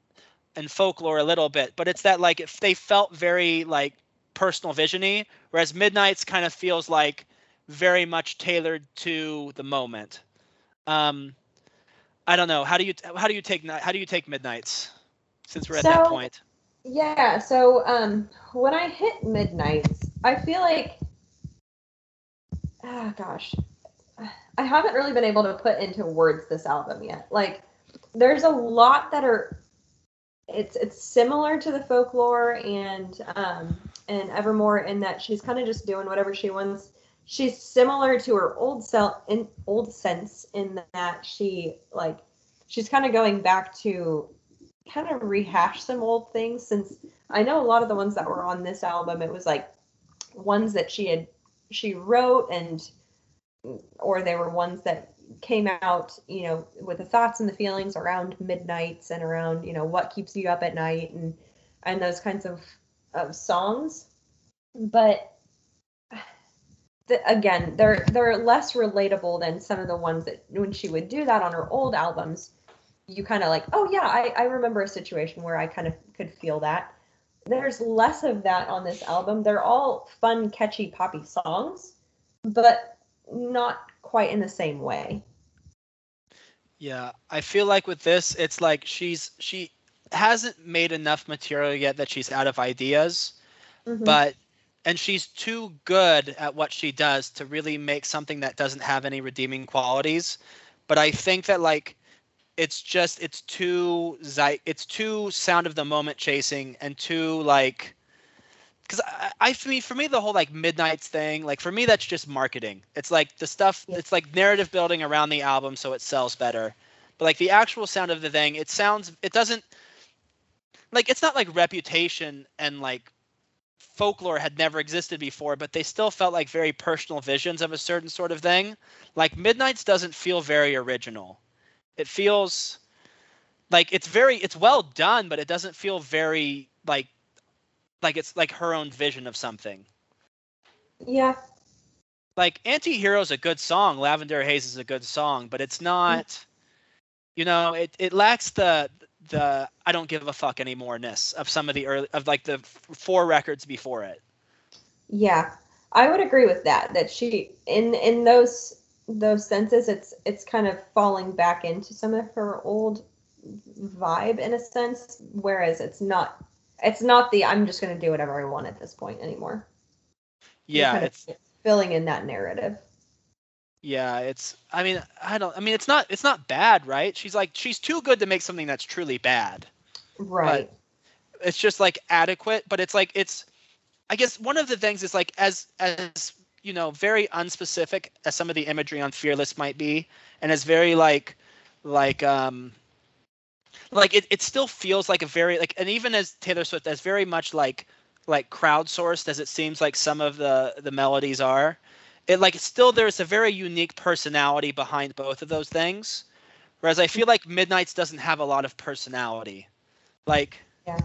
and Folklore a little bit, but it's that like if they felt very like personal visiony, whereas Midnights kind of feels like very much tailored to the moment. Um, I don't know. How do you how do you take how do you take Midnights since we're at that point? Yeah, so um when I hit midnights, I feel like ah gosh. I haven't really been able to put into words this album yet. Like there's a lot that are it's it's similar to the folklore and um and Evermore in that she's kind of just doing whatever she wants. She's similar to her old self in old sense in that she like she's kind of going back to kind of rehash some old things since I know a lot of the ones that were on this album it was like ones that she had she wrote and or there were ones that came out you know with the thoughts and the feelings around midnights and around you know what keeps you up at night and and those kinds of of songs but the, again they're they're less relatable than some of the ones that when she would do that on her old albums you kind of like, oh yeah, I, I remember a situation where I kind of could feel that. There's less of that on this album. They're all fun, catchy, poppy songs, but not quite in the same way. Yeah, I feel like with this, it's like she's she hasn't made enough material yet that she's out of ideas, Mhm. but and she's too good at what she does to really make something that doesn't have any redeeming qualities. But I think that like it's just it's too it's too sound of the moment chasing and too like because I, I for me for me the whole like midnights thing like for me that's just marketing. It's like the stuff Yeah. it's like narrative building around the album so it sells better. But like the actual sound of the thing it sounds it doesn't like it's not like reputation and like folklore had never existed before but they still felt like very personal visions of a certain sort of thing. Like midnights doesn't feel very original. It feels like it's very it's well done but it doesn't feel very like like it's like her own vision of something Yeah, like anti-hero is a good song lavender haze is a good song but it's not mm. you know it, it lacks the the i don't give a fuck anymore-ness of some of the early of like the f- four records before it yeah, I would agree with that. That she in in those those senses, it's it's kind of falling back into some of her old vibe in a sense. Whereas it's not it's not the I'm just going to do whatever I want at this point anymore. Yeah kind of it's filling in that narrative. yeah it's i mean i don't i mean it's not it's not bad right she's like she's too good to make something that's truly bad Right. it's just like adequate but it's like it's i guess one of the things is like as as you know very unspecific as some of the imagery on fearless might be and as very like like um like it, it still feels like a very like and even as taylor swift as very much like like crowdsourced as it seems like some of the the melodies are. It like still there's a very unique personality behind both of those things. Whereas i feel like midnights doesn't have a lot of personality. Like Yeah.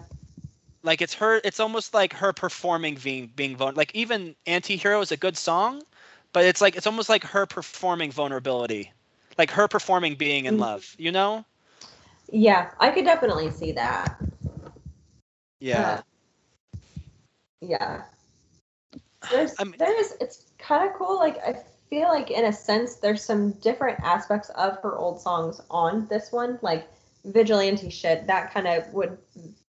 like it's her it's almost like her performing being being vulnerable like even anti-hero is a good song but it's like it's almost like her performing vulnerability. Like her performing being in Mhm. love you know Yeah, I could definitely see that. yeah Uh, yeah. There's, I mean- there's, it's kind of cool. Like, I feel like, in a sense, there's some different aspects of her old songs on this one. Like, vigilante shit, that kind of would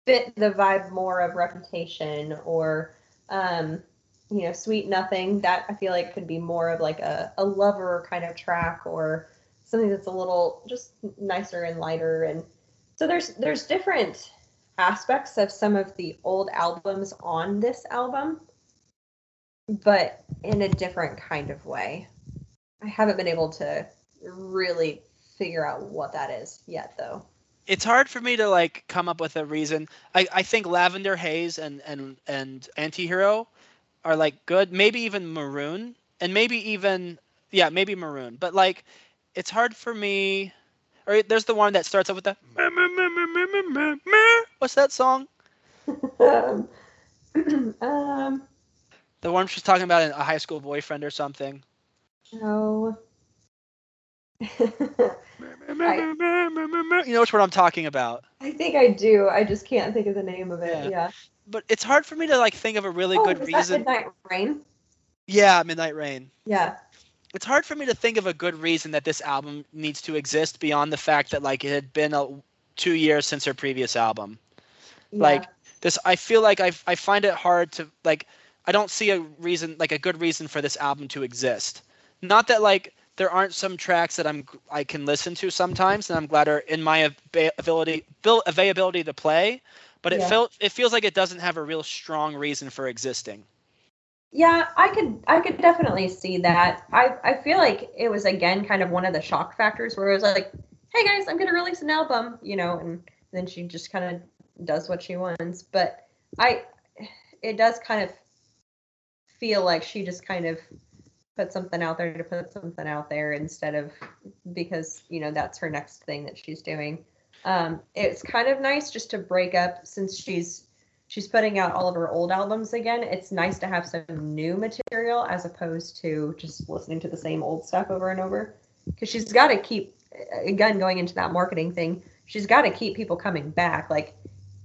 fit the vibe more of Reputation or, um, you know, Sweet Nothing. That I feel like could be more of like a, a lover kind of track or something that's a little just nicer and lighter. And so there's there's different aspects of some of the old albums on this album, but in a different kind of way. I haven't been able to really figure out what that is yet, though. it's hard for me to like come up with a reason. I, I think Lavender Haze and and and Antihero are like good. Maybe even Maroon, and maybe even yeah, maybe Maroon. But like, it's hard for me. Or there's the one that starts up with the. What's that song? um, um, The one she's talking about in a high school boyfriend or something. no. You know which one I'm talking about. I think I do. I just can't think of the name of it. Yeah. Yeah. But it's hard for me to like think of a really oh, good was that reason. Midnight Rain? Yeah, Midnight Rain. Yeah. It's hard for me to think of a good reason that this album needs to exist beyond the fact that like it had been a, two years since her previous album. yeah. Like this, I feel like I I find it hard to like. I don't see a reason like a good reason for this album to exist. Not that like there aren't some tracks that I'm I can listen to sometimes, and I'm glad are in my ability bil- availability to play. But it Yeah. felt it feels like it doesn't have a real strong reason for existing. Yeah, I could I could definitely see that. I I feel like it was again kind of one of the shock factors where it was like, "Hey guys, I'm going to release an album," you know, and then she just kind of does what she wants. But I it does kind of feel like she just kind of put something out there to put something out there instead of because, you know, that's her next thing that she's doing. Um it's kind of nice just to break up since she's she's putting out all of her old albums again. It's nice to have some new material as opposed to just listening to the same old stuff over and over. Because she's got to keep, again, going into that marketing thing, she's got to keep people coming back. Like,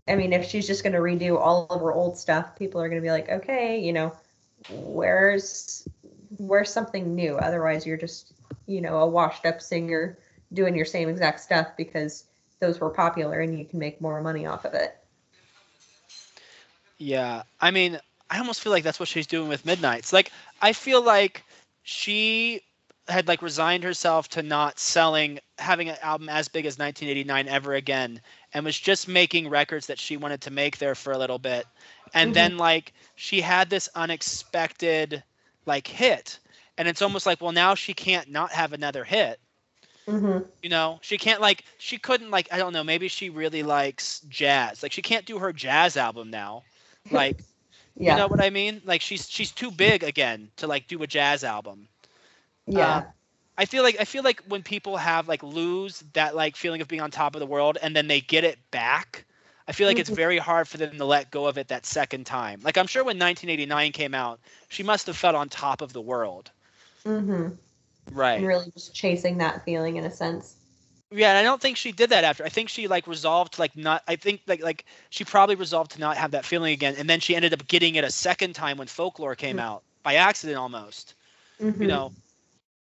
I mean, if she's just going to redo all of her old stuff, people are going to be like, okay, you know, where's where's something new? Otherwise, you're just, you know, a washed up singer doing your same exact stuff because those were popular and you can make more money off of it. Yeah, I mean, I almost feel like that's what she's doing with Midnights. Like, I feel like she had like resigned herself to not selling, having an album as big as 1989 ever again, and was just making records that she wanted to make there for a little bit, and Mhm. then like she had this unexpected like hit, and it's almost like, well, now she can't not have another hit Mm-hmm. you know she can't like she couldn't like i don't know maybe she really likes jazz like she can't do her jazz album now [laughs] like Yeah. you know what i mean like she's she's too big again to like do a jazz album yeah. uh, i feel like i feel like when people have like lose that like feeling of being on top of the world and then they get it back i feel like it's Mhm. very hard for them to let go of it that second time like i'm sure when 1989 came out she must have felt on top of the world mm-hmm. right And really just chasing that feeling in a sense. Yeah, and I don't think she did that after. I think she like resolved to like not. I think like like she probably resolved to not have that feeling again, and then she ended up getting it a second time when Folklore came Mhm. out by accident almost. Mhm. You know,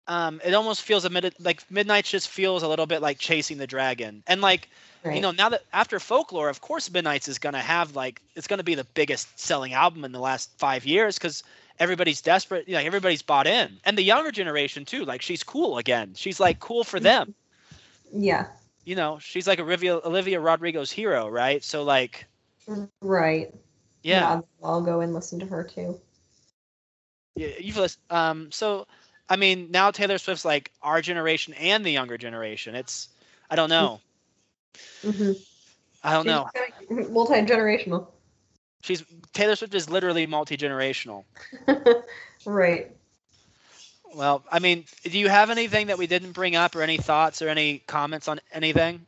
um, it almost feels a minute like Midnight just feels a little bit like chasing the dragon, and like Right. you know now that after Folklore, of course Midnights is gonna have like it's gonna be the biggest selling album in the last five years because everybody's desperate. You know, everybody's bought in, and the younger generation too. Like she's cool again. She's like cool for them Yeah. you know, she's like Olivia Olivia Rodrigo's hero, right? So like, Right. yeah, I'll go and listen to her too. yeah. you've listened. Um, so I mean, now Taylor Swift's like our generation and the younger generation. It's I don't know. Mm-hmm. I don't know. Multi generational. She's Taylor Swift is literally multi generational. [laughs] right. Well, I mean, do you have anything that we didn't bring up, or any thoughts, or any comments on anything?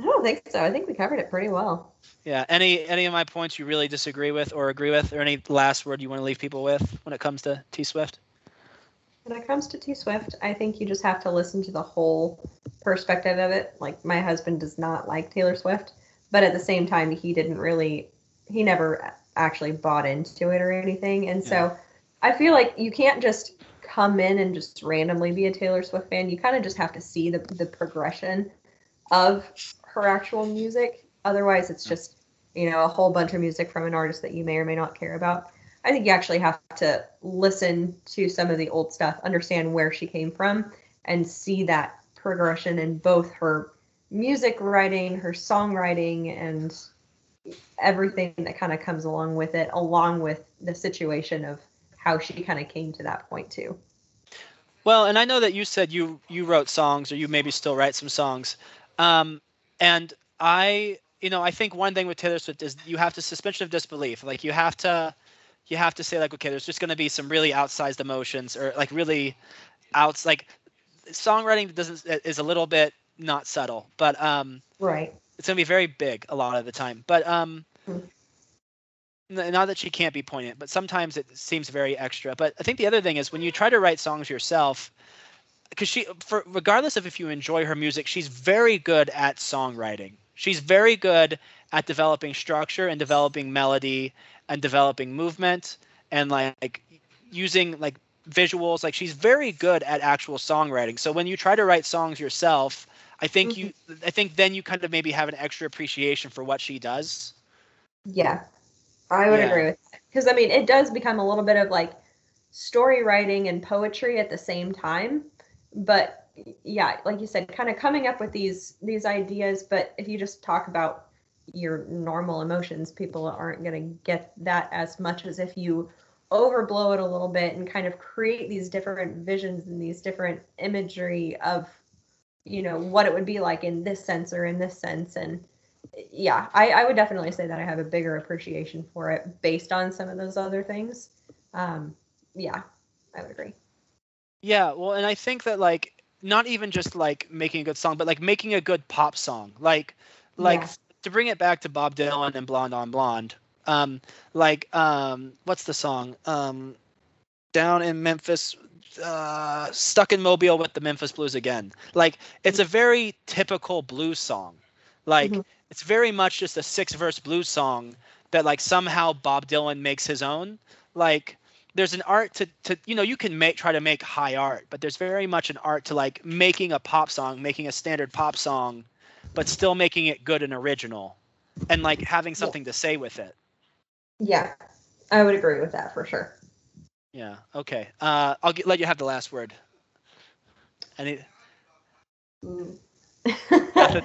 I don't think so. I think we covered it pretty well. Yeah, any any of my points you really disagree with or agree with, or any last word you want to leave people with when it comes to T Swift? When it comes to T Swift, I think you just have to listen to the whole perspective of it. Like my husband does not like Taylor Swift, but at the same time, he didn't really, he never actually bought into it or anything. And so I feel like you can't just come in and just randomly be a Taylor Swift fan. You kind of just have to see the, the progression of her actual music. Otherwise, it's just, you know, a whole bunch of music from an artist that you may or may not care about. I think you actually have to listen to some of the old stuff, understand where she came from, and see that progression in both her music writing, her songwriting, and everything that kind of comes along with it, along with the situation of how she kind of came to that point too. Well, and I know that you said you you wrote songs, or you maybe still write some songs, um, and I, you know, I think one thing with Taylor Swift is you have to suspension of disbelief. Like you have to you have to say like, okay, there's just going to be some really outsized emotions or like really outs like songwriting doesn't is a little bit not subtle, but um, Right. it's going to be very big a lot of the time. But um, n- not that she can't be poignant, but sometimes it seems very extra. But I think the other thing is when you try to write songs yourself, because she, for regardless of if you enjoy her music, she's very good at songwriting. She's very good at developing structure and developing melody and developing movement and like using like visuals. Like she's very good at actual songwriting. So when you try to write songs yourself, I think mm-hmm. you, I think then you kind of maybe have an extra appreciation for what she does. Yeah, I would Yeah. agree with that. Because I mean, it does become a little bit of like story writing and poetry at the same time. But yeah, like you said, kind of coming up with these these ideas. But if you just talk about your normal emotions, people aren't going to get that as much as if you overblow it a little bit and kind of create these different visions and these different imagery of you know what it would be like in this sense or in this sense and yeah I, I would definitely say that i have a bigger appreciation for it based on some of those other things um yeah i would agree Yeah, well, and I think that like not even just like making a good song, but like making a good pop song. Like like Yeah. to bring it back to Bob Dylan and Blonde on Blonde. Um like um what's the song? Um Down in Memphis uh Stuck in Mobile with the Memphis Blues again. Like it's a very typical blues song. Like Mhm. It's very much just a six verse blues song that like somehow Bob Dylan makes his own. Like there's an art to, to you know you can make try to make high art but there's very much an art to like making a pop song making a standard pop song but still making it good and original and like having something to say with it. Yeah. I would agree with that for sure. Yeah. Okay. Uh i'll get, let you have the last word. Any Mm. [laughs] Nothing?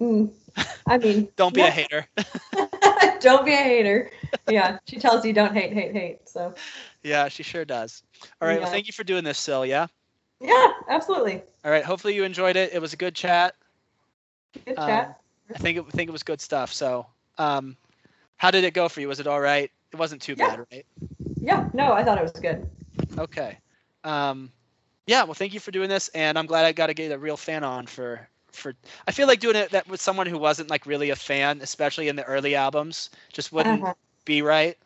Mm. i mean [laughs] don't be a hater. [laughs] [laughs] Don't be a hater. Yeah she tells you don't hate hate hate so. Yeah she sure does. All right well thank you for doing this Sil. yeah? Yeah absolutely. All right hopefully you enjoyed it. It was a good chat. Good Um, chat. I think it, I think it was good stuff so um how did it go for you? Was it all right? It wasn't too Yeah. bad right? Yeah no i thought it was good. Okay. Um, yeah. Well, thank you for doing this, and I'm glad I got to get a real fan on for for. I feel like doing it that with someone who wasn't like really a fan, especially in the early albums, just wouldn't Uh-huh. be right.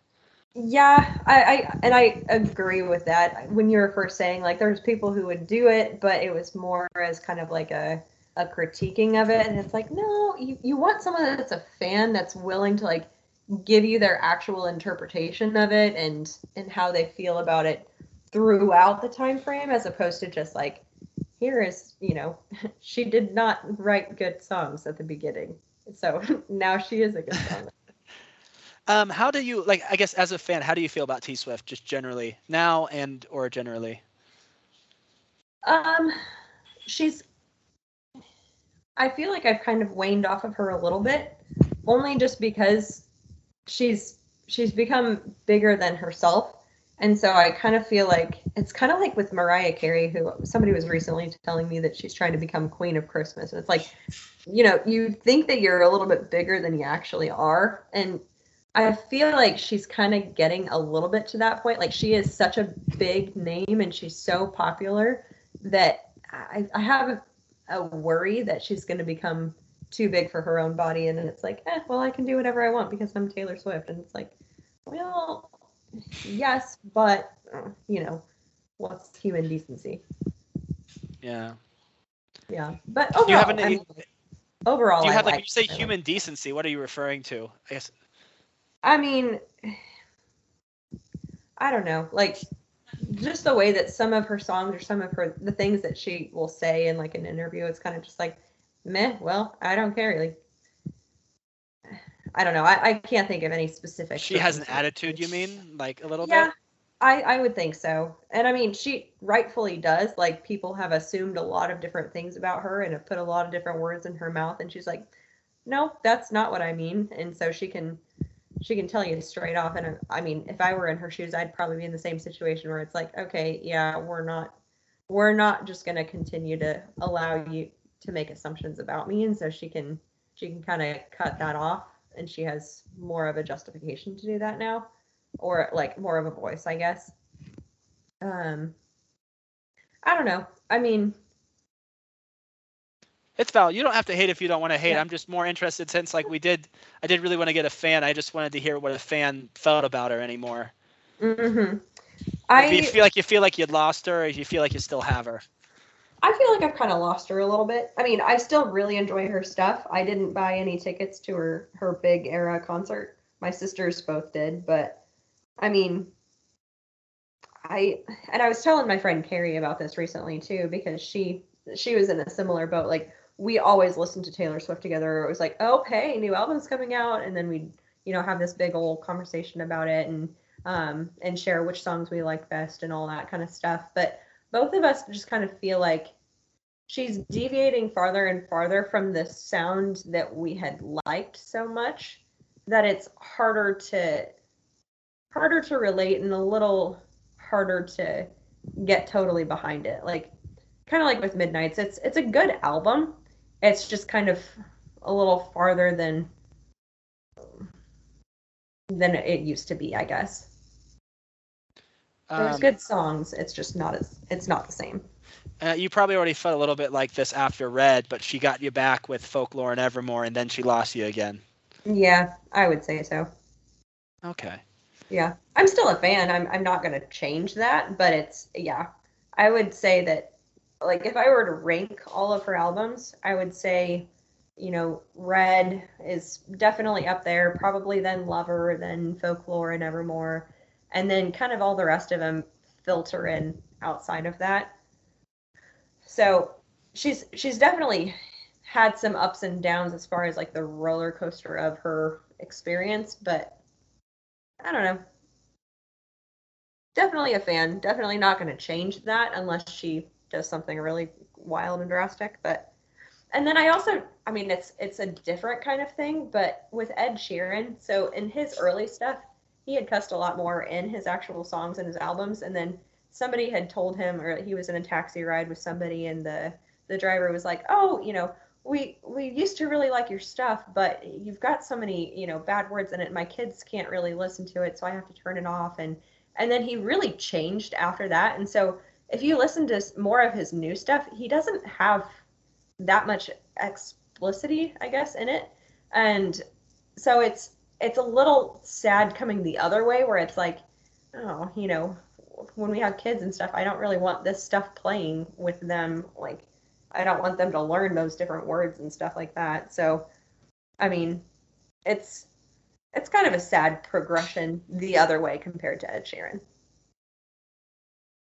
Yeah, I, I and I agree with that. When you were first saying like there's people who would do it, but it was more as kind of like a a critiquing of it, and it's like no, you you want someone that's a fan that's willing to like give you their actual interpretation of it and and how they feel about it throughout the time frame, as opposed to just like here is you know [laughs] she did not write good songs at the beginning, so [laughs] now she is a good [laughs] song. Um, how do you like? I guess as a fan, how do you feel about T Swift, just generally now and or generally? Um, she's. I feel like I've kind of waned off of her a little bit, only just because she's she's become bigger than herself, and so I kind of feel like it's kind of like with Mariah Carey, who somebody was recently telling me that she's trying to become Queen of Christmas, and it's like, you know, you think that you're a little bit bigger than you actually are, and I feel like she's kind of getting a little bit to that point. Like she is such a big name and she's so popular that I, I have a, worry that she's going to become too big for her own body. And then it's like, eh, well, I can do whatever I want because I'm Taylor Swift. And it's like, well, yes, but, uh, you know, what's human decency? Yeah. Yeah. But overall, Do you have any? I mean, overall, do you I have like like you say human decency? What are you referring to? I guess. I mean, I don't know, like just the way that some of her songs or some of her the things that she will say in like an interview, it's kind of just like, meh. Well, I don't care. Like, I don't know. I, I can't think of any specific. She has an attitude. You mean like a little bit? Yeah, bit? I I would think so. And I mean, she rightfully does. Like people have assumed a lot of different things about her and have put a lot of different words in her mouth, and she's like, no, that's not what I mean. And so she can she can tell you straight off. And I mean, if I were in her shoes, I'd probably be in the same situation where it's like, okay, yeah, we're not we're not just going to continue to allow you to make assumptions about me and so she can she can kind of cut that off and she has more of a justification to do that now or like more of a voice, I guess. Um, I don't know. I mean, It's valid. You don't have to hate if you don't want to hate. Yeah. I'm just more interested since like we did. I did really want to get a fan. I just wanted to hear what a fan felt about her anymore. Mm-hmm. Like, do you I feel like you feel like you'd lost her, or do you feel like you still have her? I feel like I've kind of lost her a little bit. I mean, I still really enjoy her stuff. I didn't buy any tickets to her her big era concert. My sisters both did, but I mean, I and I was telling my friend Carrie about this recently too because she she was in a similar boat. Like we always listened to Taylor Swift together. It was like, oh hey, new album's coming out, and then we'd you know have this big old conversation about it and um and share which songs we like best and all that kind of stuff. But both of us just kind of feel like she's deviating farther and farther from the sound that we had liked so much that it's harder to harder to relate and a little harder to get totally behind it. Like kind of like with midnights it's it's a good album. It's just kind of a little farther than than it used to be i guess there's Um, good songs it's just not as it's not the same uh, you probably already felt a little bit like this after Red, but she got you back with Folklore and Evermore, and then she lost you again. yeah i would say so Okay. Yeah, I'm still a fan. I'm I'm not gonna change that, but it's yeah. I would say that like if I were to rank all of her albums, I would say, you know, Red is definitely up there, probably then Lover, then Folklore and Evermore, and then kind of all the rest of them filter in outside of that. So she's she's definitely had some ups and downs as far as like the roller coaster of her experience, but I don't know. Definitely a fan. Definitely not going to change that unless she does something really wild and drastic. But and then I also, I mean, it's it's a different kind of thing. But with Ed Sheeran, so in his early stuff, he had cussed a lot more in his actual songs and his albums. And then somebody had told him, or he was in a taxi ride with somebody, and the the driver was like, "Oh, you know, we we used to really like your stuff, but you've got so many you know bad words in it. My kids can't really listen to it, so I have to turn it off." And and then he really changed after that. And so if you listen to more of his new stuff, he doesn't have that much explicitity, I guess, in it. And so it's it's a little sad coming the other way, where it's like, oh, you know, when we have kids and stuff, I don't really want this stuff playing with them. Like, I don't want them to learn those different words and stuff like that. So, I mean, it's it's kind of a sad progression the other way compared to Ed Sheeran.